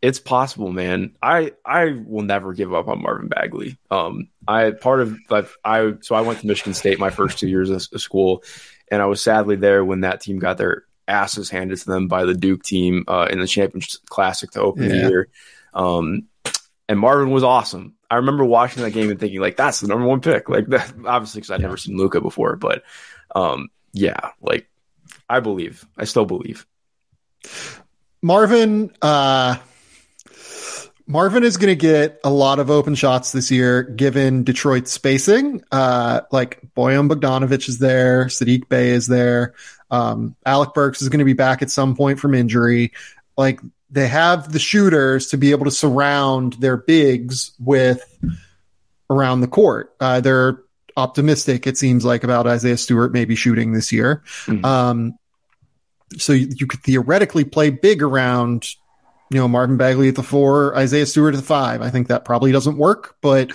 it's possible, man. I I will never give up on Marvin Bagley. Um, I part of like I so I went to Michigan State my first two years of, of school, and I was sadly there when that team got their asses handed to them by the Duke team uh, in the Championship Classic to open yeah. the year. Um, and Marvin was awesome. I remember watching that game and thinking like that's the number one pick. Like that, obviously because I'd never seen Luka before, but um, yeah, like I believe, I still believe. Marvin, uh, Marvin is going to get a lot of open shots this year, given Detroit's spacing. Uh, like Bojan Bogdanovic is there, Sadiq Bey is there, um, Alec Burks is going to be back at some point from injury. Like they have the shooters to be able to surround their bigs with around the court. Uh, they're optimistic, it seems like, about Isaiah Stewart maybe shooting this year. Mm-hmm. Um, so you, you, could theoretically play big around, you know, Marvin Bagley at the four, Isaiah Stewart at the five. I think that probably doesn't work, but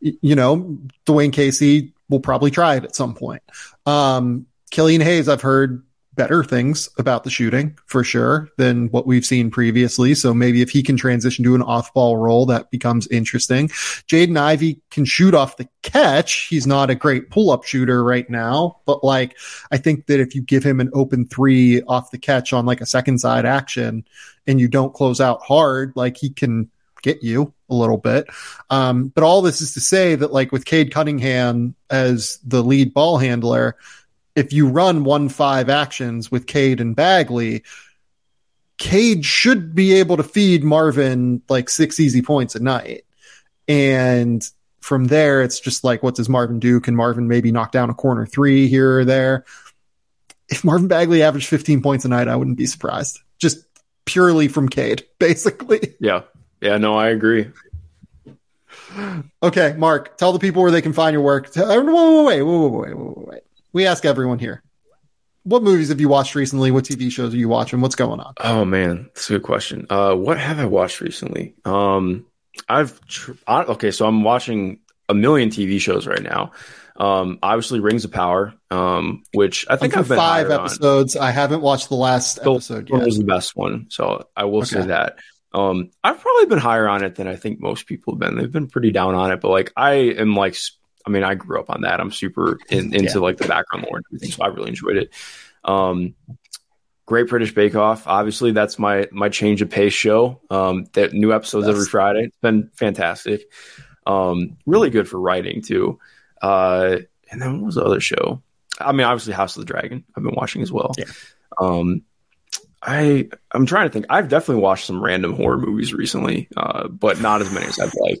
you know, Dwane Casey will probably try it at some point. Um, Killian Hayes, I've heard better things about the shooting for sure than what we've seen previously. So maybe if he can transition to an off ball role, that becomes interesting. Jaden Ivey can shoot off the catch. He's not a great pull up shooter right now, but like, I think that if you give him an open three off the catch on like a second side action and you don't close out hard, like he can get you a little bit. Um, but all this is to say that like with Cade Cunningham as the lead ball handler, if you run one five actions with Cade and Bagley, Cade should be able to feed Marvin like six easy points a night. And from there, it's just like, what does Marvin do? Can Marvin maybe knock down a corner three here or there? If Marvin Bagley averaged 15 points a night, I wouldn't be surprised. Just purely from Cade, basically. Yeah. Yeah, no, I agree. Okay, Mark, tell the people where they can find your work. Wait, wait, wait, wait, wait, wait, wait we ask everyone here. What movies have you watched recently? What TV shows are you watching? What's going on? Oh man, that's a good question. Uh, what have I watched recently? Um, I've tr- I, okay, so I'm watching a million TV shows right now. Um, obviously, Rings of Power, um, which I think I've been five episodes. On. I haven't watched the last the episode yet. was the best one, so I will okay. say that. Um, I've probably been higher on it than I think most people have been. They've been pretty down on it, but like I am like I mean, I grew up on that. I'm super in, into yeah. like the background lore and everything, so I really enjoyed it. Um, Great British Bake Off. Obviously, that's my my change of pace show. Um, that new episodes every Friday. It's been fantastic. Um, really good for writing too. Uh, and then what was the other show? I mean, obviously House of the Dragon. I've been watching as well. Yeah. Um, I I'm trying to think. I've definitely watched some random horror movies recently, uh, but not as many as I'd like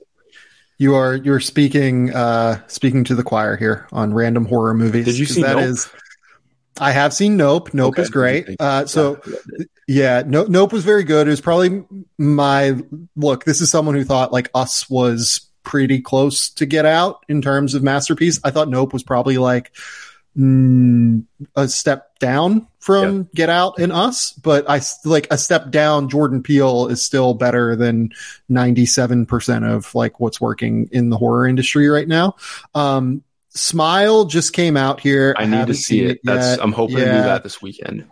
you are you're speaking uh speaking to the choir here on random horror movies. Did you see that? Nope? Is, I have seen Nope. Nope okay. is great. Uh, so yeah, Nope, Nope was very good. It was probably my look. This is someone who thought like Us was pretty close to Get Out in terms of masterpiece. I thought Nope was probably like mm, a step down from. Get Out and Us, but I like a step down. Jordan Peele is still better than 97% of like what's working in the horror industry right now. Um, Smile just came out here. I, I need to see it. it That's I'm hoping yeah. to do that this weekend.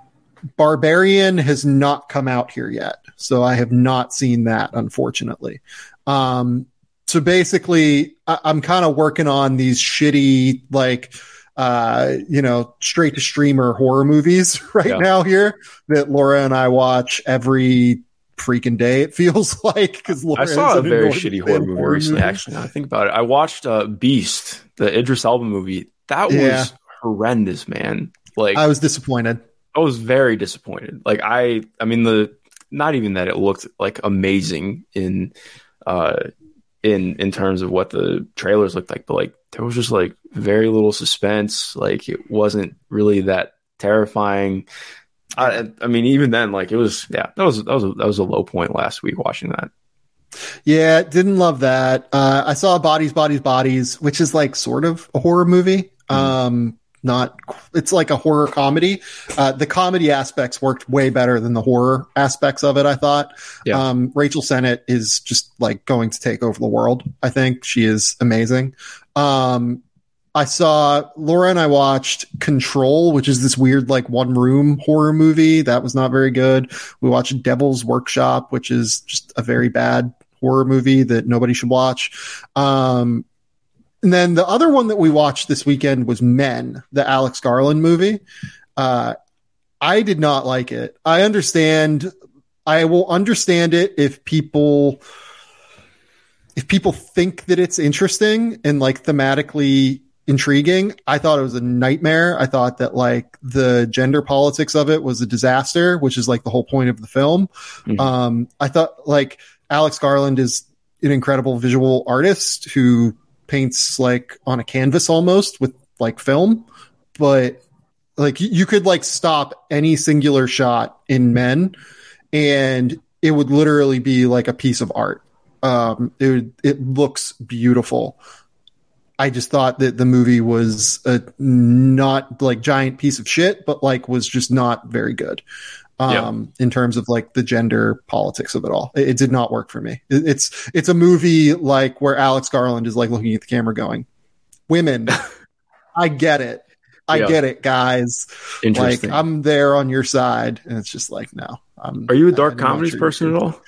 Barbarian has not come out here yet, so I have not seen that, unfortunately. Um, so basically, I- I'm kind of working on these shitty, like, uh, you know, straight to streamer horror movies right yeah. now here that Laura and I watch every freaking day. It feels like because I saw a very shitty horror movie horror recently. Movies. Actually, I think about it. I watched uh, Beast, the Idris Elba movie. That yeah. was horrendous, man. Like I was disappointed. I was very disappointed. Like I, I mean the not even that it looked like amazing in, uh, in in terms of what the trailers looked like, but like there was just like very little suspense. Like it wasn't really that terrifying. I, I mean, even then, like it was, yeah, that was that was a, that was a low point last week watching that. Yeah, didn't love that. Uh, I saw Bodies, Bodies, Bodies, which is like sort of a horror movie. Mm. Um, not it's like a horror comedy. Uh, the comedy aspects worked way better than the horror aspects of it. I thought. Yeah. Um, Rachel Sennott is just like going to take over the world. I think she is amazing. Um, I saw Laura and I watched Control, which is this weird like one room horror movie that was not very good. We watched Devil's Workshop, which is just a very bad horror movie that nobody should watch. Um, and then the other one that we watched this weekend was Men, the Alex Garland movie. Uh, I did not like it. I understand. I will understand it if people if people think that it's interesting and like thematically intriguing. I thought it was a nightmare. I thought that like the gender politics of it was a disaster, which is like the whole point of the film. Mm-hmm. Um, I thought like Alex Garland is an incredible visual artist who paints like on a canvas almost with like film, but like you could like stop any singular shot in men and it would literally be like a piece of art. Um, it would, it looks beautiful. I just thought that the movie was a not like giant piece of shit, but like was just not very good. Um, in terms of like the gender politics of it all, it, it did not work for me. It, it's, it's a movie like where Alex Garland is like looking at the camera going, women, I get it. I yeah. get it, guys. Like I'm there on your side, and it's just like, no. I'm, Are you a dark comedies person at all?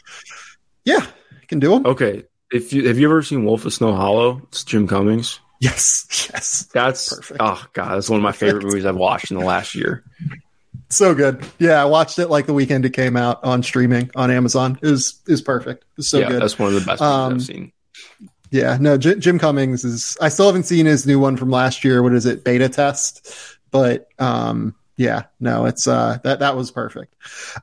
Yeah, I can do them. Okay, if you have you ever seen Wolf of Snow Hollow? It's Jim Cummings. Yes, yes. That's perfect. Oh god, that's one of my favorite movies I've watched in the last year. So good. Yeah, I watched it like the weekend it came out on streaming on Amazon. It was is perfect. It was so yeah, good. That's one of the best um, I've seen. Yeah, no, J- Jim Cummings is. I still haven't seen his new one from last year. What is it? Beta test. But um, yeah, no, it's uh that that was perfect.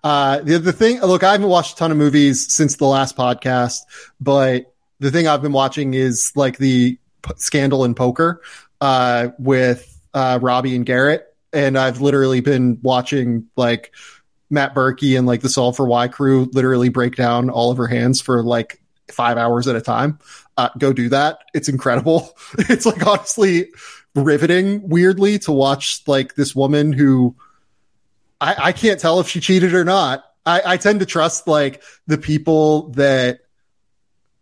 Uh, the the thing. Look, I haven't watched a ton of movies since the last podcast, but the thing I've been watching is like the p- scandal in poker uh, with uh, Robbie and Garrett, and I've literally been watching like Matt Berkey and like the Solve for Why crew literally break down all of her hands for like five hours at a time. Uh, go do that. It's incredible. It's like honestly riveting, weirdly, to watch like this woman who I, I can't tell if she cheated or not. I, I tend to trust like the people that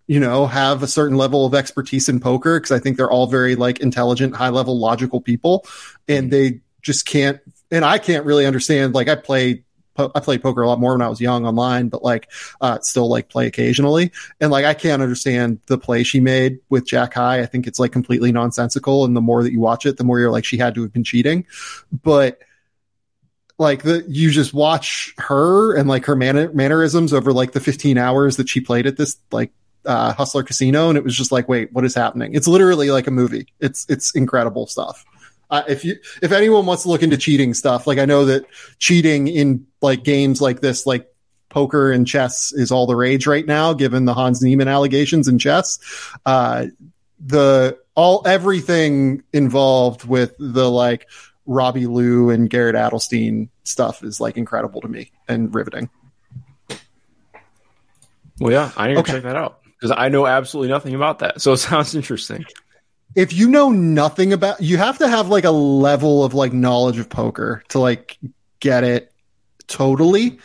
you know, have a certain level of expertise in poker because I think they're all very like intelligent, high level, logical people, and they just can't. And I can't really understand. Like I play, I played poker a lot more when I was young online, but like uh, still like play occasionally. And like I can't understand the play she made with Jack High. I think it's like completely nonsensical. And the more that you watch it, the more you're like she had to have been cheating. But like the you just watch her and like her man- mannerisms over like the 15 hours that she played at this like uh, Hustler Casino, and it was just like, wait, what is happening? It's literally like a movie. It's it's incredible stuff. Uh, if you if anyone wants to look into cheating stuff, like I know that cheating in like games like this, like poker and chess, is all the rage right now, given the Hans Niemann allegations in chess. Uh, the all everything involved with the like Robbie Lew and Garrett Adelstein stuff is like incredible to me and riveting. Well, yeah, I need okay. to check that out because I know absolutely nothing about that. So it sounds interesting. If you know nothing about, you have to have like a level of like knowledge of poker to like get it totally.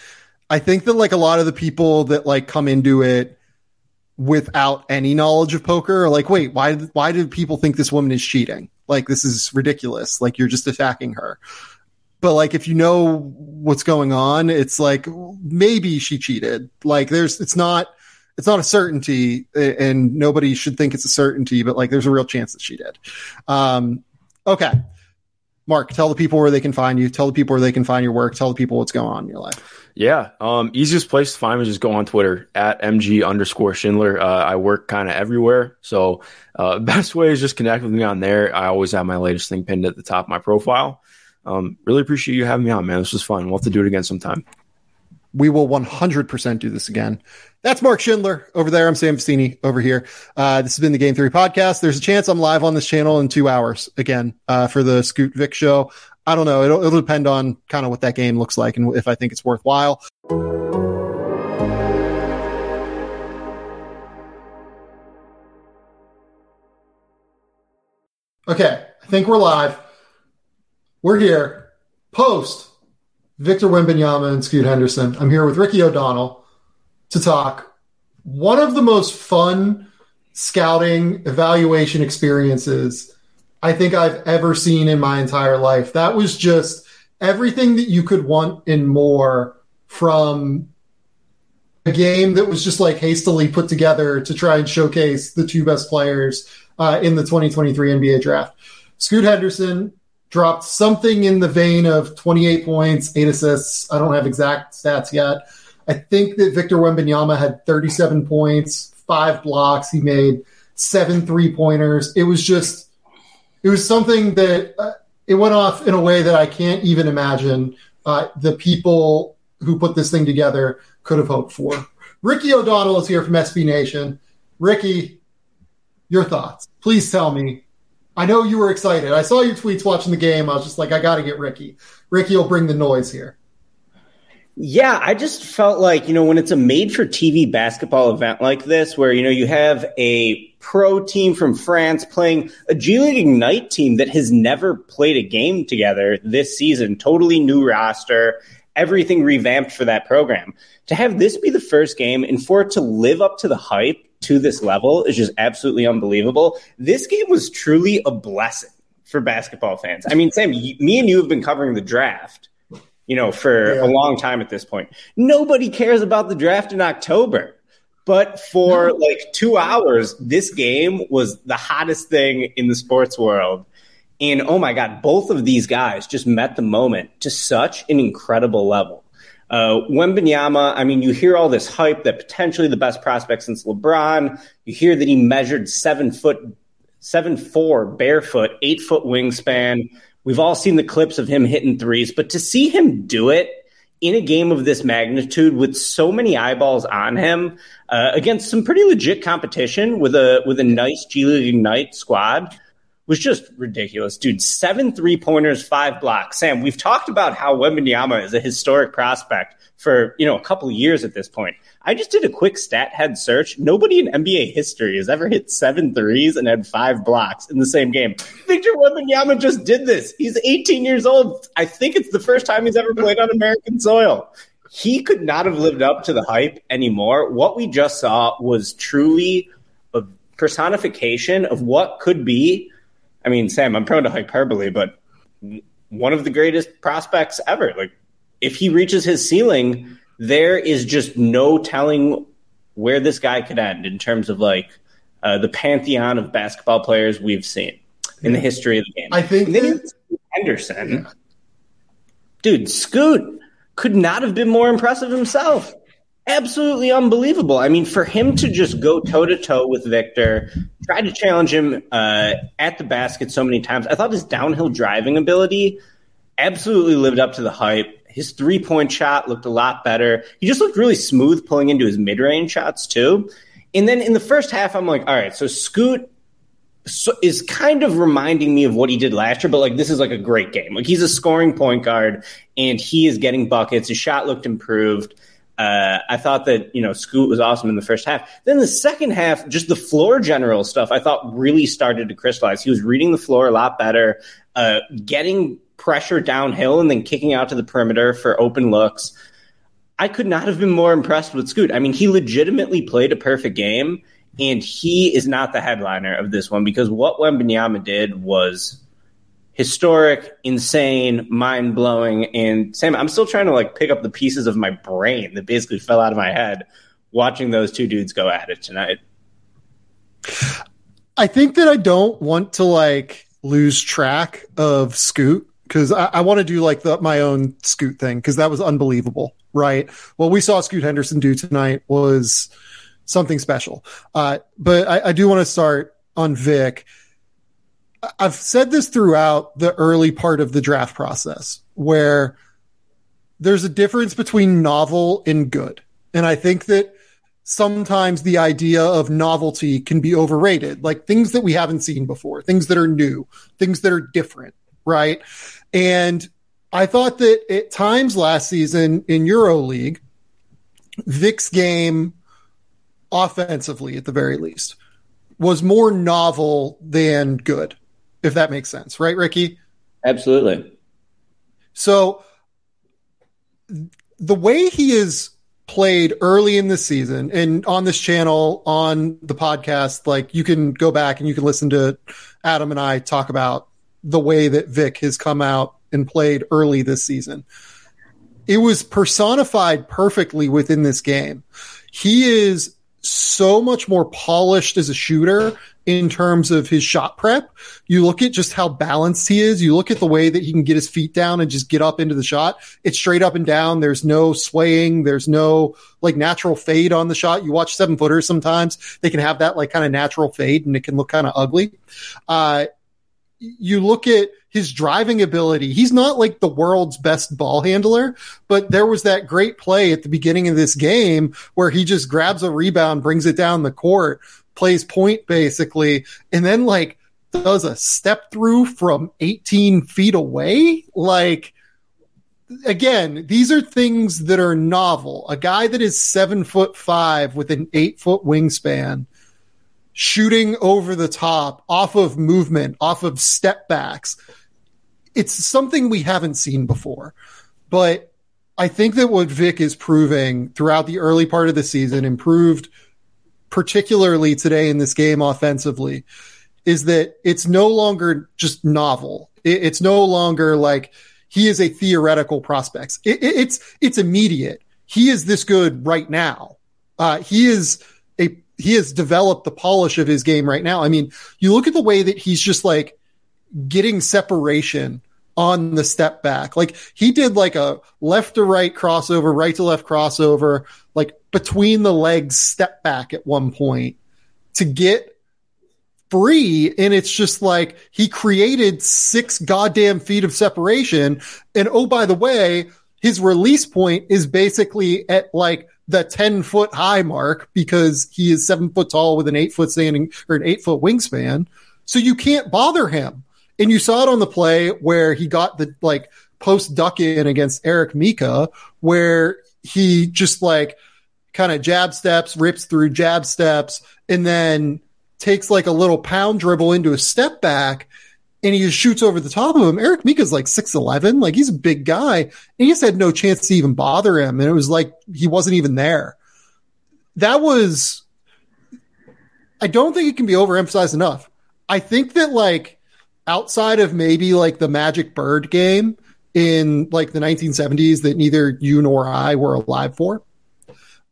I think that like a lot of the people that like come into it without any knowledge of poker are like, wait, why why do people think this woman is cheating? Like this is ridiculous. Like you're just attacking her. But like if you know what's going on, it's like maybe she cheated. Like there's it's not it's not a certainty and nobody should think it's a certainty, but like there's a real chance that she did. Um okay. Mark, tell the people where they can find you. Tell the people where they can find your work. Tell the people what's going on in your life. Yeah. Um, easiest place to find me is just go on Twitter at MG underscore Schindler. Uh, I work kind of everywhere. So, uh, best way is just connect with me on there. I always have my latest thing pinned at the top of my profile. Um, really appreciate you having me on, man. This was fun. We'll have to do it again sometime. We will 100% do this again. That's Mark Schindler over there. I'm Sam Vecenie over here. Uh, this has been the Game Theory podcast. There's a chance I'm live on this channel in two hours again, uh, for the Scoot Vic show. I don't know. It'll, it'll depend on kind of what that game looks like and if I think it's worthwhile. Okay, I think we're live. We're here. Post Victor Wembanyama and Scoot Henderson. I'm here with Ricky O'Donnell to talk one of the most fun scouting evaluation experiences I think I've ever seen in my entire life. That was just everything that you could want and more from a game that was just like hastily put together to try and showcase the two best players uh, in the 2023 NBA draft. Scoot Henderson dropped something in the vein of 28 points, eight assists. I don't have exact stats yet. I think that Victor Wembanyama had 37 points, five blocks. He made seven three pointers. It was just it was something that uh, it went off in a way that I can't even imagine uh, the people who put this thing together could have hoped for. Ricky O'Donnell is here from SB Nation. Ricky, your thoughts. Please tell me. I know you were excited. I saw your tweets watching the game. I was just like, I got to get Ricky. Ricky will bring the noise here. Yeah, I just felt like, you know, when it's a made for TV basketball event like this, where, you know, you have a pro team from France playing a G League Ignite team that has never played a game together this season, totally new roster, everything revamped for that program. To have this be the first game and for it to live up to the hype to this level is just absolutely unbelievable. This game was truly a blessing for basketball fans. I mean, Sam, me and you have been covering the draft you know, for yeah. a long time at this point. Nobody cares about the draft in October. But for like two hours, this game was the hottest thing in the sports world. And oh my God, both of these guys just met the moment to such an incredible level. Uh, Wembanyama, I mean, you hear all this hype that potentially the best prospect since LeBron. You hear that he measured seven foot, seven four barefoot, eight foot wingspan. We've all seen the clips of him hitting threes, but to see him do it in a game of this magnitude with so many eyeballs on him uh, against some pretty legit competition with a with a nice G League Ignite squad was just ridiculous, dude. Seven three pointers, five blocks. Sam, we've talked about how Wembanyama is a historic prospect for you know a couple years at this point. I just did a quick stat head search. Nobody in NBA history has ever hit seven threes and had five blocks in the same game. Victor Wembanyama just did this. He's 18 years old. I think it's the first time he's ever played on American soil. He could not have lived up to the hype anymore. What we just saw was truly a personification of what could be. I mean, Sam, I'm prone to hyperbole, but one of the greatest prospects ever. Like, if he reaches his ceiling, there is just no telling where this guy could end in terms of like uh, the pantheon of basketball players we've seen in the history of the game. I think that, Henderson, yeah. dude, Scoot could not have been more impressive himself. Absolutely unbelievable. I mean, for him to just go toe to toe with Victor, try to challenge him uh, at the basket so many times. I thought his downhill driving ability absolutely lived up to the hype his three point shot looked a lot better. He just looked really smooth pulling into his mid range shots too. And then in the first half, I'm like, all right, so Scoot is kind of reminding me of what he did last year, but like this is like a great game. Like he's a scoring point guard and he is getting buckets. His shot looked improved. Uh, I thought that you know Scoot was awesome in the first half. Then the second half, just the floor general stuff, I thought really started to crystallize. He was reading the floor a lot better, uh, getting pressure downhill, and then kicking out to the perimeter for open looks. I could not have been more impressed with Scoot. I mean, he legitimately played a perfect game, and he is not the headliner of this one because what Wembanyama did was historic, insane, mind blowing. And Sam, I'm still trying to like pick up the pieces of my brain that basically fell out of my head watching those two dudes go at it tonight. I think that I don't want to like lose track of Scoot because I, I want to do like the, my own Scoot thing because that was unbelievable, right? What we saw Scoot Henderson do tonight was something special. Uh, but I, I do want to start on Vic. I've said this throughout the early part of the draft process where there's a difference between novel and good. And I think that sometimes the idea of novelty can be overrated, like things that we haven't seen before, things that are new, things that are different, right? And I thought that at times last season in EuroLeague, Vic's game offensively at the very least was more novel than good if that makes sense, right, Ricky? Absolutely. So the way he is played early in the season and on this channel on the podcast like you can go back and you can listen to Adam and I talk about the way that Vic has come out and played early this season. It was personified perfectly within this game. He is so much more polished as a shooter in terms of his shot prep. You look at just how balanced he is. You look at the way that he can get his feet down and just get up into the shot. It's straight up and down. There's no swaying. There's no like natural fade on the shot. You watch seven footers sometimes. They can have that like kind of natural fade and it can look kind of ugly. Uh, you look at his driving ability. He's not like the world's best ball handler, but there was that great play at the beginning of this game where he just grabs a rebound, brings it down the court, plays point basically, and then like does a step through from 18 feet away. Like, again, these are things that are novel. A guy that is seven foot five with an eight foot wingspan shooting over the top off of movement, off of step backs. It's something we haven't seen before. But I think that what Vic is proving throughout the early part of the season, improved particularly today in this game offensively, is that it's no longer just novel. it's no longer like he is a theoretical prospect. it's it's immediate. He is this good right now. Uh, he is a he has developed the polish of his game right now. I mean, you look at the way that he's just like getting separation on the step back. Like he did like a left to right crossover, right to left crossover, like between the legs step back at one point to get free. And it's just like he created six goddamn feet of separation. And oh, by the way, his release point is basically at like the 10 foot high mark because he is seven foot tall with an eight foot standing or an eight foot wingspan. So you can't bother him. And you saw it on the play where he got the like post duck in against Eric Mika, where he just like kind of jab steps, rips through jab steps, and then takes like a little pound dribble into a step back and he just shoots over the top of him. Eric Mika's like 6'11. Like he's a big guy. And he just had no chance to even bother him. And it was like he wasn't even there. That was, I don't think it can be overemphasized enough. I think that like outside of maybe like the Magic Bird game in like the 1970s that neither you nor I were alive for,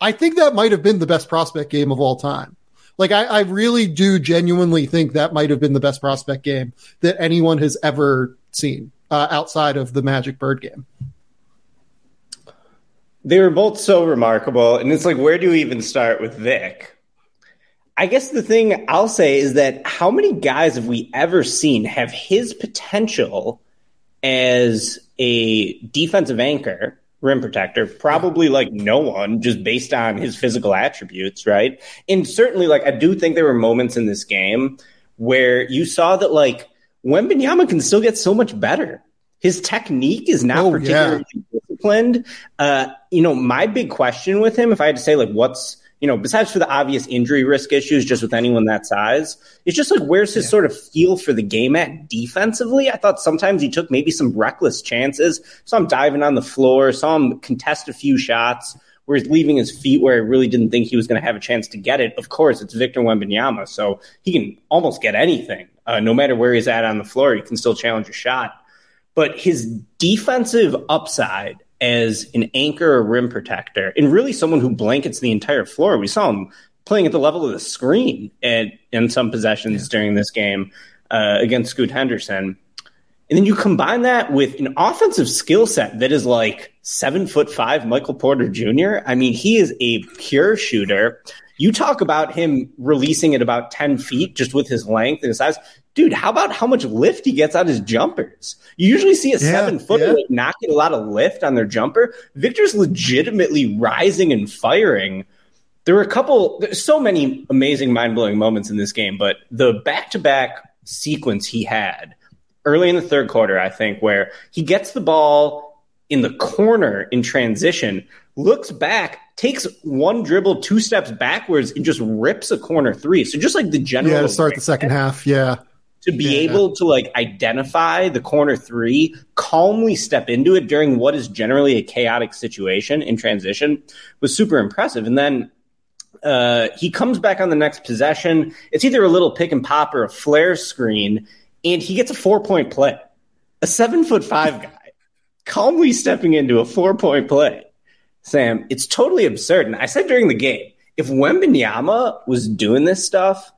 I think that might have been the best prospect game of all time. Like I, I really do genuinely think that might have been the best prospect game that anyone has ever seen uh, outside of the Magic Bird game. They were both so remarkable, and it's like, where do we even start with Vic? I guess the thing I'll say is that how many guys have we ever seen have his potential as a defensive anchor rim protector. Probably like no one, just based on his physical attributes, right? And certainly, like I do think there were moments in this game where you saw that like Wembanyama can still get so much better. His technique is not oh, particularly yeah. disciplined. Uh, you know, my big question with him, if I had to say, like, what's you know, besides for the obvious injury risk issues, just with anyone that size, it's just like where's his yeah. sort of feel for the game at defensively? I thought sometimes he took maybe some reckless chances. Saw him diving on the floor, saw him contest a few shots where he's leaving his feet where I really didn't think he was going to have a chance to get it. Of course, it's Victor Wembanyama, so he can almost get anything. Uh, no matter where he's at on the floor, he can still challenge a shot. But his defensive upside as an anchor or rim protector and really someone who blankets the entire floor. We saw him playing at the level of the screen at, in some possessions yeah. during this game uh, against Scoot Henderson. And then you combine that with an offensive skill set that is like seven foot five Michael Porter Jr. I mean, he is a pure shooter. You talk about him releasing at about 10 feet just with his length and his size dude, how about how much lift he gets on his jumpers? You usually see a yeah, seven footer yeah. like, not get a lot of lift on their jumper. Victor's legitimately rising and firing. There were a couple, there's so many amazing, mind blowing moments in this game, but the back to back sequence he had early in the third quarter, I think, where he gets the ball in the corner in transition, looks back, takes one dribble, two steps backwards, and just rips a corner three. So just like the general. Yeah, to start the second half. Yeah to be yeah. able to like identify the corner three, calmly step into it during what is generally a chaotic situation in transition was super impressive. And then uh, he comes back on the next possession. It's either a little pick and pop or a flare screen, and he gets a four point play. A seven foot five guy calmly stepping into a four point play. Sam, it's totally absurd. And I said during the game, if Wembanyama was doing this stuff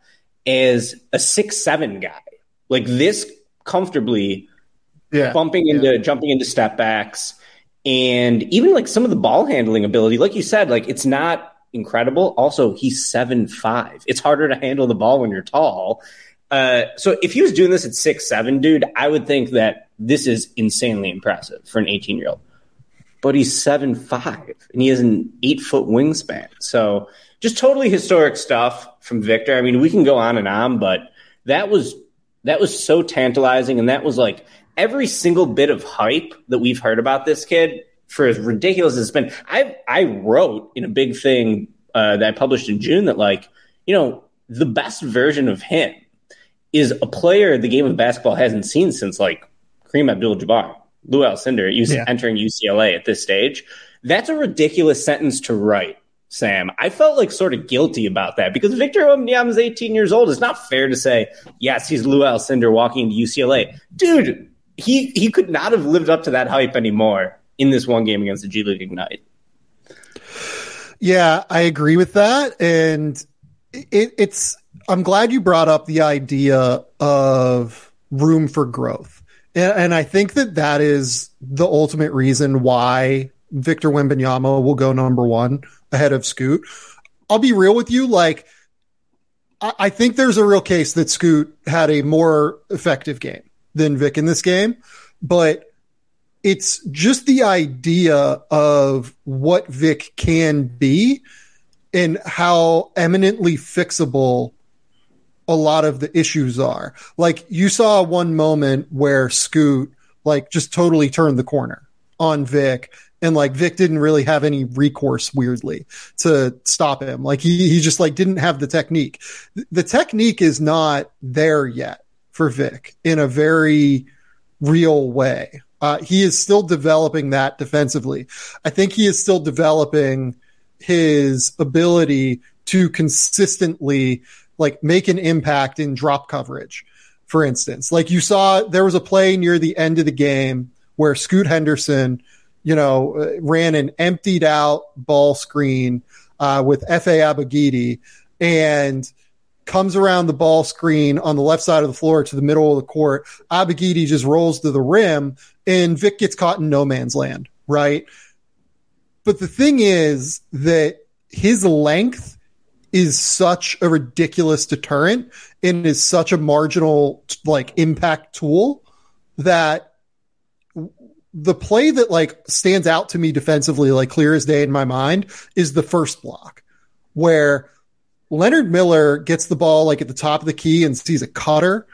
as a six seven guy, like this comfortably yeah, bumping into yeah. jumping into step backs. And even like some of the ball handling ability like you said like it's not incredible. Also he's seven five. It's harder to handle the ball when you're tall. Uh, so if he was doing this at six seven dude i would think that this is insanely impressive for an 18 year old but he's seven five and he has an eight foot wingspan. So just totally historic stuff from victor. I mean we can go on and on but that was that was so tantalizing. And that was like every single bit of hype that we've heard about this kid for as ridiculous as it's been. I, I wrote in a big thing uh, that I published in June that, like, you know, the best version of him is a player the game of basketball hasn't seen since like Kareem Abdul Jabbar, Lou Alcindor yeah. entering UCLA at this stage. That's a ridiculous sentence to write Sam. I felt like sort of guilty about that because Victor Wembanyama is 18 years old. It's not fair to say, yes, he's Lou Alcindor walking into UCLA. Dude, he, he could not have lived up to that hype anymore in this one game against the G League Ignite. Yeah, I agree with that. And it, it's, I'm glad you brought up the idea of room for growth. And, and I think that that is the ultimate reason why Victor Wembanyama will go number one ahead of Scoot. I'll be real with you. Like, I, I think there's a real case that Scoot had a more effective game than Vic in this game, but it's just the idea of what Vic can be and how eminently fixable a lot of the issues are. Like you saw one moment where Scoot like just totally turned the corner on Vic and like Vic didn't really have any recourse weirdly to stop him. Like he he just like didn't have the technique. The technique is not there yet for Vic in a very real way. Uh, he is still developing that defensively. I think he is still developing his ability to consistently like make an impact in drop coverage. For instance, like you saw, there was a play near the end of the game where Scoot Henderson you know, uh, ran an emptied out ball screen uh, with Efe Abogidi and comes around the ball screen on the left side of the floor to the middle of the court. Abogidi just rolls to the rim and Vic gets caught in no man's land, right? But the thing is that his length is such a ridiculous deterrent and is such a marginal like impact tool that the play that like stands out to me defensively, like clear as day in my mind, is the first block where Leonard Miller gets the ball like at the top of the key and sees a cutter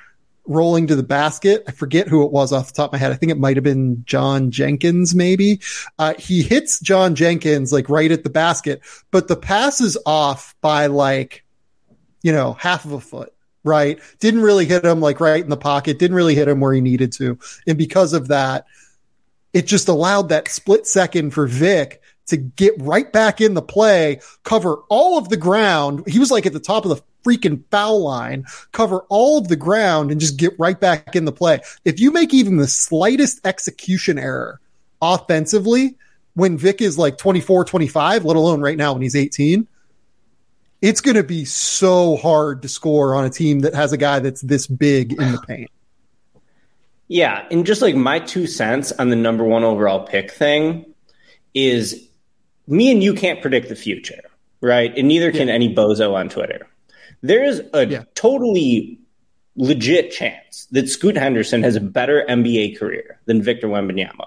rolling to the basket. I forget who it was off the top of my head. I think it might have been John Jenkins, maybe. Uh, he hits John Jenkins like right at the basket, but the pass is off by like, you know, half of a foot, right? Didn't really hit him like right in the pocket, didn't really hit him where he needed to. And because of that, it just allowed that split second for Vic to get right back in the play, cover all of the ground. He was like at the top of the freaking foul line, cover all of the ground and just get right back in the play. If you make even the slightest execution error offensively, when Vic is like 24, 25, let alone right now when he's 18, it's going to be so hard to score on a team that has a guy that's this big in the paint. Yeah. And just like my two cents on the number one overall pick thing is me and you can't predict the future, right? And neither can yeah. any bozo on Twitter. There is a yeah. totally legit chance that Scoot Henderson has a better NBA career than Victor Wembanyama.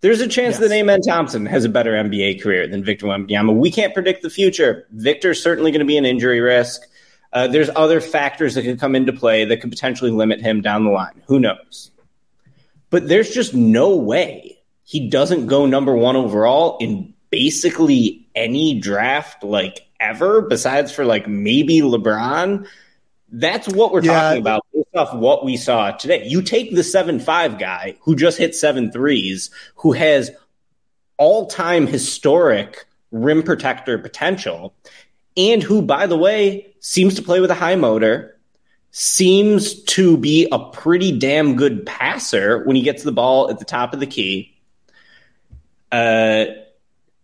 There's a chance yes. that Amen Thompson has a better NBA career than Victor Wembanyama. We can't predict the future. Victor's certainly going to be an injury risk. Uh, there's other factors that could come into play that could potentially limit him down the line. Who knows? But there's just no way he doesn't go number one overall in basically any draft like ever besides for like maybe LeBron. That's what we're yeah. talking about based off what we saw today. You take the seven five guy who just hit seven threes, who has all time historic rim protector potential, and who, by the way, seems to play with a high motor, seems to be a pretty damn good passer when he gets the ball at the top of the key. Uh,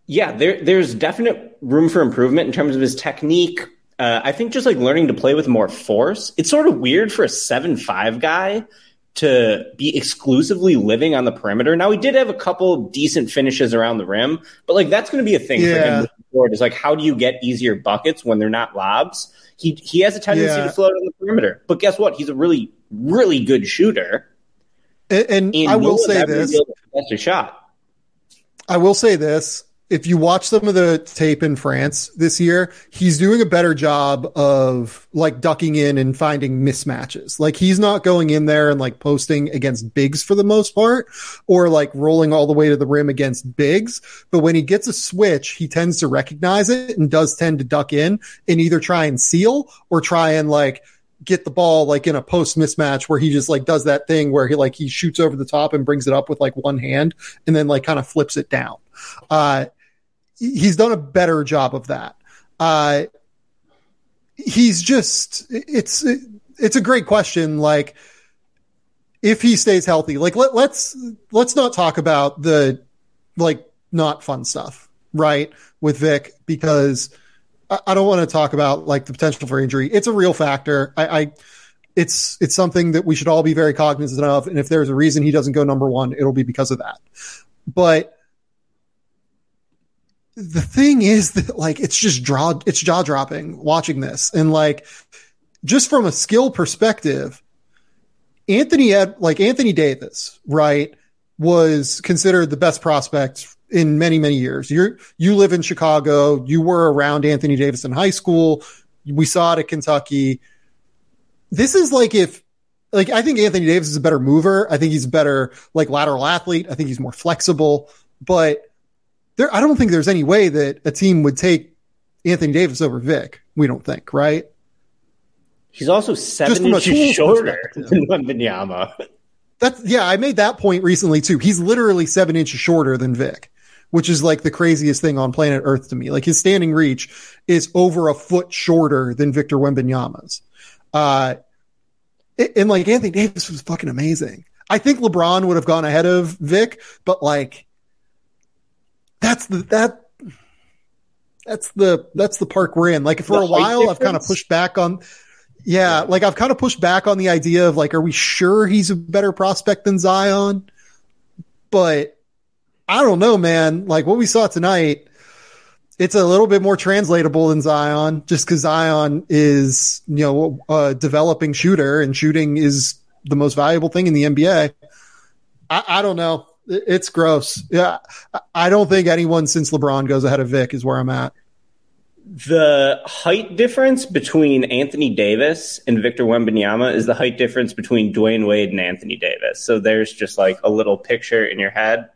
yeah, there, there's definite room for improvement in terms of his technique. Uh, I think just like learning to play with more force. It's sort of weird for a seven five guy to be exclusively living on the perimeter. Now he did have a couple decent finishes around the rim, but like that's going to be a thing yeah. for him forward. Is like how do you get easier buckets when they're not lobs? He he has a tendency yeah. to float on the perimeter, but guess what? He's a really really good shooter. And, and, and I will say this: that's a shot. I will say this: if you watch some of the tape in France this year, he's doing a better job of like ducking in and finding mismatches. Like he's not going in there and like posting against bigs for the most part or like rolling all the way to the rim against bigs. But when he gets a switch, he tends to recognize it and does tend to duck in and either try and seal or try and like get the ball like in a post mismatch where he just like does that thing where he like he shoots over the top and brings it up with like one hand and then like kind of flips it down. Uh, he's done a better job of that. Uh, he's just it's it's a great question. Like if he stays healthy, like let, let's let's not talk about the like not fun stuff, right? With Vic because I, I don't want to talk about like the potential for injury. It's a real factor. I, I it's it's something that we should all be very cognizant of. And if there's a reason he doesn't go number one, it'll be because of that. But the thing is that like it's just draw it's jaw dropping watching this. And like just from a skill perspective anthony like anthony davis right was considered the best prospect in many many years. You you live in chicago. You were around anthony davis in high school. We saw it at kentucky. This is like if like i think anthony davis is a better mover. I think he's a better like lateral athlete. I think he's more flexible. But there, I don't think there's any way that a team would take Anthony Davis over Vic. We don't think, right? He's also seven inches shorter than Wembanyama. That's yeah. I made that point recently too. He's literally seven inches shorter than Vic, which is like the craziest thing on planet Earth to me. Like his standing reach is over a foot shorter than Victor Wembanyama's. Uh, and like Anthony Davis was fucking amazing. I think LeBron would have gone ahead of Vic, but like that's the that that's the that's the park we're in. Like for the a while, I've kind of pushed back on. Yeah, like I've kind of pushed back on the idea of like, are we sure he's a better prospect than Zion? But I don't know, man. Like what we saw tonight, it's a little bit more translatable than Zion, just because Zion is you know a developing shooter, and shooting is the most valuable thing in the NBA. I, I don't know. It's gross. Yeah, I don't think anyone since LeBron goes ahead of Vic is where I'm at. The height difference between Anthony Davis and Victor Wembanyama is the height difference between Dwyane Wade and Anthony Davis. So there's just like a little picture in your head.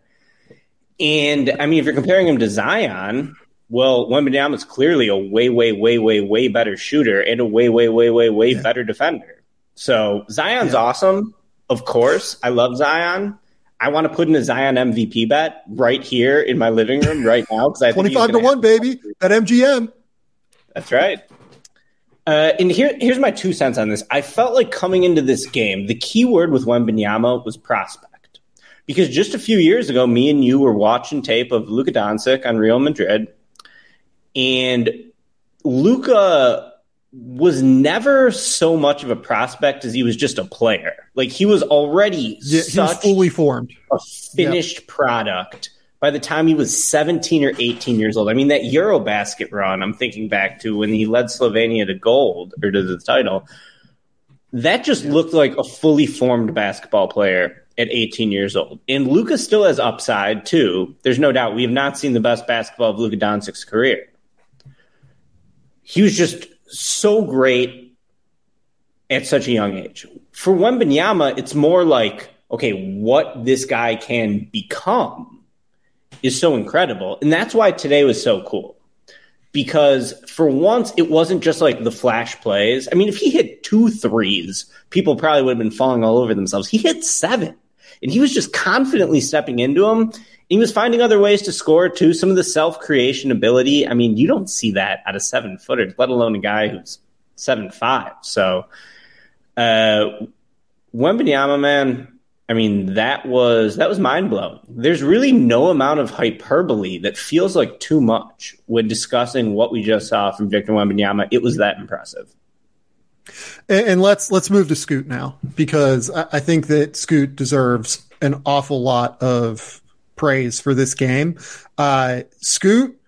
And I mean, if you're comparing him to Zion, well, Wembanyama is clearly a way, way, way, way, way better shooter and a way, way, way, way, way yeah. better defender. So Zion's yeah. awesome. Of course, I love Zion. I want to put in a Zion MVP bet right here in my living room right now because I twenty-five to one, baby, at MGM. That's right. Uh, and here, here's my two cents on this. I felt like coming into this game, the key word with Wembanyama was prospect, because just a few years ago, me and you were watching tape of Luka Doncic on Real Madrid, and Luka was never so much of a prospect as he was just a player. Like he was already yeah, was fully formed, a finished yep. product by the time he was 17 or 18 years old. I mean, that Eurobasket run, I'm thinking back to when he led Slovenia to gold or to the title. That just looked like a fully formed basketball player at 18 years old. And Luka still has upside too. There's no doubt. We have not seen the best basketball of Luka Doncic's career he was just so great at such a young age. For Wembanyama, it's more like, okay, what this guy can become is so incredible. And that's why today was so cool. Because for once, it wasn't just like the flash plays. I mean, if he hit two threes, people probably would have been falling all over themselves. He hit seven, and he was just confidently stepping into them. He was finding other ways to score too. Some of the self creation ability. I mean, you don't see that out of seven footers, let alone a guy who's seven five. So, uh, Wembanyama, man. I mean, that was that was mind blowing. There's really no amount of hyperbole that feels like too much when discussing what we just saw from Victor Wembanyama. It was that impressive. And, and let's let's move to Scoot now because I, I think that Scoot deserves an awful lot of praise for this game. Uh, Scoot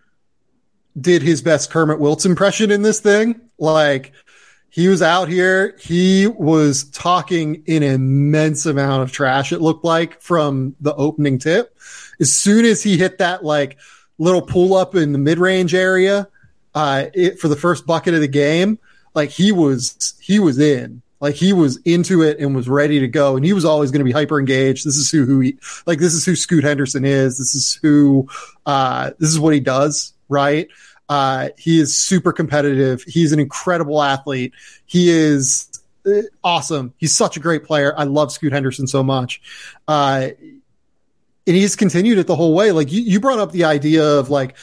did his best Kermit Wilts impression in this thing. Like he was out here, he was talking an immense amount of trash. It looked like from the opening tip. As soon as he hit that like little pull up in the mid range area, uh, it, for the first bucket of the game, like he was, he was in. Like he was into it and was ready to go, and he was always going to be hyper engaged. This is who who he like. This is who Scoot Henderson is. This is who uh, this is what he does. Right. Uh, he is super competitive. He's an incredible athlete. He is uh, awesome. He's such a great player. I love Scoot Henderson so much. Uh, and he's continued it the whole way. Like you, you brought up the idea of like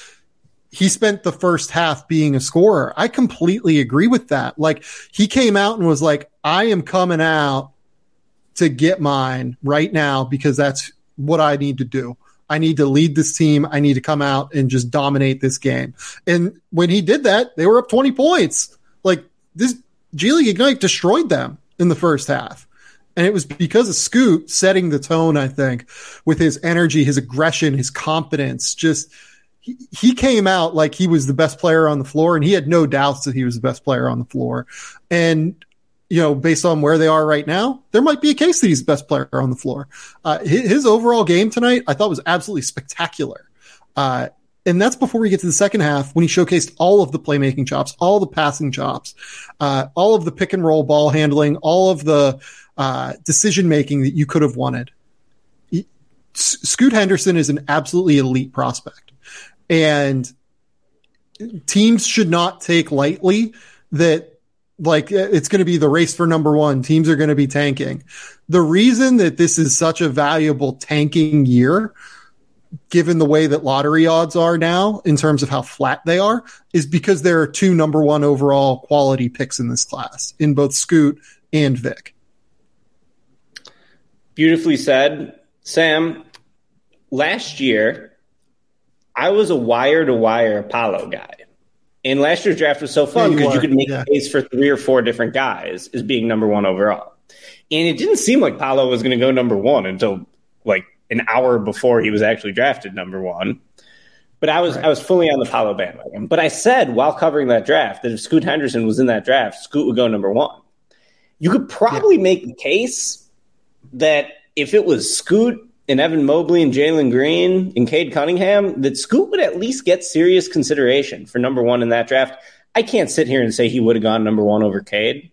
he spent the first half being a scorer. I completely agree with that. Like he came out and was like, I am coming out to get mine right now because that's what I need to do. I need to lead this team. I need to come out and just dominate this game. And when he did that, they were up 20 points. Like this G League Ignite destroyed them in the first half. And it was because of Scoot setting the tone, I think, with his energy, his aggression, his confidence, just – he, came out like he was the best player on the floor and he had no doubts that he was the best player on the floor. And, you know, based on where they are right now, there might be a case that he's the best player on the floor. Uh, his, his, overall game tonight, I thought was absolutely spectacular. Uh, and that's before we get to the second half when he showcased all of the playmaking chops, all the passing chops, uh, all of the pick and roll ball handling, all of the uh, decision making that you could have wanted. He, Scoot Henderson is an absolutely elite prospect. And teams should not take lightly that like uh, it's going to be the race for number one. Teams are going to be tanking. The reason that this is such a valuable tanking year, given the way that lottery odds are now in terms of how flat they are, is because there are two number one overall quality picks in this class in both Scoot and Vic. Beautifully said, Sam. Last year, I was a wire to wire a Paolo guy. And last year's draft was so fun because you, you, could make yeah. a case for three or four different guys as being number one overall. And it didn't seem like Paolo was going to go number one until like an hour before he was actually drafted number one. But I was right. I was fully on the Paolo bandwagon. But I said while covering that draft that if Scoot Henderson was in that draft, Scoot would go number one. You could probably yeah. make the case that if it was Scoot and Evan Mobley and Jalen Green and Cade Cunningham, that Scoot would at least get serious consideration for number one in that draft. I can't sit here and say he would have gone number one over Cade,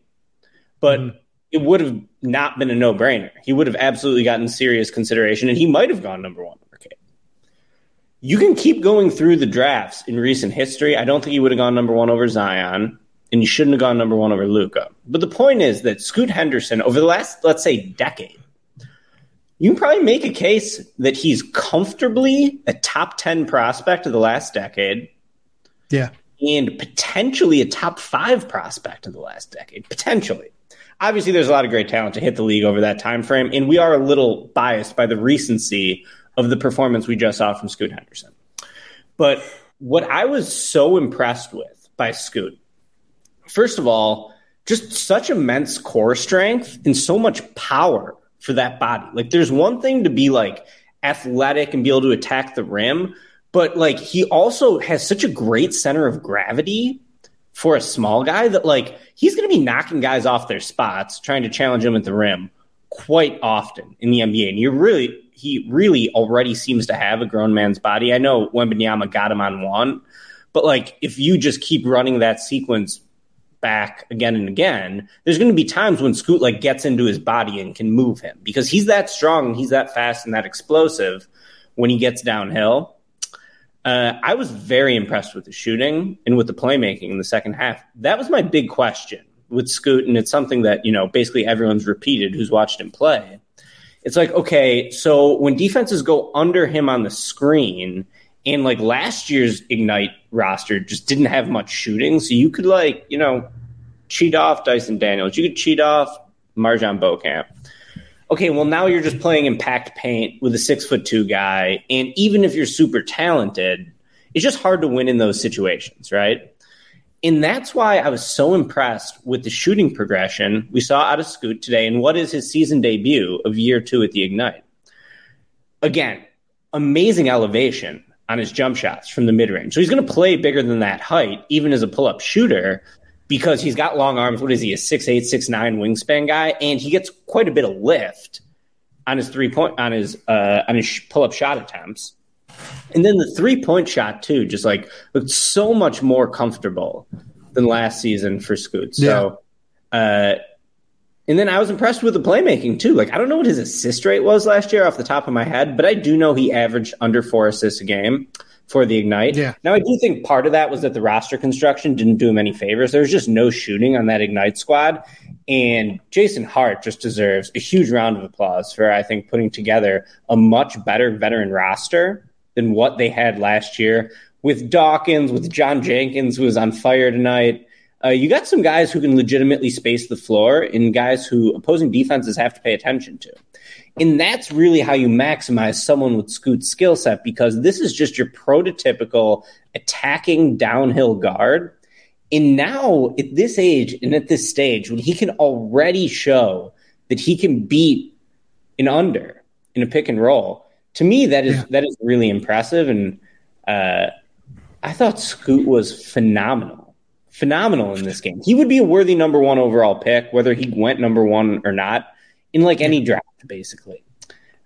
but mm-hmm. it would have not been a no brainer. He would have absolutely gotten serious consideration, and he might have gone number one over Cade. You can keep going through the drafts in recent history. I don't think he would have gone number one over Zion, and he shouldn't have gone number one over Luka. But the point is that Scoot Henderson, over the last, let's say, decade, you can probably make a case that he's comfortably a top 10 prospect of the last decade. Yeah and potentially a top five prospect of the last decade. Potentially. Obviously, there's a lot of great talent to hit the league over that time frame, and we are a little biased by the recency of the performance we just saw from Scoot Henderson. But what I was so impressed with by Scoot, first of all, just such immense core strength and so much power for that body. Like, there's one thing to be like athletic and be able to attack the rim, but like he also has such a great center of gravity for a small guy that like he's going to be knocking guys off their spots, trying to challenge them at the rim quite often in the NBA. And you really, he really already seems to have a grown man's body. I know Wembanyama got him on one, but like if you just keep running that sequence back again and again, there's going to be times when Scoot like gets into his body and can move him because he's that strong he's that fast and that explosive when he gets downhill. Uh, I was very impressed with the shooting and with the playmaking in the second half. That was my big question with Scoot, and it's something that you know basically everyone's repeated who's watched him play. It's like okay, so when defenses go under him on the screen, and like last year's Ignite roster just didn't have much shooting, so you could like you know cheat off Dyson Daniels, you could cheat off MarJon Beauchamp okay, well now you're just playing impact paint with a six foot two guy, and even if you're super talented, it's just hard to win in those situations, right? And that's why I was so impressed with the shooting progression we saw out of Scoot today and what is his season debut of year two at the Ignite. Again, amazing elevation on his jump shots from the mid range. So he's going to play bigger than that height, even as a pull up shooter because he's got long arms. What is he, a six eight, six nine wingspan guy? And he gets quite a bit of lift on his three point on his uh, on his pull up shot attempts. And then the three point shot too, just like looked so much more comfortable than last season for Scoot. So, yeah. uh, and then I was impressed with the playmaking too. Like I don't know what his assist rate was last year off the top of my head, but I do know he averaged under four assists a game for the Ignite. Yeah. Now, I do think part of that was that the roster construction didn't do him any favors. There was just no shooting on that Ignite squad. And Jason Hart just deserves a huge round of applause for, I think, putting together a much better veteran roster than what they had last year with Dawkins, with John Jenkins, who was on fire tonight. Uh, you got some guys who can legitimately space the floor and guys who opposing defenses have to pay attention to. And that's really how you maximize someone with Scoot's skill set because this is just your prototypical attacking downhill guard. And now at this age and at this stage, when he can already show that he can beat an under in a pick and roll, to me that is yeah. that is really impressive. And uh, I thought Scoot was phenomenal, phenomenal in this game. He would be a worthy number one overall pick, whether he went number one or not in like any draft, basically.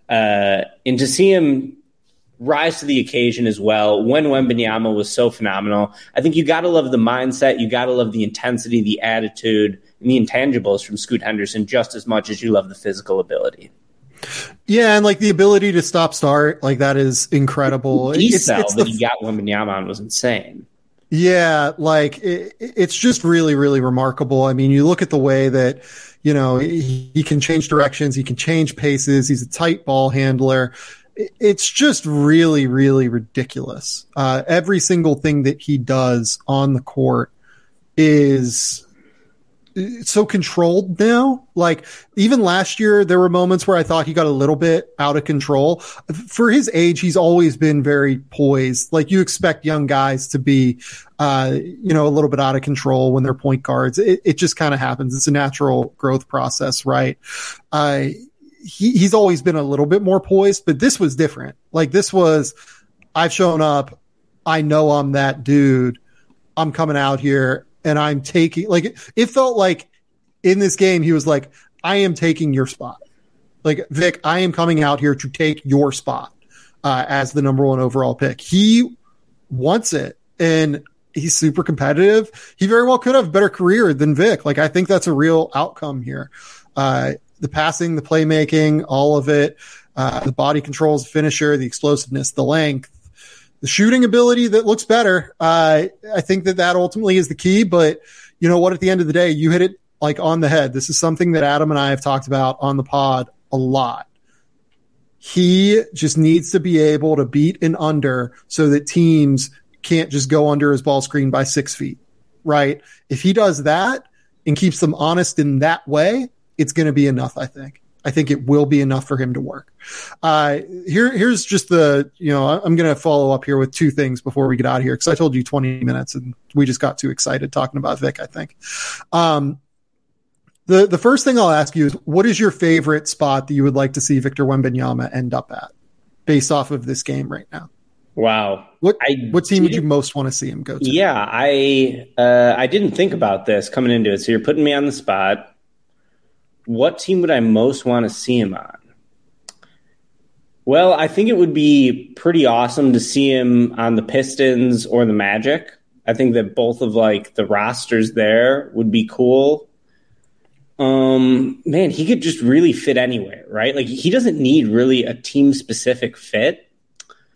Uh, and to see him rise to the occasion as well when Wembanyama was so phenomenal. I think you got to love the mindset, you got to love the intensity, the attitude, and the intangibles from Scoot Henderson just as much as you love the physical ability. Yeah, and like the ability to stop start, like that is incredible. The it's, it's that the, he got Wembanyama on was insane. Yeah, like it, it's just really, really remarkable. I mean, you look at the way that you know, he, he can change directions. He can change paces. He's a tight ball handler. It's just really, really ridiculous. Uh, every single thing that he does on the court is so controlled now. Like even last year, there were moments where I thought he got a little bit out of control. For his age, he's always been very poised. Like you expect young guys to be, uh, you know, a little bit out of control when they're point guards. It, it just kind of happens. It's a natural growth process, right? Uh, he, he's always been a little bit more poised, but this was different. Like this was, I've shown up. I know I'm that dude. I'm coming out here and I'm taking like it felt like in this game he was like I am taking your spot. Like Vic, I am coming out here to take your spot uh, as the number one overall pick. He wants it, and he's super competitive. He very well could have a better career than Vic. Like I think that's a real outcome here. Uh, the passing, the playmaking, all of it, uh, the body controls, finisher, the explosiveness, the length, the shooting ability that looks better. Uh, I think that that ultimately is the key. But you know what? At the end of the day, you hit it like on the head. This is something that Adam and I have talked about on the pod a lot. He just needs to be able to beat an under so that teams can't just go under his ball screen by six feet, right? If he does that and keeps them honest in that way, it's going to be enough, I think. I think it will be enough for him to work. Uh, here, here's just the, you know, I'm going to follow up here with two things before we get out of here because I told you 20 minutes and we just got too excited talking about Vic. I think. Um, the the first thing I'll ask you is, what is your favorite spot that you would like to see Victor Wembanyama end up at, based off of this game right now? Wow. What I what team would you most want to see him go to? Yeah, I uh, I didn't think about this coming into it. So you're putting me on the spot. What team would I most want to see him on? Well, I think it would be pretty awesome to see him on the Pistons or the Magic. I think that both of like the rosters there would be cool. Um, man, he could just really fit anywhere, right? Like he doesn't need really a team specific fit.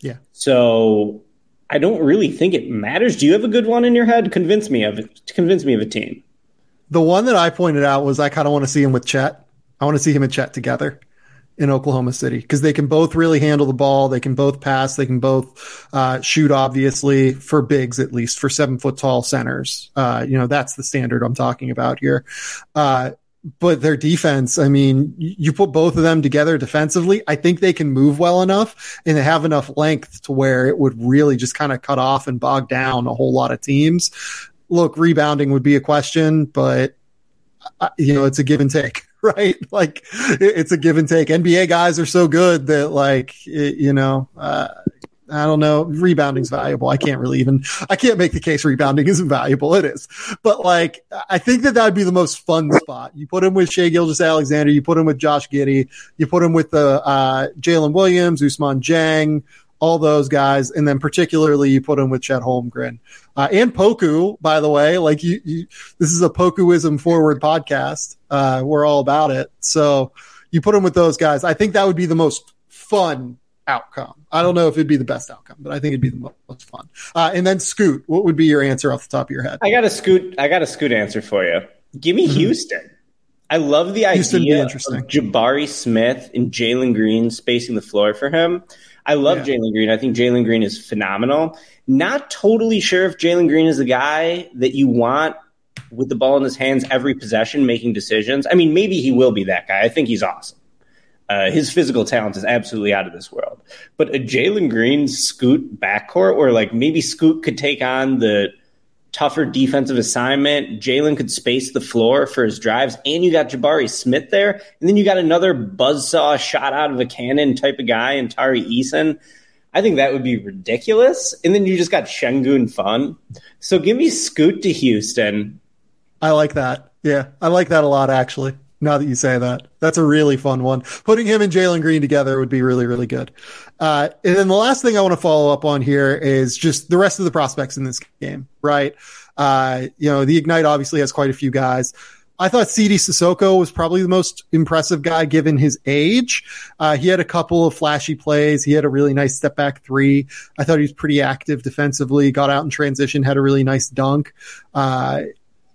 Yeah. So I don't really think it matters. Do you have a good one in your head? Convince me of it. Convince me of a team. The one that I pointed out was I kind of want to see him with Chet. I want to see him and Chet together in Oklahoma City because they can both really handle the ball. They can both pass. They can both uh, shoot, obviously, for bigs, at least for seven foot tall centers. Uh, you know, that's the standard I'm talking about here. Uh, but their defense, I mean, you put both of them together defensively. I think they can move well enough and they have enough length to where it would really just kind of cut off and bog down a whole lot of teams look, rebounding would be a question, but uh, you know, it's a give and take, right? Like it's a give and take. NBA guys are so good that like, it, you know, uh, I don't know. Rebounding's valuable. I can't really even, I can't make the case rebounding isn't valuable. It is. But like, I think that that would be the most fun spot. You put him with Shai Gilgeous-Alexander. You put him with Josh Giddey. You put him with the, uh, Jalen Williams, Ousmane Dieng, all those guys. And then particularly you put him with Chet Holmgren. Uh, and Poku, by the way, like you, you, this is a Pokuism forward podcast. Uh, we're all about it. So you put him with those guys. I think that would be the most fun outcome. I don't know if it'd be the best outcome, but I think it'd be the most fun. Uh, and then Scoot, what would be your answer off the top of your head? I got a Scoot. I got a Scoot answer for you. Give me mm-hmm. Houston. I love the Houston idea of Jabari Smith and Jalen Green spacing the floor for him. I love yeah. Jalen Green. I think Jalen Green is phenomenal. Not totally sure if Jalen Green is the guy that you want with the ball in his hands every possession, making decisions. I mean, maybe he will be that guy. I think he's awesome. Uh, his physical talent is absolutely out of this world. But a Jalen Green Scoot backcourt, or like maybe Scoot could take on the tougher defensive assignment. Jalen could space the floor for his drives, and you got Jabari Smith there, and then you got another buzzsaw shot out of a cannon type of guy and Tari Eason. I think that would be ridiculous. And then you just got Sengun fun. So give me Scoot to Houston. I like that. Yeah, I like that a lot, actually. Now that you say that, that's a really fun one. Putting him and Jalen Green together would be really, really good. Uh, and then the last thing I want to follow up on here is just the rest of the prospects in this game, right? Uh, you know, the Ignite obviously has quite a few guys. I thought Sidy Cissoko was probably the most impressive guy given his age. Uh, he had a couple of flashy plays. He had a really nice step back three. I thought he was pretty active defensively, got out in transition, had a really nice dunk. Uh,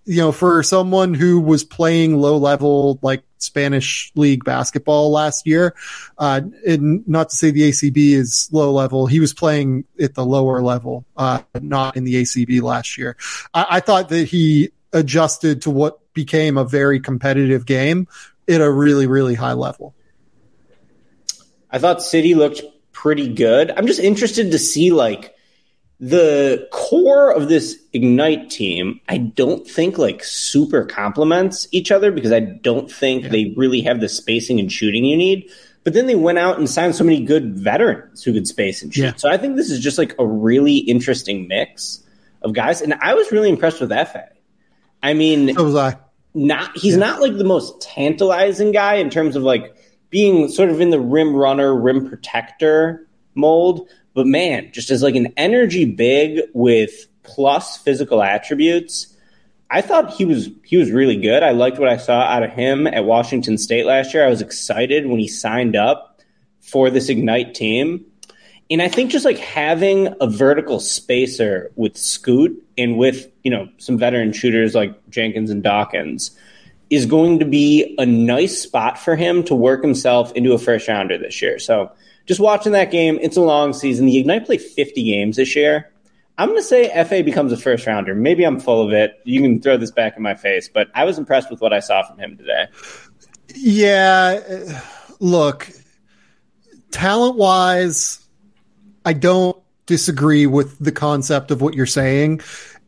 you know, for someone who was playing low level, like Spanish league basketball last year, uh, and not to say the ACB is low level, he was playing at the lower level, uh, not in the ACB last year. I, I thought that he adjusted to what became a very competitive game at a really, really high level. I thought Sidy looked pretty good. I'm just interested to see like the core of this Ignite team, I don't think like super complements each other because I don't think yeah. they really have the spacing and shooting you need. But then they went out and signed so many good veterans who could space and shoot. Yeah. So I think this is just like a really interesting mix of guys. And I was really impressed with Efe. I mean, so was I. Not he's yeah. not like the most tantalizing guy in terms of like being sort of in the rim runner, rim protector mold. But man, just as like an energy big with plus physical attributes, I thought he was he was really good. I liked what I saw out of him at Washington State last year. I was excited when he signed up for this Ignite team. And I think just like having a vertical spacer with Scoot and with, you know, some veteran shooters like Jenkins and Dawkins is going to be a nice spot for him to work himself into a first rounder this year. So just watching that game, it's a long season. The Ignite play 50 games this year. I'm going to say Efe becomes a first rounder. Maybe I'm full of it. You can throw this back in my face, but I was impressed with what I saw from him today. Yeah. Look, talent wise, I don't disagree with the concept of what you're saying.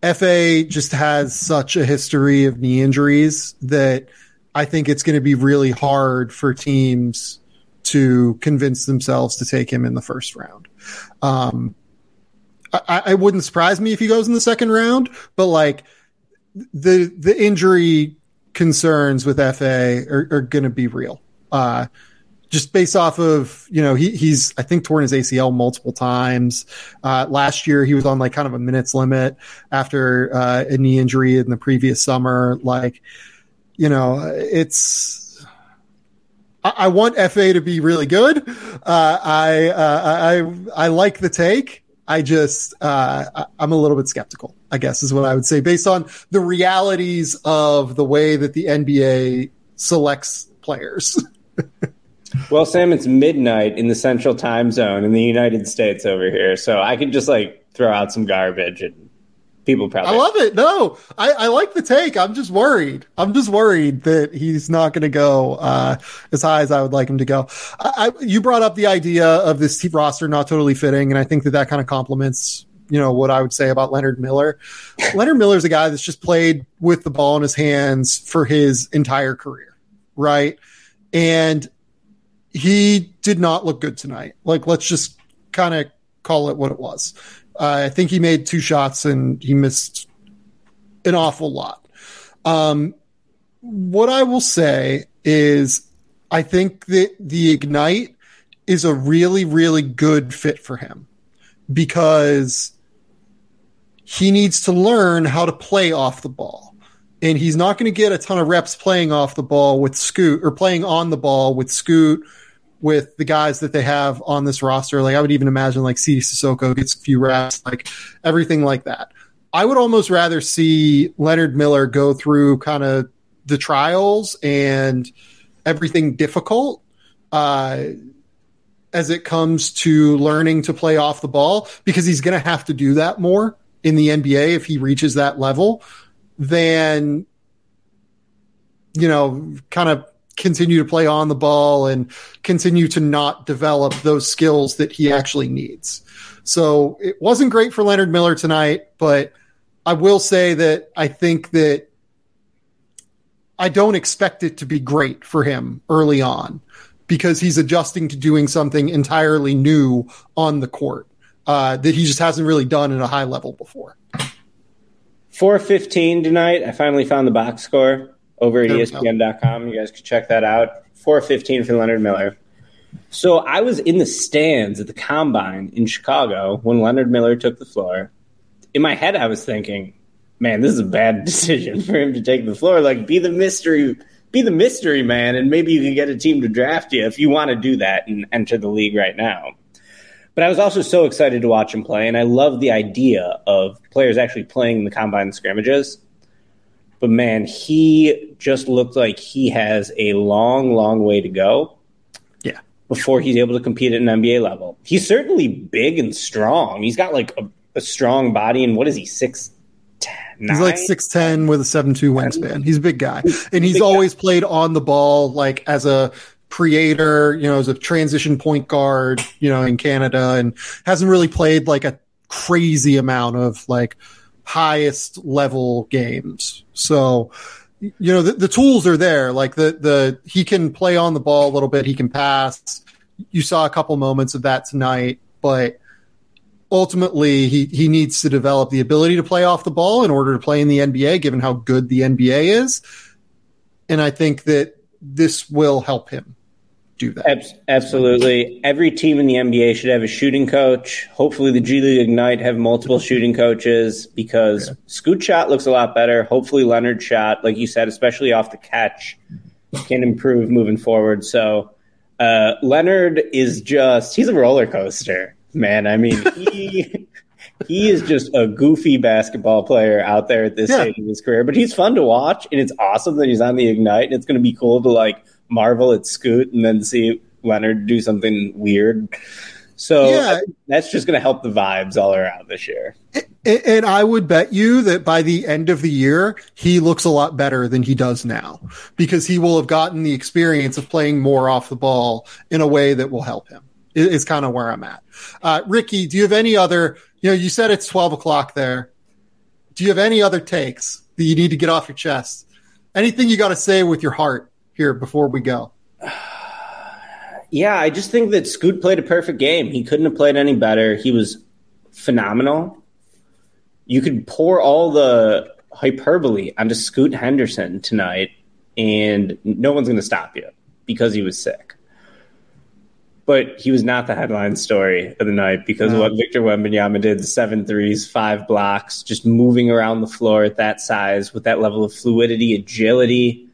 Efe just has such a history of knee injuries that I think it's going to be really hard for teams to convince themselves to take him in the first round. Um, I, I wouldn't surprise me if he goes in the second round, but like the the injury concerns with Efe are, are going to be real. Uh, just based off of you know he he's I think torn his ACL multiple times. Uh, last year he was on like kind of a minutes limit after uh, a knee injury in the previous summer. Like you know it's I, I want Efe to be really good. Uh, I uh, I I like the take. I just uh, I'm a little bit skeptical. I guess is what I would say based on the realities of the way that the NBA selects players. Well, Sam, it's midnight in the central time zone in the United States over here, so I can just like throw out some garbage and people probably. I love it. No, I, I like the take. I'm just worried. I'm just worried that he's not going to go uh, as high as I would like him to go. I, I, you brought up the idea of this roster not totally fitting, and I think that that kind of complements you know what I would say about Leonard Miller. Leonard Miller is a guy that's just played with the ball in his hands for his entire career, right? And he did not look good tonight. Like, let's just kind of call it what it was. Uh, I think he made two shots and he missed an awful lot. Um, what I will say is, I think that the Ignite is a really, really good fit for him because he needs to learn how to play off the ball. And he's not going to get a ton of reps playing off the ball with Scoot or playing on the ball with Scoot with the guys that they have on this roster. Like I would even imagine like Sidy Cissoko gets a few reps, like everything like that. I would almost rather see Leonard Miller go through kind of the trials and everything difficult uh, as it comes to learning to play off the ball because he's going to have to do that more in the NBA if he reaches that level than you know kind of continue to play on the ball and continue to not develop those skills that he actually needs. So it wasn't great for Leonard Miller tonight, but I will say that I think that I don't expect it to be great for him early on because he's adjusting to doing something entirely new on the court uh, that he just hasn't really done at a high level before. 415 tonight. I finally found the box score over at ESPN.com. You guys can check that out. 415 for Leonard Miller. So I was in the stands at the combine in Chicago when Leonard Miller took the floor. In my head, I was thinking, man, this is a bad decision for him to take the floor. Like, be the mystery, be the mystery man, and maybe you can get a team to draft you if you want to do that and enter the league right now. But I was also so excited to watch him play, and I love the idea of players actually playing the combine scrimmages. But man, he just looked like he has a long, long way to go. Yeah. Before he's able to compete at an NBA level. He's certainly big and strong. He's got like a, a strong body. And what is he, six Nine? He's like six ten with a seven two wingspan. He's a big guy, and he's always guy. played on the ball, like as a creator, you know, as a transition point guard, you know, in Canada, and hasn't really played like a crazy amount of like highest level games. So, you know, the, the, tools are there. Like the, the, he can play on the ball a little bit. He can pass. You saw a couple moments of that tonight, but ultimately he, he needs to develop the ability to play off the ball in order to play in the NBA, given how good the NBA is. And I think that this will help him do that. Absolutely. Every team in the NBA should have a shooting coach. Hopefully, the G League Ignite have multiple shooting coaches because yeah. Scoot shot looks a lot better. Hopefully, Leonard shot, like you said, especially off the catch, can improve moving forward. So, uh, Leonard is just, he's a roller coaster, man. I mean, he. he is just a goofy basketball player out there at this yeah. stage of his career, but he's fun to watch, and it's awesome that he's on the Ignite, and it's going to be cool to like marvel at Scoot and then see Leonard do something weird. So yeah. that's just going to help the vibes all around this year. And I would bet you that by the end of the year, he looks a lot better than he does now because he will have gotten the experience of playing more off the ball in a way that will help him. Is kind of where I'm at. Uh, Ricky, do you have any other? You know, you said it's 12 o'clock there. Do you have any other takes that you need to get off your chest? Anything you got to say with your heart? Here before we go? Yeah, I just think that Scoot played a perfect game. He couldn't have played any better. He was phenomenal. You could pour all the hyperbole onto Scoot Henderson tonight, and no one's going to stop you because he was sick. But he was not the headline story of the night because no. what Victor Wembanyama did: the seven threes, five blocks, just moving around the floor at that size with that level of fluidity, agility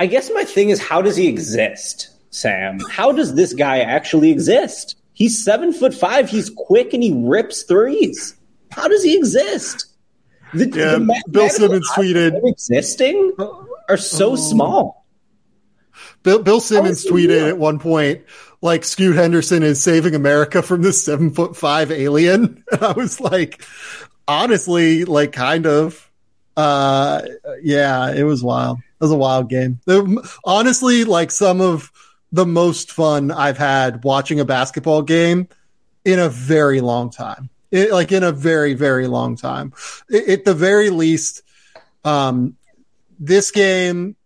I guess my thing is, how does he exist, Sam? How does this guy actually exist? He's seven foot five. He's quick and he rips threes. How does he exist? The, yeah, the Bill Simmons tweeted existing are so oh. small. Bill, Bill Simmons tweeted at one point, like Scoot Henderson is saving America from this seven foot five alien. And I was like, honestly, like kind of, uh, yeah, it was wild was a wild game. Honestly, like some of the most fun I've had watching a basketball game in a very long time. It, like in a very, very long time. It, at the very least, um, this game,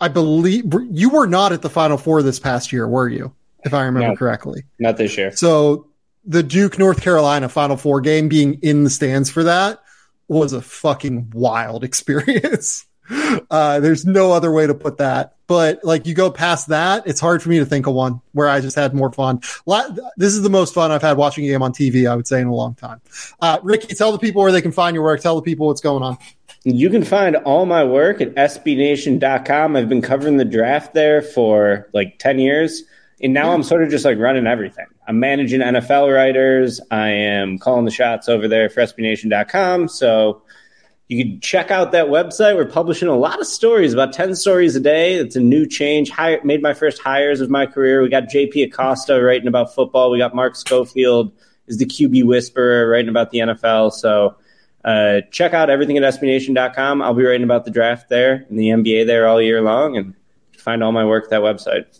I believe you were not at the Final Four this past year, were you? If I remember no, correctly, not this year. So the Duke North Carolina Final Four game, being in the stands for that, was a fucking wild experience. Uh, there's no other way to put that. But like you go past that, it's hard for me to think of one where I just had more fun. This is the most fun I've had watching a game on TV, I would say, in a long time. Uh, Ricky, tell the people where they can find your work. Tell the people what's going on. You can find all my work at sbnation.com. I've been covering the draft there for like 10 years. And now I'm sort of just like running everything. I'm managing NFL writers. I am calling the shots over there for sbnation.com. So you can check out that website. We're publishing a lot of stories, about 10 stories a day. It's a new change. Hire, made my first hires of my career. We got JP Acosta writing about football. We got Mark Schofield is the QB whisperer writing about the NFL. So uh, check out everything at SBNation.com. I'll be writing about the draft there and the NBA there all year long and find all my work at that website.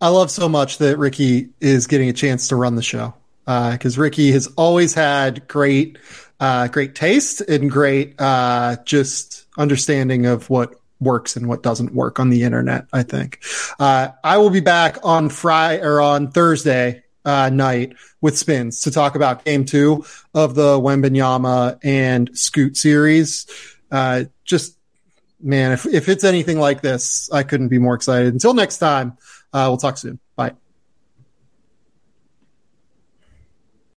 I love so much that Ricky is getting a chance to run the show because uh, Ricky has always had great – uh, great taste and great uh, just understanding of what works and what doesn't work on the internet. I think uh, I will be back on Friday or on Thursday uh, night with Spins to talk about Game Two of the Wembanyama and Scoot series. Uh, just man, if if it's anything like this, I couldn't be more excited. Until next time, uh, we'll talk soon.